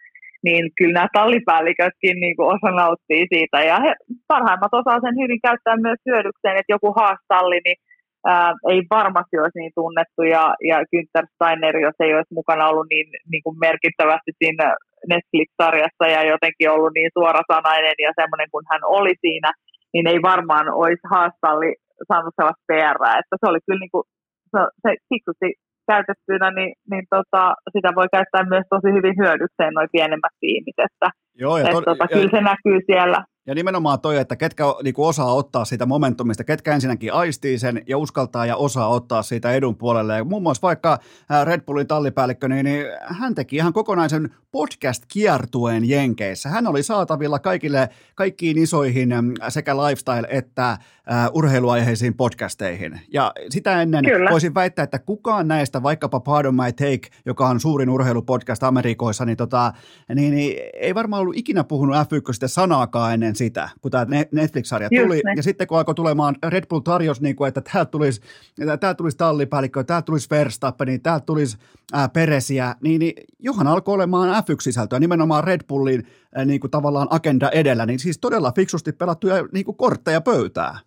niin kyllä nämä tallipäällikötkin niin kuin osa nauttii siitä. Ja he, parhaimmat osaa sen hyvin käyttää myös hyödykseen, että joku haastalli, niin ää, ei varmasti olisi niin tunnettu ja, ja Günther Steiner, jos ei olisi mukana ollut niin, niin kuin merkittävästi siinä Netflix-sarjassa ja jotenkin ollut niin suorasanainen ja semmoinen kuin hän oli siinä, niin ei varmaan olisi haastalli saanut sellaista PR, että se oli kyllä niin kuin, se, se fiksusti käytettynä, niin, niin tota, sitä voi käyttää myös tosi hyvin hyödykseen noin pienemmät tiimit, että Joo, ja, et, tota, kyllä se näkyy siellä. Ja nimenomaan toi, että ketkä niin kuin osaa ottaa siitä momentumista, ketkä ensinnäkin aistii sen ja uskaltaa ja osaa ottaa siitä edun puolelle. Ja muun muassa vaikka Red Bullin tallipäällikkö, niin, niin hän teki ihan kokonaisen podcast-kiertueen Jenkeissä. Hän oli saatavilla kaikille, kaikkiin isoihin sekä lifestyle- että uh, urheiluaiheisiin podcasteihin. Ja sitä ennen Kyllä. voisin väittää, että kukaan näistä, vaikkapa Pardon My Take, joka on suurin urheilupodcast Amerikoissa, niin, tota, niin, niin ei varmaan ollut ikinä puhunut F1 sanaakaan ennen sitä, kun tämä Netflix-sarja tuli. Just ja sitten kun alkoi tulemaan, Red Bull tarjosi, niin kuin, että täältä tulisi, täältä tulisi tallipäällikkö, täältä tulisi Verstappen, niin täältä tulisi ää, Peresiä, niin, niin johan alkoi olemaan F1-sisältöä, nimenomaan Red Bullin ää, niin kuin tavallaan agenda edellä, niin siis todella fiksusti pelattuja niin kuin kortteja pöytää.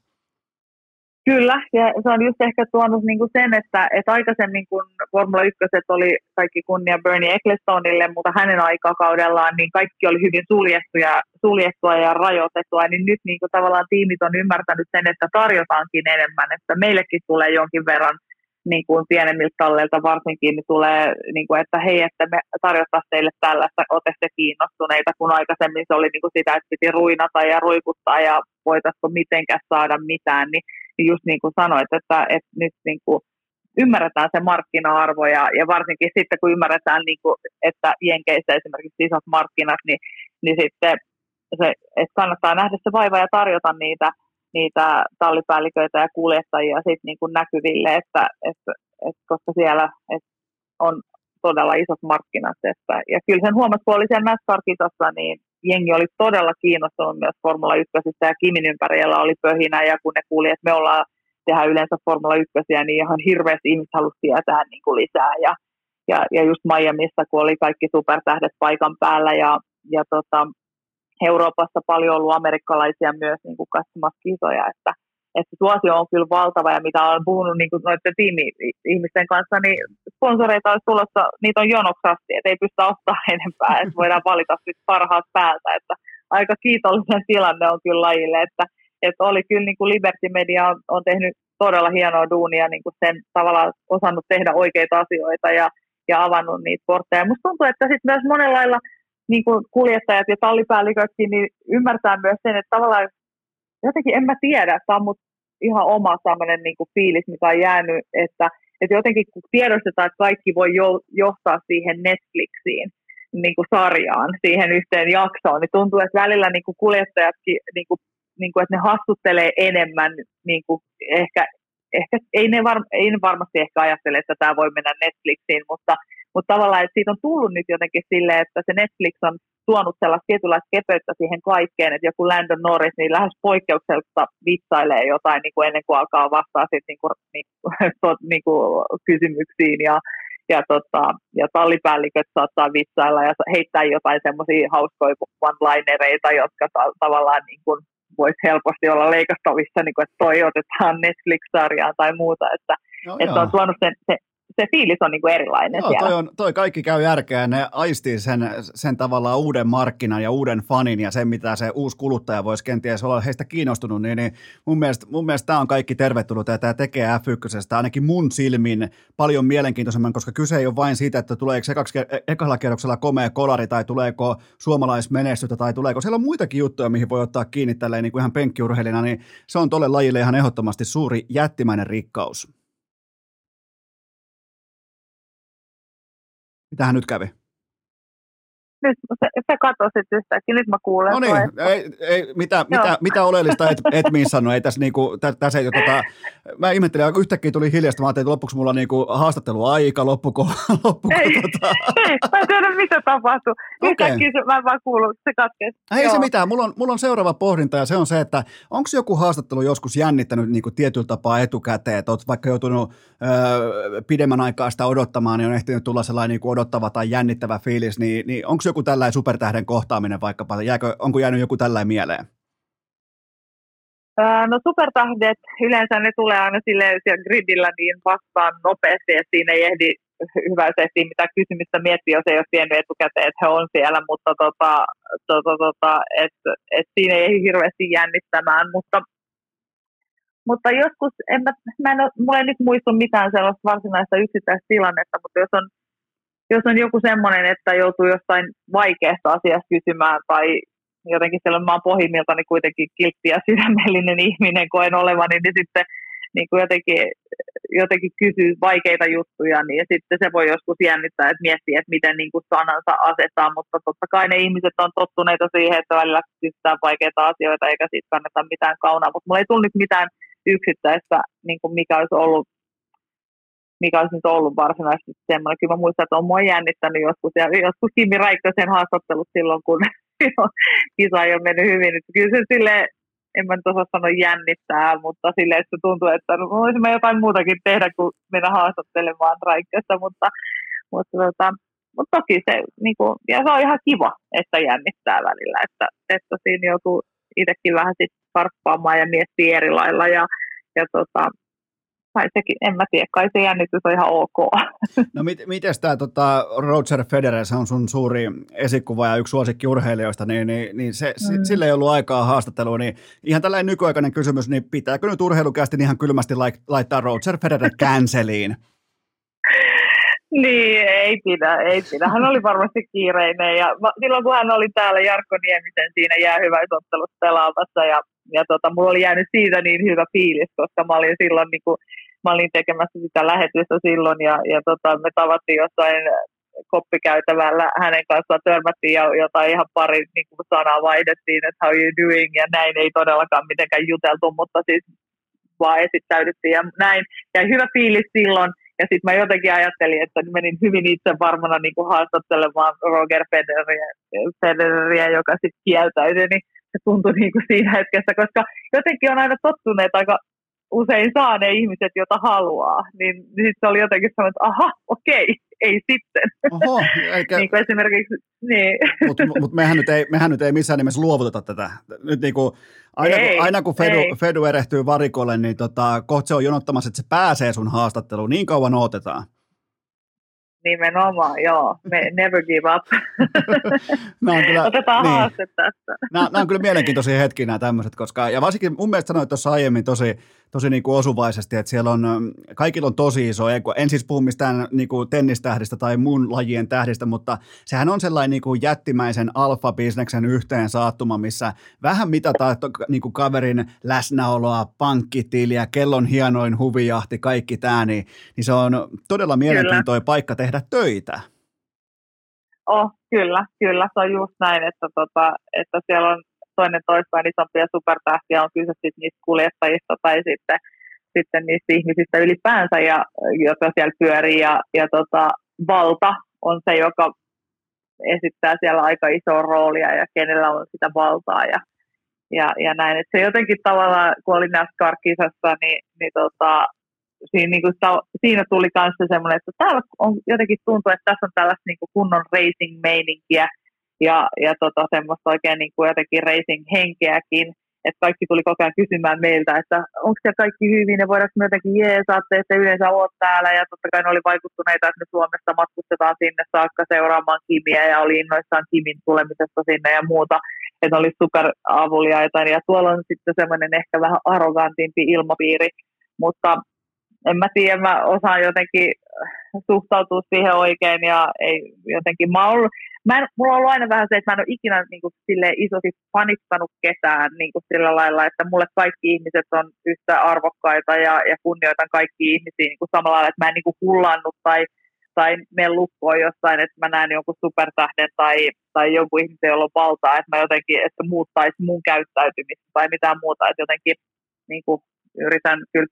Kyllä, ja se on just ehkä tuonut niin kuin sen, että, että aikaisemmin kun Formula 1 oli kaikki kunnia Bernie Ecclestonille, mutta hänen aikakaudellaan niin kaikki oli hyvin suljettuja, suljettua ja rajoitettua, niin nyt niin kuin tavallaan tiimit on ymmärtänyt sen, että tarjotaankin enemmän, että meillekin tulee jonkin verran niin kuin pienemmiltä talleilta varsinkin niin tulee, niin kuin, että hei, että me tarjottaisiin teille tällaista, olette kiinnostuneita, kun aikaisemmin se oli niin kuin sitä, että piti ruinata ja ruikuttaa ja voitaisiko mitenkään saada mitään, niin niin just niin kuin sanoit, että, että nyt niin kuin ymmärretään se markkina-arvo ja, ja varsinkin sitten kun ymmärretään, niin kuin, että Jenkeissä esimerkiksi isot markkinat, niin, niin sitten se, että kannattaa nähdä se vaiva ja tarjota niitä, niitä tallipäälliköitä ja kuljettajia sit niin kuin näkyville, että, että, että koska siellä että on todella isot markkinat. Että, ja kyllä sen huomasi, kun oli siellä niin jengi oli todella kiinnostunut myös Formula 1 ja Kimin ympärillä oli pöhinä ja kun ne kuuli, että me ollaan tehdä yleensä Formula 1, niin ihan hirveästi ihmiset halusi tietää niin kuin lisää. Ja, ja, ja just Miamiissa, kun oli kaikki supertähdet paikan päällä ja, ja tota, Euroopassa paljon ollut amerikkalaisia myös niin kuin katsomassa kisoja, että, että suosio on kyllä valtava ja mitä olen puhunut niin noiden tiimi-ihmisten kanssa, niin sponsoreita olisi tulossa, niitä on jonoksasti, että ei pystytä ottaa (laughs) enempää, että voidaan valita sitten parhaat päältä, että aika kiitollinen tilanne on kyllä lajille, että, että oli kyllä niin kuin Liberty Media on, on tehnyt todella hienoa duunia niin kuin sen tavallaan osannut tehdä oikeita asioita ja, ja avannut niitä portteja. Musta tuntuu, että sitten myös monella lailla niin kuin kuljettajat ja tallipäällikötkin niin ymmärtää myös sen, että tavallaan jotenkin en mä tiedä, tämä on mut ihan oma tämmöinen niin kuin fiilis, mikä on jäänyt, että, että jotenkin kun tiedostetaan, että kaikki voi jo, johtaa siihen Netflixiin, niin kuin sarjaan, siihen yhteen jaksoon, niin tuntuu, että välillä niin kuin kuljettajatkin, niin kuin, niin kuin, että ne hassuttelee enemmän, niin kuin ehkä, ehkä ei, ne var, ei ne varmasti ehkä ajattele, että tämä voi mennä Netflixiin, mutta, mutta tavallaan, että siitä on tullut nyt jotenkin silleen, että se Netflix on tuonut sellaista tietynlaista kepeyttä siihen kaikkeen, että joku Landon Norris niin lähes poikkeuksellista vitsailee jotain niin kuin ennen kuin alkaa vastaa sit (laughs) niin kuin, niin, to, niin kuin kysymyksiin. Ja, ja, tota, ja tallipäälliköt saattaa vitsailla ja heittää jotain semmoisia hauskoja one-linereita, jotka ta- tavallaan niin kuin voisi helposti olla leikattavissa, niin kuin, että toi otetaan Netflix-sarjaan tai muuta, että, no, että on tuonut sen, sen, se fiilis on niin kuin erilainen Joo, siellä. Toi, on, toi kaikki käy järkeä, ne aistii sen, sen tavallaan uuden markkinan ja uuden fanin ja sen, mitä se uusi kuluttaja voisi kenties olla heistä kiinnostunut, niin, niin mun, mielestä, mun mielestä tämä on kaikki tervetullut ja tämä tekee F1 ainakin mun silmin paljon mielenkiintoisemman, koska kyse ei ole vain siitä, että tuleeko ekaksi, ekalla kerroksella komea kolari tai tuleeko suomalaismenestystä tai tuleeko, siellä on muitakin juttuja, mihin voi ottaa kiinni tälleen niin kuin ihan penkkiurheilina, niin se on tolle lajille ihan ehdottomasti suuri jättimäinen rikkaus. Mitähän nyt kävi? Nyt se, se katosit yhtäkkiä, nyt mä kuulen. No niin, ei, ei, mitä, mitä, mitä oleellista et, et missannut, ei tässä niinku, tä, tässä ei, tota, mä ihmettelin, että yhtäkkiä tuli hiljasta, mä ajattelin, että loppuksi mulla on niinku haastatteluaika, loppuko, loppuko ei, tota... ei, mä en tiedä mitä tapahtui, yhtäkkiä okay. se, mä vaan kuullut, se katkesi. Ei Joo. se mitään, mulla on, mulla on seuraava pohdinta ja se on se, että onko joku haastattelu joskus jännittänyt niinku tietyllä tapaa etukäteen, että oot vaikka joutunut öö, pidemmän aikaa sitä odottamaan, niin on ehtinyt tulla sellainen niinku odottava tai jännittävä fiilis, niin, niin onko joku tällainen supertähden kohtaaminen vaikkapa, jääkö, onko jäänyt joku tällainen mieleen? No supertähdet, yleensä ne tulee aina silleen siellä gridillä niin vastaan nopeasti, että siinä ei ehdi hyväisesti mitä kysymystä miettiä, jos ei ole tiennyt etukäteen, että he on siellä, mutta tota, tota, tota, et, et siinä ei hirveästi jännittämään, mutta mutta joskus, en mä, mä en ole, mulla ei nyt muistu mitään sellaista varsinaista yksittäistä tilannetta, mutta jos on, jos on joku semmoinen, että joutuu jostain vaikeasta asiasta kysymään tai jotenkin silloin mä oon pohjimmiltani kuitenkin kiltti ja sydämellinen (laughs) ihminen koen olevani, niin sitten niin kuin jotenkin, jotenkin kysyy vaikeita juttuja, niin sitten se voi joskus jännittää, että miettiä, että miten niin kuin sanansa asettaa, mutta totta kai ne ihmiset on tottuneita siihen, että välillä kysytään vaikeita asioita, eikä siitä kannata mitään kaunaa, mutta mulla ei tullut mitään yksittäistä, niin kuin mikä olisi ollut mikä olisi nyt ollut varsinaisesti semmoinen. Kyllä mä muistan, että on mua jännittänyt joskus, ja joskus Kimi Räikkösen haastattelut silloin, kun (laughs) kisa ei ole mennyt hyvin. Että kyllä se sille en mä nyt osaa sanoa jännittää, mutta sille, että se tuntuu, että no, voisimme jotain muutakin tehdä kuin mennä haastattelemaan Räikköstä, mutta, mutta, tota, mutta toki se, niin kuin, ja se on ihan kiva, että jännittää välillä, että, että siinä joutuu itsekin vähän sitten karppaamaan ja miettiä eri lailla ja, ja tota, kai sekin, en mä tiedä, kai se jännitys on ihan ok. No mit, miten tämä tota, Roger Federer, se on sun suuri esikuva ja yksi suosikki urheilijoista, niin, niin, niin se, mm. sille ei ollut aikaa haastattelua, niin ihan tällainen nykyaikainen kysymys, niin pitääkö nyt urheilukästi ihan kylmästi laittaa Roger Federer (laughs) canceliin? Niin, ei pidä, ei pidä. Hän oli varmasti kiireinen ja silloin kun hän oli täällä Jarkko Niemisen siinä jäähyväisottelussa pelaamassa ja ja tota, mulla oli jäänyt siitä niin hyvä fiilis, koska mä olin silloin niin kuin, mä olin tekemässä sitä lähetystä silloin ja, ja tota, me tavattiin jossain koppikäytävällä hänen kanssaan törmättiin ja jotain ihan pari niin kuin sanaa vaihdettiin, että how you doing ja näin ei todellakaan mitenkään juteltu, mutta siis vaan esittäydyttiin ja näin. Ja hyvä fiilis silloin ja sitten mä jotenkin ajattelin, että menin hyvin itse varmana niin kuin haastattelemaan Roger Federeria, Federeria joka sitten kieltäytyi, niin se tuntui niin kuin siinä hetkessä, koska jotenkin on aina tottuneet aika usein saa ne ihmiset, joita haluaa, niin, niin sitten se oli jotenkin sellainen, että aha, okei, ei sitten. Oho, eikä... (laughs) niin kuin esimerkiksi, niin. Mutta mut mehän, nyt ei, mehän nyt ei missään nimessä luovuteta tätä. Nyt niin kuin, aina, ei, kun, aina kun Fedu, ei. Fedu erehtyy varikolle, niin tota, kohta se on jonottamassa, että se pääsee sun haastatteluun. Niin kauan odotetaan. Nimenomaan, joo. Me never give up. (laughs) kyllä, Otetaan niin. haaste tästä. nämä, nämä on kyllä mielenkiintoisia hetkiä nämä tämmöiset, koska, ja varsinkin mun mielestä sanoit tuossa aiemmin tosi, tosi niin kuin osuvaisesti, että siellä on, kaikilla on tosi iso ego. En siis puhu mistään niin kuin tennistähdistä tai muun lajien tähdistä, mutta sehän on sellainen niin kuin jättimäisen alfa-bisneksen yhteen saattuma, missä vähän mitataan niin kuin kaverin läsnäoloa, pankkitiliä, kellon hienoin huvijahti, kaikki tämä, niin, niin se on todella mielenkiintoinen paikka tehdä töitä. Oh, kyllä, kyllä, se on just näin, että, tota, että siellä on toinen toistaan isompia supertähtiä, on kyse sitten niistä kuljettajista tai sitten, sitten niistä ihmisistä ylipäänsä, ja, jotka siellä pyörii, ja, ja tota, valta on se, joka esittää siellä aika isoa roolia ja kenellä on sitä valtaa ja, ja, ja näin. Et se jotenkin tavallaan, kun oli NASCAR-kisassa, niin, niin tota, siinä, niin kuin, siinä tuli kanssa semmoinen, että täällä on jotenkin tuntuu, että tässä on tällaista niin kuin kunnon racing-meininkiä, ja, ja tota, semmoista oikein niin kuin jotenkin racing-henkeäkin, että kaikki tuli koko ajan kysymään meiltä, että onko se kaikki hyvin ja voidaanko me jotenkin jeesaatte, että yleensä olet täällä? Ja totta kai ne oli vaikuttuneita, että me Suomessa matkustetaan sinne saakka seuraamaan Kimiä ja oli innoissaan Kimin tulemisesta sinne ja muuta, että oli superavuliaita ja tuolla on sitten semmoinen ehkä vähän arrogantimpi ilmapiiri, mutta en mä tiedä, mä osaan jotenkin suhtautua siihen oikein ja ei jotenkin, mä oon mä en, mulla on ollut aina vähän se, että mä en ole ikinä niin kuin, sille isosti panittanut ketään niin kuin, sillä lailla, että mulle kaikki ihmiset on yhtä arvokkaita ja, ja kunnioitan kaikki ihmisiä niin kuin, samalla lailla, että mä en niin kuin, hullannut tai, tai mene lukkoon jostain, että mä näen jonkun supertähden tai, tai jonkun ihmisen, jolla on valtaa, että mä jotenkin, että muuttaisi mun käyttäytymistä tai mitään muuta, että jotenkin niin kuin, yritän kyllä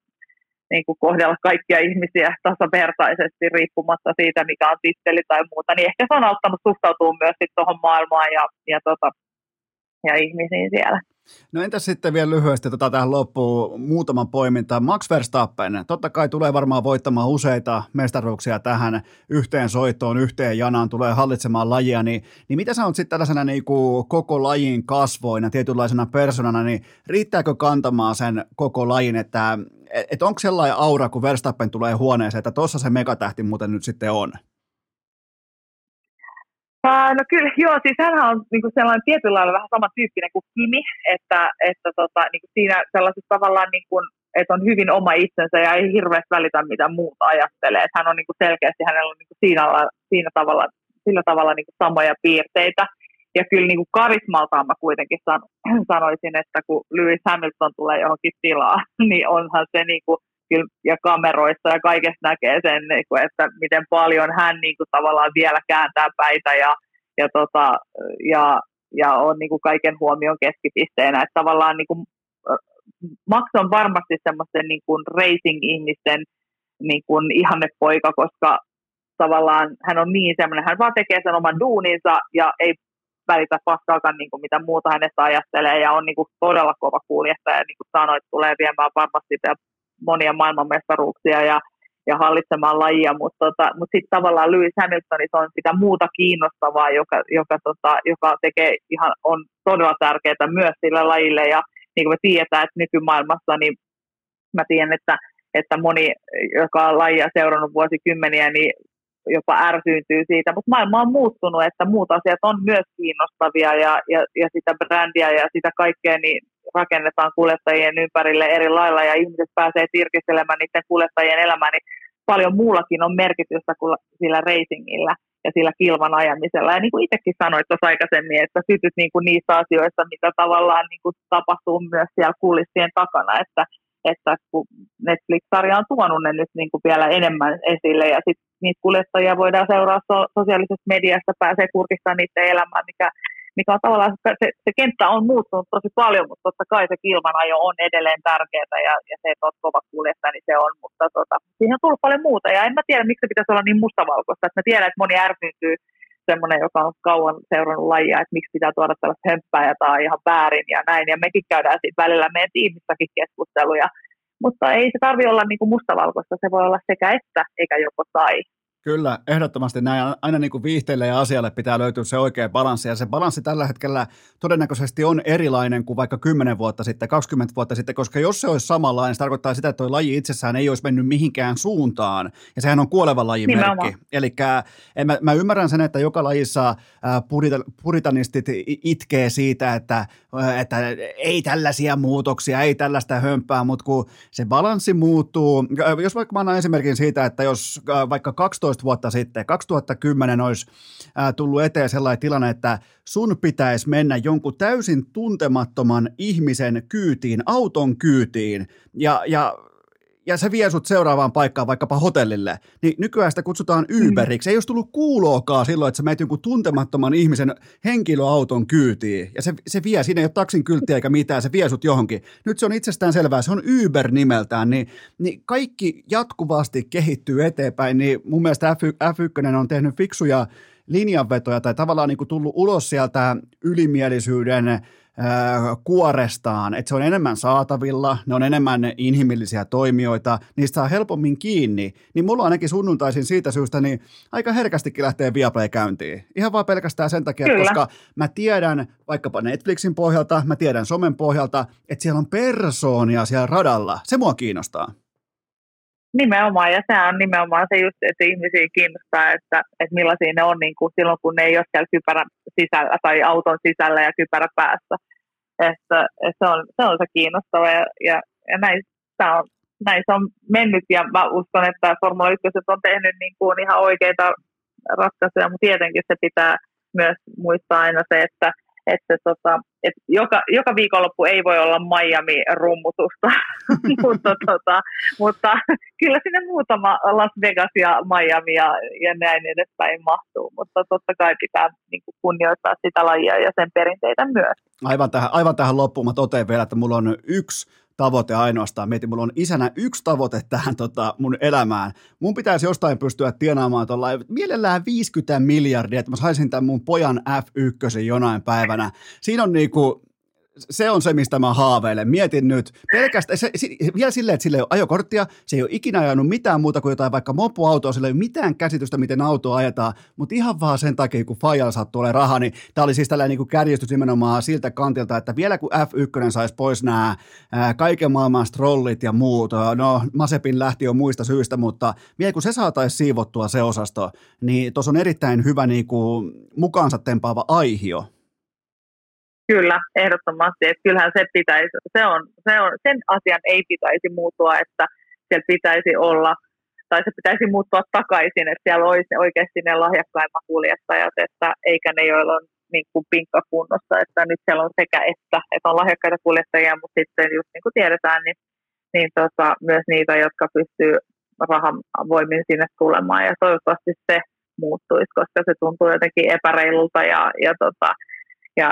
niin kuin kohdella kaikkia ihmisiä tasavertaisesti riippumatta siitä, mikä on titteli tai muuta, niin ehkä se on auttanut suhtautua myös tuohon maailmaan ja, ja tota, ja ihmisiin siellä. No entäs sitten vielä lyhyesti tota tähän loppuun muutaman poiminta. Max Verstappen, totta kai tulee varmaan voittamaan useita mestaruuksia tähän yhteen soittoon, yhteen janaan, tulee hallitsemaan lajia, niin, niin mitä sä oot sitten tällaisena niin kuin koko lajin kasvoina, tietynlaisena persoonana, niin riittääkö kantamaan sen koko lajin, että et, onko sellainen aura, kun Verstappen tulee huoneeseen, että tuossa se megatähti muuten nyt sitten on? Uh, no kyllä, (laughs) joo, siis hän on niin kuin sellainen tietyllä lailla vähän samantyyppinen kuin Kimi, että, että tota, niin kuin siinä sellaisessa tavallaan, niin kuin, että on hyvin oma itsensä ja ei hirveästi välitä mitä muuta ajattelee. Että hän on niin kuin selkeästi, hänellä on niin kuin siinä, siinä tavalla, sillä tavalla niin kuin samoja piirteitä. Ja kyllä niin kuin karismaltaan mä kuitenkin san, (clears throat) sanoisin, että kun Lewis Hamilton tulee johonkin tilaa, (laughs) niin onhan se niin kuin, kyllä, ja kameroissa ja kaikesta näkee sen, niin kuin, että miten paljon hän niin kuin, tavallaan vielä kääntää päitä ja, ja, tota, ja, ja on niin kuin, kaiken huomion keskipisteenä. Että tavallaan niin kuin, Max on varmasti semmoisten niin kuin racing-ihmisten niin kuin ihannepoika, koska tavallaan hän on niin semmoinen, hän vaan tekee sen oman duuninsa ja ei välitä paskaakaan niin kuin mitä muuta hänestä ajattelee ja on niin kuin todella kova kuljettaja ja niin kuin sanoit, tulee viemään varmasti monia maailmanmestaruuksia ja, ja hallitsemaan lajia, mutta tota, mut sitten tavallaan Lewis Hamiltonissa on sitä muuta kiinnostavaa, joka, joka, tota, joka tekee ihan, on todella tärkeää myös sille lajille. Ja niin kuin me tiedetään, että nykymaailmassa, niin mä tiedän, että, että moni, joka on lajia seurannut vuosikymmeniä, niin jopa ärsyyntyy siitä, mutta maailma on muuttunut, että muut asiat on myös kiinnostavia ja, ja, ja sitä brändiä ja sitä kaikkea, niin rakennetaan kuljettajien ympärille eri lailla ja ihmiset pääsee tirkistelemään niiden kuljettajien elämään, niin paljon muullakin on merkitystä kuin sillä racingillä ja sillä kilvan ajamisella. Ja niin kuin itsekin sanoit tuossa aikaisemmin, että sytyt niin kuin niissä asioissa, mitä tavallaan niin kuin tapahtuu myös siellä kulissien takana, että, että kun Netflix-sarja on tuonut ne nyt niin kuin vielä enemmän esille ja sitten niitä kuljettajia voidaan seuraa so- sosiaalisesta mediasta, pääsee kurkistamaan niiden elämään, mikä mikä on tavallaan, se, se kenttä on muuttunut tosi paljon, mutta totta kai se kilmanajo on edelleen tärkeää ja, ja se, että olet kova kuljettaja, niin se on, mutta tota, siihen on tullut paljon muuta. Ja en mä tiedä, miksi se pitäisi olla niin mustavalkoista, että mä tiedän, että moni ärsyyntyy semmoinen, joka on kauan seurannut lajia, että miksi pitää tuoda tällaista hömppää ja tämä on ihan väärin ja näin, ja mekin käydään siinä välillä meidän tiimissäkin keskusteluja, mutta ei se tarvi olla niin kuin mustavalkoista, se voi olla sekä että, eikä joko tai. Kyllä, ehdottomasti näin. Aina niin kuin viihteelle ja asialle pitää löytyä se oikea balanssi, ja se balanssi tällä hetkellä todennäköisesti on erilainen kuin vaikka 10 vuotta sitten, 20 vuotta sitten, koska jos se olisi samanlainen, se tarkoittaa sitä, että tuo laji itsessään ei olisi mennyt mihinkään suuntaan, ja sehän on kuoleva lajin merkki. Eli mä, mä ymmärrän sen, että joka lajissa purita, puritanistit itkee siitä, että, että ei tällaisia muutoksia, ei tällaista hömpää, mutta kun se balanssi muuttuu, jos vaikka mä annan esimerkin siitä, että jos vaikka 12 15 vuotta sitten, 2010 olisi tullut eteen sellainen tilanne, että sun pitäisi mennä jonkun täysin tuntemattoman ihmisen kyytiin, auton kyytiin, ja, ja ja se vie sut seuraavaan paikkaan, vaikkapa hotellille, niin nykyään sitä kutsutaan Uberiksi. Ei olisi tullut kuuloakaan silloin, että sä meet jonkun tuntemattoman ihmisen henkilöauton kyytiin, ja se, se vie, siinä ei ole taksin kylttiä eikä mitään, se vie sut johonkin. Nyt se on itsestään selvää, se on Uber nimeltään, niin, niin kaikki jatkuvasti kehittyy eteenpäin, niin mun mielestä F1, F1 on tehnyt fiksuja linjanvetoja tai tavallaan niin kuin tullut ulos sieltä ylimielisyyden kuorestaan, että se on enemmän saatavilla, ne on enemmän inhimillisiä toimijoita, niistä saa helpommin kiinni, niin mulla ainakin sunnuntaisin siitä syystä niin aika herkästikin lähtee Viaplay käyntiin. Ihan vaan pelkästään sen takia, Kyllä. koska mä tiedän vaikkapa Netflixin pohjalta, mä tiedän somen pohjalta, että siellä on persoonia siellä radalla. Se mua kiinnostaa. Nimenomaan, ja se on nimenomaan se just, että ihmisiä kiinnostaa, että, että millaisia ne on niin kuin silloin, kun ne ei ole siellä kypärän sisällä tai auton sisällä ja kypärä päässä. Että, että se, on, se on se kiinnostava, ja, ja, ja näistä on, näissä on mennyt, ja mä uskon, että Formula 1 on tehnyt niin kuin ihan oikeita ratkaisuja, mutta tietenkin se pitää myös muistaa aina se, että, että tota, et joka, joka viikonloppu ei voi olla Miami-rummutusta, (laughs) mutta, tota, mutta kyllä sinne muutama Las Vegas ja Miami ja, ja näin edespäin mahtuu, mutta totta kai pitää niin kuin kunnioittaa sitä lajia ja sen perinteitä myös. Aivan tähän, aivan tähän loppuun mä totean vielä, että mulla on yksi tavoite ainoastaan. Mietin, mulla on isänä yksi tavoite tähän tota, mun elämään. Mun pitäisi jostain pystyä tienaamaan tuolla mielellään 50 miljardia, että mä saisin tämän mun pojan F1 jonain päivänä. Siinä on niinku, se on se, mistä mä haaveilen. Mietin nyt, pelkästään, se, se, vielä silleen, että sillä ei ole ajokorttia, se ei ole ikinä ajanut mitään muuta kuin jotain vaikka mopoautoa, sillä ei ole mitään käsitystä, miten auto ajetaan, mutta ihan vaan sen takia, kun Fajal sattuu olemaan raha, niin tämä oli siis tällainen niin kärjestys nimenomaan siltä kantilta, että vielä kun F1 saisi pois nämä kaiken maailman strollit ja muut, no Masepin lähti jo muista syistä, mutta vielä kun se saataisiin siivottua se osasto, niin tuossa on erittäin hyvä niin kuin, mukaansa tempaava aihio Kyllä, ehdottomasti. Että kyllähän se pitäisi, se on, se on, sen asian ei pitäisi muuttua, että siellä pitäisi olla, tai se pitäisi muuttua takaisin, että siellä olisi oikeasti ne lahjakkaimmat kuljettajat, että eikä ne, joilla on niin kuin pinkka kunnossa, että nyt siellä on sekä että, että on lahjakkaita kuljettajia, mutta sitten just niin kuin tiedetään, niin, niin tota, myös niitä, jotka pystyy rahan voimin sinne tulemaan, ja toivottavasti se muuttuisi, koska se tuntuu jotenkin epäreilulta ja, ja, tota, ja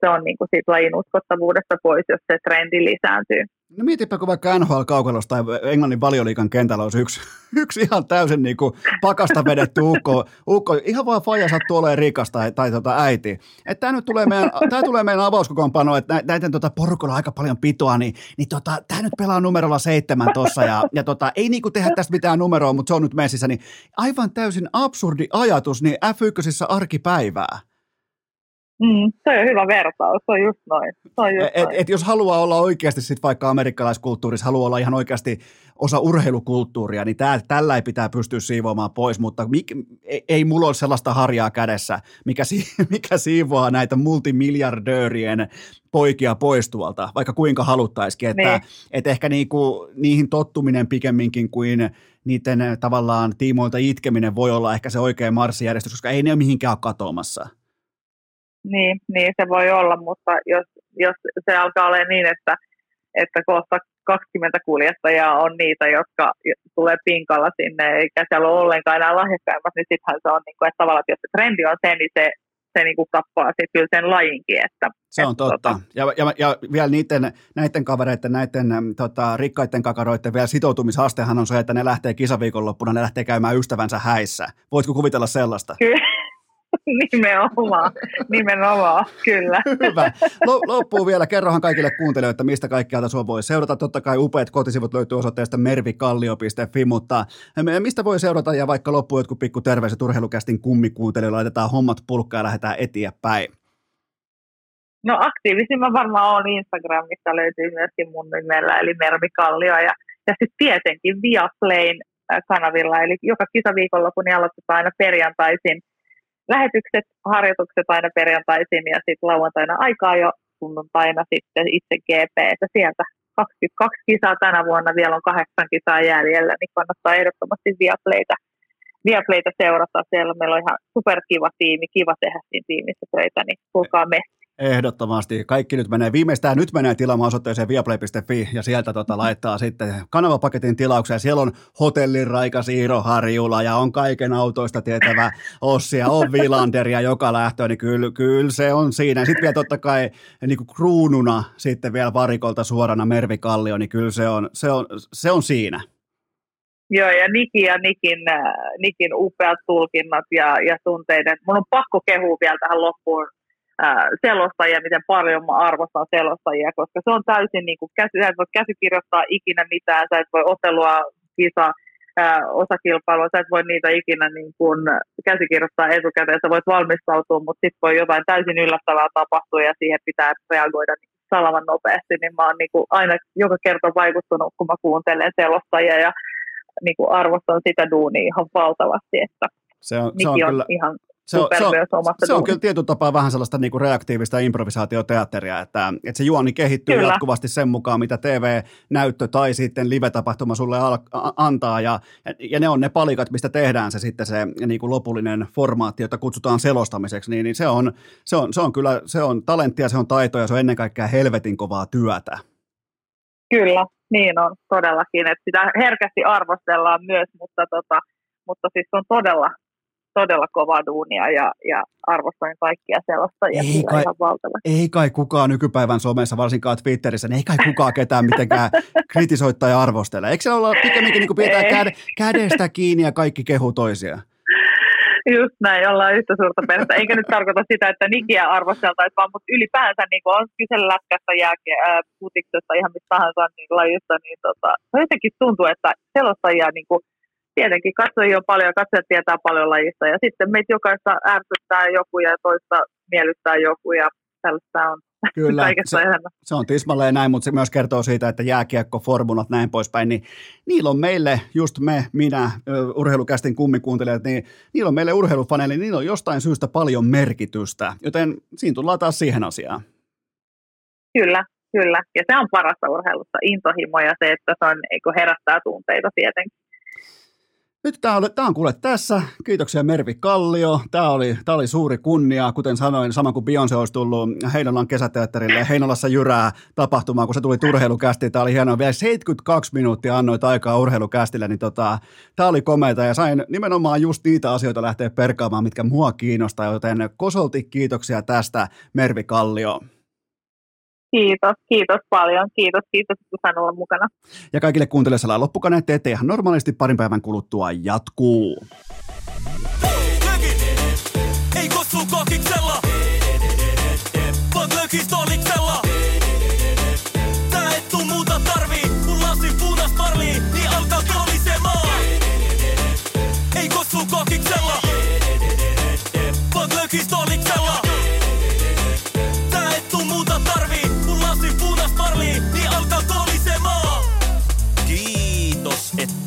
se on niin kuin siitä lajin uskottavuudesta pois, jos se trendi lisääntyy. No mietipä, kun vaikka NHL kaukalossa tai Englannin valioliikan kentällä olisi yksi, (laughs) yksi ihan täysin niin kuin pakasta vedetty ukko, ukko, ihan vaan faija sattuu olemaan rikas tai, tai tota äiti. Tämä nyt tulee meidän, tämä tulee meidän avauskokoonpano, että näiden tota porukalla aika paljon pitoa, niin, niin tota, tämä nyt pelaa numerolla seitsemän tuossa ja, ja tota, ei niin kuin tehdä tästä mitään numeroa, mutta se on nyt messissä, niin aivan täysin absurdi ajatus, niin F1 arkipäivää. Mm, se on hyvä vertaus, se on just noin. Se on just et, noin. Et jos haluaa olla oikeasti sit vaikka amerikkalaiskulttuurissa, haluaa olla ihan oikeasti osa urheilukulttuuria, niin tää, tällä ei pitää pystyä siivoamaan pois, mutta mik, ei, ei mulla ole sellaista harjaa kädessä, mikä, si, (laughs) mikä siivoaa näitä multimiljardöörien poikia pois tuolta, vaikka kuinka haluttaisikin, että niin. et ehkä niinku, niihin tottuminen pikemminkin kuin niiden tavallaan tiimoilta itkeminen voi olla ehkä se oikea marssijärjestys, koska ei ne ole mihinkään katoamassa. Niin, niin se voi olla, mutta jos, jos se alkaa olla niin, että, että kohta 20 kuljettajaa on niitä, jotka tulee pinkalla sinne, eikä siellä ole ollenkaan enää lahjakkaimmat, niin sittenhän se on, niin kuin, että tavallaan, että jos se trendi on se, niin se, se niin kuin kappaa sitten kyllä sen lajinkin. Että, se on että, totta. Tota... Ja, ja, ja, vielä niiden, näiden kavereiden, näiden tota, rikkaiden kakaroiden vielä sitoutumisastehan on se, että ne lähtee kisaviikonloppuna, ne lähtee käymään ystävänsä häissä. Voitko kuvitella sellaista? Kyllä. (laughs) Nimenomaan, nimenomaan, kyllä. (laughs) Hyvä. Loppuu vielä, kerrohan kaikille kuuntelijoille, että mistä kaikkialta sinua voi seurata. Totta kai upeat kotisivut löytyy osoitteesta mervikallio.fi, mutta mistä voi seurata ja vaikka loppuu jotkut pikku terveiset urheilukästin kummikuuntelijoille, laitetaan hommat pulkkaan ja lähdetään eteenpäin. No aktiivisimman varmaan on Instagramissa, löytyy myöskin mun nimellä, eli Mervi Kallio, ja, ja sitten tietenkin Viaplayn kanavilla, eli joka kisaviikonloppu niin aloitetaan aina perjantaisin – lähetykset, harjoitukset aina perjantaisin ja sitten lauantaina aikaa jo sunnuntaina sitten itse GP, että sieltä 22 kisaa tänä vuonna, vielä on kahdeksan kisaa jäljellä, niin kannattaa ehdottomasti Viaplayta, Viaplayta seurata. Siellä meillä on ihan superkiva tiimi, kiva tehdä siinä tiimissä töitä, niin tulkaa me. Ehdottomasti. Kaikki nyt menee, viimeistään nyt menee tilaamaan osoitteeseen viaplay.fi ja sieltä tota laittaa sitten kanavapaketin tilaukseen. Siellä on hotellin Raika Siiro Harjula ja on kaiken autoista tietävä Ossi ja on Vilanderia joka lähtöön, niin kyllä, kyllä se on siinä. Sitten vielä totta kai niin kuin kruununa sitten vielä varikolta suorana Mervi Kallio, niin kyllä se on, se on, se on siinä. Joo, ja Niki ja Nikin, äh, Nikin upeat tulkinnat ja, ja tunteiden. Mun on pakko kehua vielä tähän loppuun selostajia, miten paljon mä arvostan selostajia, koska se on täysin, niin kuin, käsi, sä et voi käsikirjoittaa ikinä mitään, sä et voi otelua, kisa, ää, osakilpailua, sä et voi niitä ikinä niin kuin, käsikirjoittaa etukäteen, sä voit valmistautua, mutta sitten voi jotain täysin yllättävää tapahtua ja siihen pitää reagoida niin salaman nopeasti, niin mä oon niin kuin, aina joka kerta vaikuttunut, kun mä kuuntelen selostajia ja niin kuin, arvostan sitä duunia ihan valtavasti, että se on, se on, on kyllä, ihan se on, se on, se on kyllä tietyllä tapaa vähän sellaista niin kuin reaktiivista improvisaatioteatteria, että, että se juoni kehittyy kyllä. jatkuvasti sen mukaan, mitä TV-näyttö tai sitten live-tapahtuma sulle al- antaa, ja, ja ne on ne palikat, mistä tehdään se sitten se niin kuin lopullinen formaatti, jota kutsutaan selostamiseksi, niin, niin se, on, se, on, se on kyllä, se on talenttia, se on taitoa ja se on ennen kaikkea helvetin kovaa työtä. Kyllä, niin on todellakin, että sitä herkästi arvostellaan myös, mutta, tota, mutta siis on todella todella kovaa duunia ja, ja arvostan kaikkia selostajia Ei kai- ihan. Ei kai kukaan nykypäivän somessa, varsinkaan Twitterissä, niin ei kai kukaan ketään mitenkään (laughs) kritisoi tai arvostele. Eikö se olla pikemminkin niin pidetään Ei. käde, kädestä kiinni ja kaikki kehu toisia? Just näin, ollaan yhtä suurta perhettä. Eikä nyt tarkoita sitä, että nikiä arvosteltaisiin, vaan mutta ylipäänsä niin kuin on kyse lätkästä, jääke, ää, putiksesta, ihan mistä tahansa niin lajista, niin tota, jotenkin tuntuu, että selostajia niin kuin, tietenkin katsojia on paljon, katsojat tietää paljon lajista, ja sitten meitä jokaista ärsyttää joku ja toista miellyttää joku, ja tällaista on Kyllä, (laughs) se, se on tismalleen näin, mutta se myös kertoo siitä, että jääkiekko, formulat, näin poispäin, niin niillä on meille, just me, minä, urheilukästin kummikuuntelijat, niin niillä on meille urheilufaneille, niillä on jostain syystä paljon merkitystä, joten siinä tullaan taas siihen asiaan. Kyllä, kyllä. Ja se on parasta urheilussa, intohimo ja se, että se on, eikö herättää tunteita tietenkin. Nyt tämä on, on kuule tässä. Kiitoksia Mervi Kallio. Tämä oli, oli suuri kunnia, kuten sanoin, sama kuin Beyoncé olisi tullut Heinolan kesäteatterille Heinolassa Jyrää tapahtumaan, kun se tuli urheilukästi. Tämä oli hienoa. Vielä 72 minuuttia annoit aikaa urheilukästille, niin tota, tämä oli komeita ja sain nimenomaan just niitä asioita lähteä perkaamaan, mitkä mua kiinnostaa, joten kosolti kiitoksia tästä Mervi Kallio. Kiitos, kiitos paljon. Kiitos, kiitos, kun sain olla mukana. Ja kaikille kuuntelijoille loppukaneet teette ihan normaalisti parin päivän kuluttua jatkuu. Ei kossu kokiksella! Vaan lökin toliksella! Tää et tuu muuta tarvii, kun lasin punas parlii, niin alkaa kolisemaan! Ei kossu kokiksella! Vaan lökin toliksella!